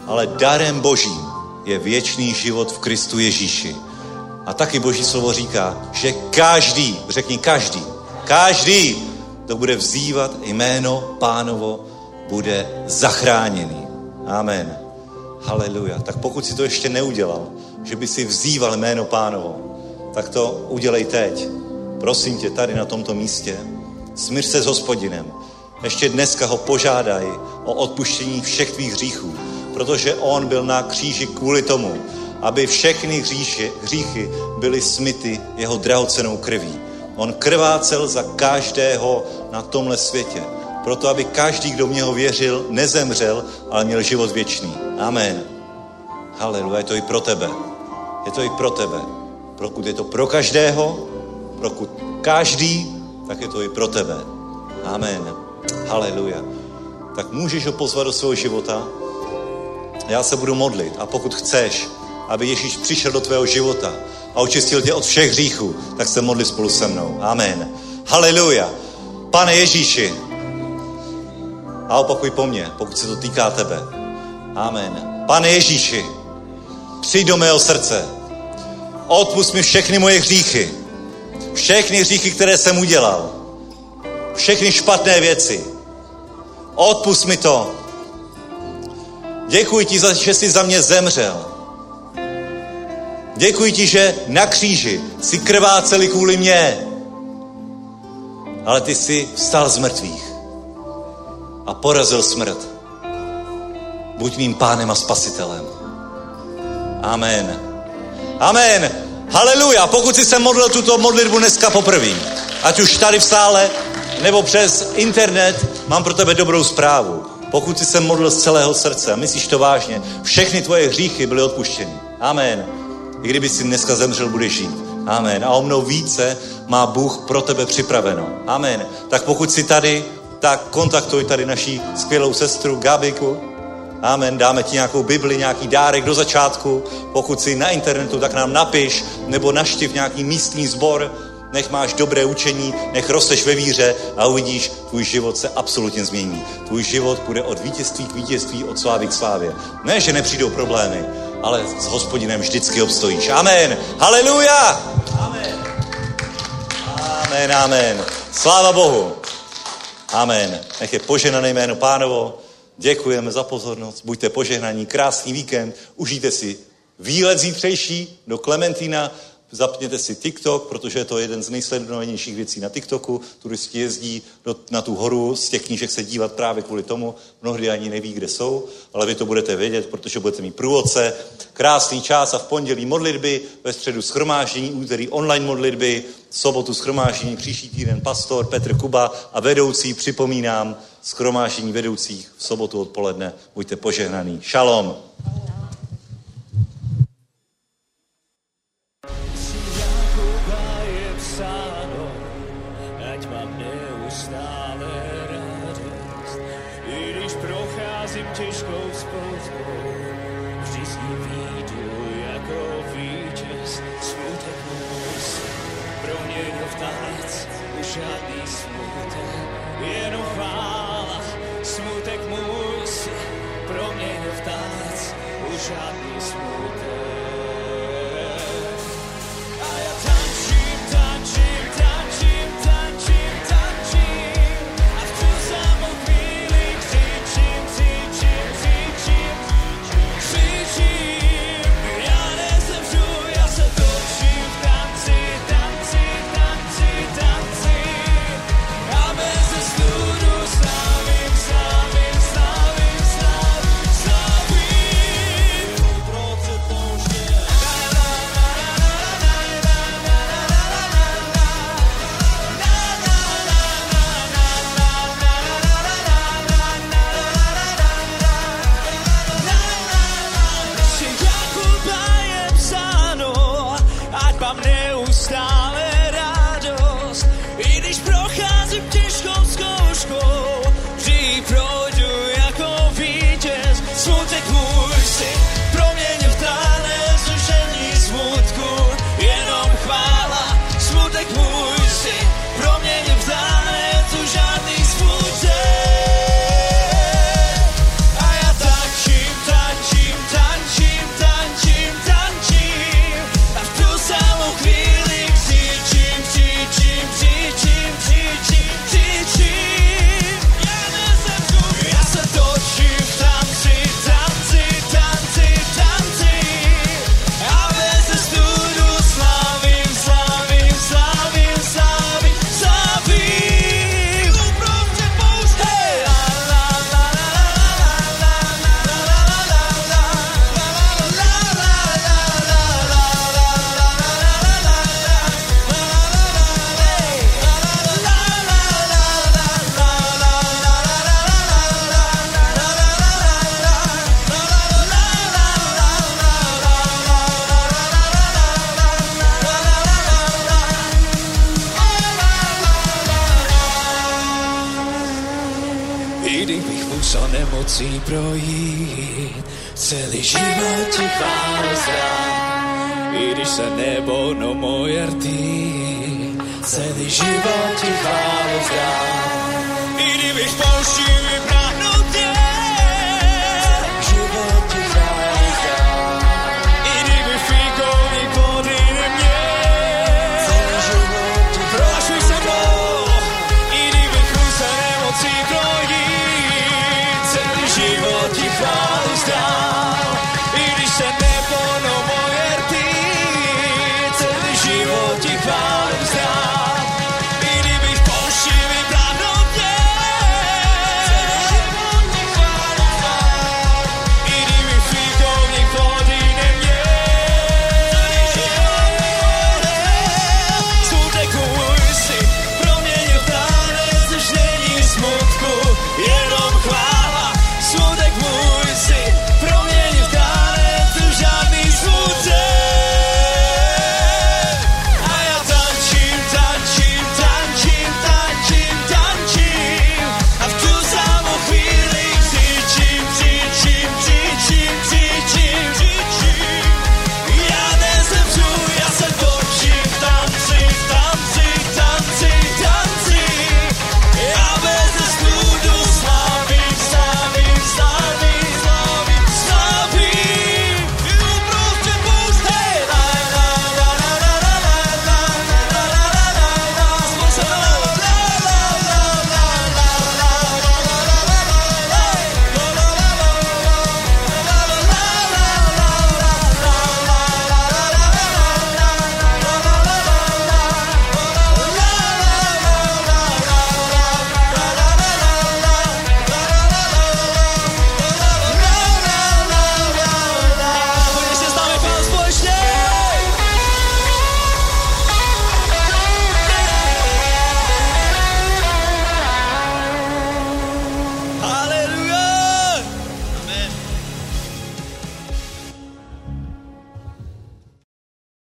Ale darem Božím je věčný život v Kristu Ježíši. A taky Boží slovo říká, že každý, řekni každý, každý, kdo bude vzývat jméno pánovo, bude zachráněný. Amen. Haleluja. Tak pokud si to ještě neudělal, že by si vzýval jméno pánovo, tak to udělej teď. Prosím tě, tady na tomto místě. Smíř se s hospodinem. Ještě dneska ho požádaj o odpuštění všech tvých hříchů, protože on byl na kříži kvůli tomu, aby všechny hříši, hříchy byly smyty jeho drahocenou krví. On krvácel za každého na tomhle světě. Proto, aby každý, kdo v něho věřil, nezemřel, ale měl život věčný. Amen. Haleluja, je to i pro tebe. Je to i pro tebe. Pokud je to pro každého, pokud každý tak je to i pro tebe. Amen. Haleluja. Tak můžeš ho pozvat do svého života. Já se budu modlit a pokud chceš, aby Ježíš přišel do tvého života a očistil tě od všech hříchů, tak se modli spolu se mnou. Amen. Haleluja. Pane Ježíši, a opakuj po mně, pokud se to týká tebe. Amen. Pane Ježíši, přijď do mého srdce. Odpust mi všechny moje hříchy. Všechny hříchy, které jsem udělal. Všechny špatné věci. Odpust mi to. Děkuji ti, že jsi za mě zemřel. Děkuji ti, že na kříži si krváceli kvůli mě. Ale ty jsi vstal z mrtvých a porazil smrt. Buď mým pánem a spasitelem. Amen. Amen. Haleluja. Pokud jsi se modlil tuto modlitbu dneska poprvé, ať už tady v sále, nebo přes internet, mám pro tebe dobrou zprávu. Pokud jsi se modlil z celého srdce a myslíš to vážně, všechny tvoje hříchy byly odpuštěny. Amen. I kdyby si dneska zemřel, budeš žít. Amen. A o mnou více má Bůh pro tebe připraveno. Amen. Tak pokud jsi tady, tak kontaktuj tady naší skvělou sestru Gabiku. Amen. Dáme ti nějakou Bibli, nějaký dárek do začátku. Pokud jsi na internetu, tak nám napiš nebo naštiv nějaký místní sbor. Nech máš dobré učení, nech rosteš ve víře a uvidíš, tvůj život se absolutně změní. Tvůj život bude od vítězství k vítězství, od slávy k slávě. Ne, že nepřijdou problémy, ale s hospodinem vždycky obstojíš. Amen. Haleluja. Amen. Amen, amen. Sláva Bohu. Amen. Nech je poženané jméno pánovo. Děkujeme za pozornost. Buďte požehnaní. Krásný víkend. Užijte si výlet zítřejší do Klementína. Zapněte si TikTok, protože je to jeden z nejsledovanějších věcí na TikToku. Turisti jezdí do, na tu horu z těch knížek se dívat právě kvůli tomu. Mnohdy ani neví, kde jsou, ale vy to budete vědět, protože budete mít průvodce. Krásný čas a v pondělí modlitby, ve středu schromáždění, úterý online modlitby, sobotu schromáždění, příští týden pastor Petr Kuba a vedoucí, připomínám, schromáždění vedoucích v sobotu odpoledne. Buďte požehnaný. Šalom.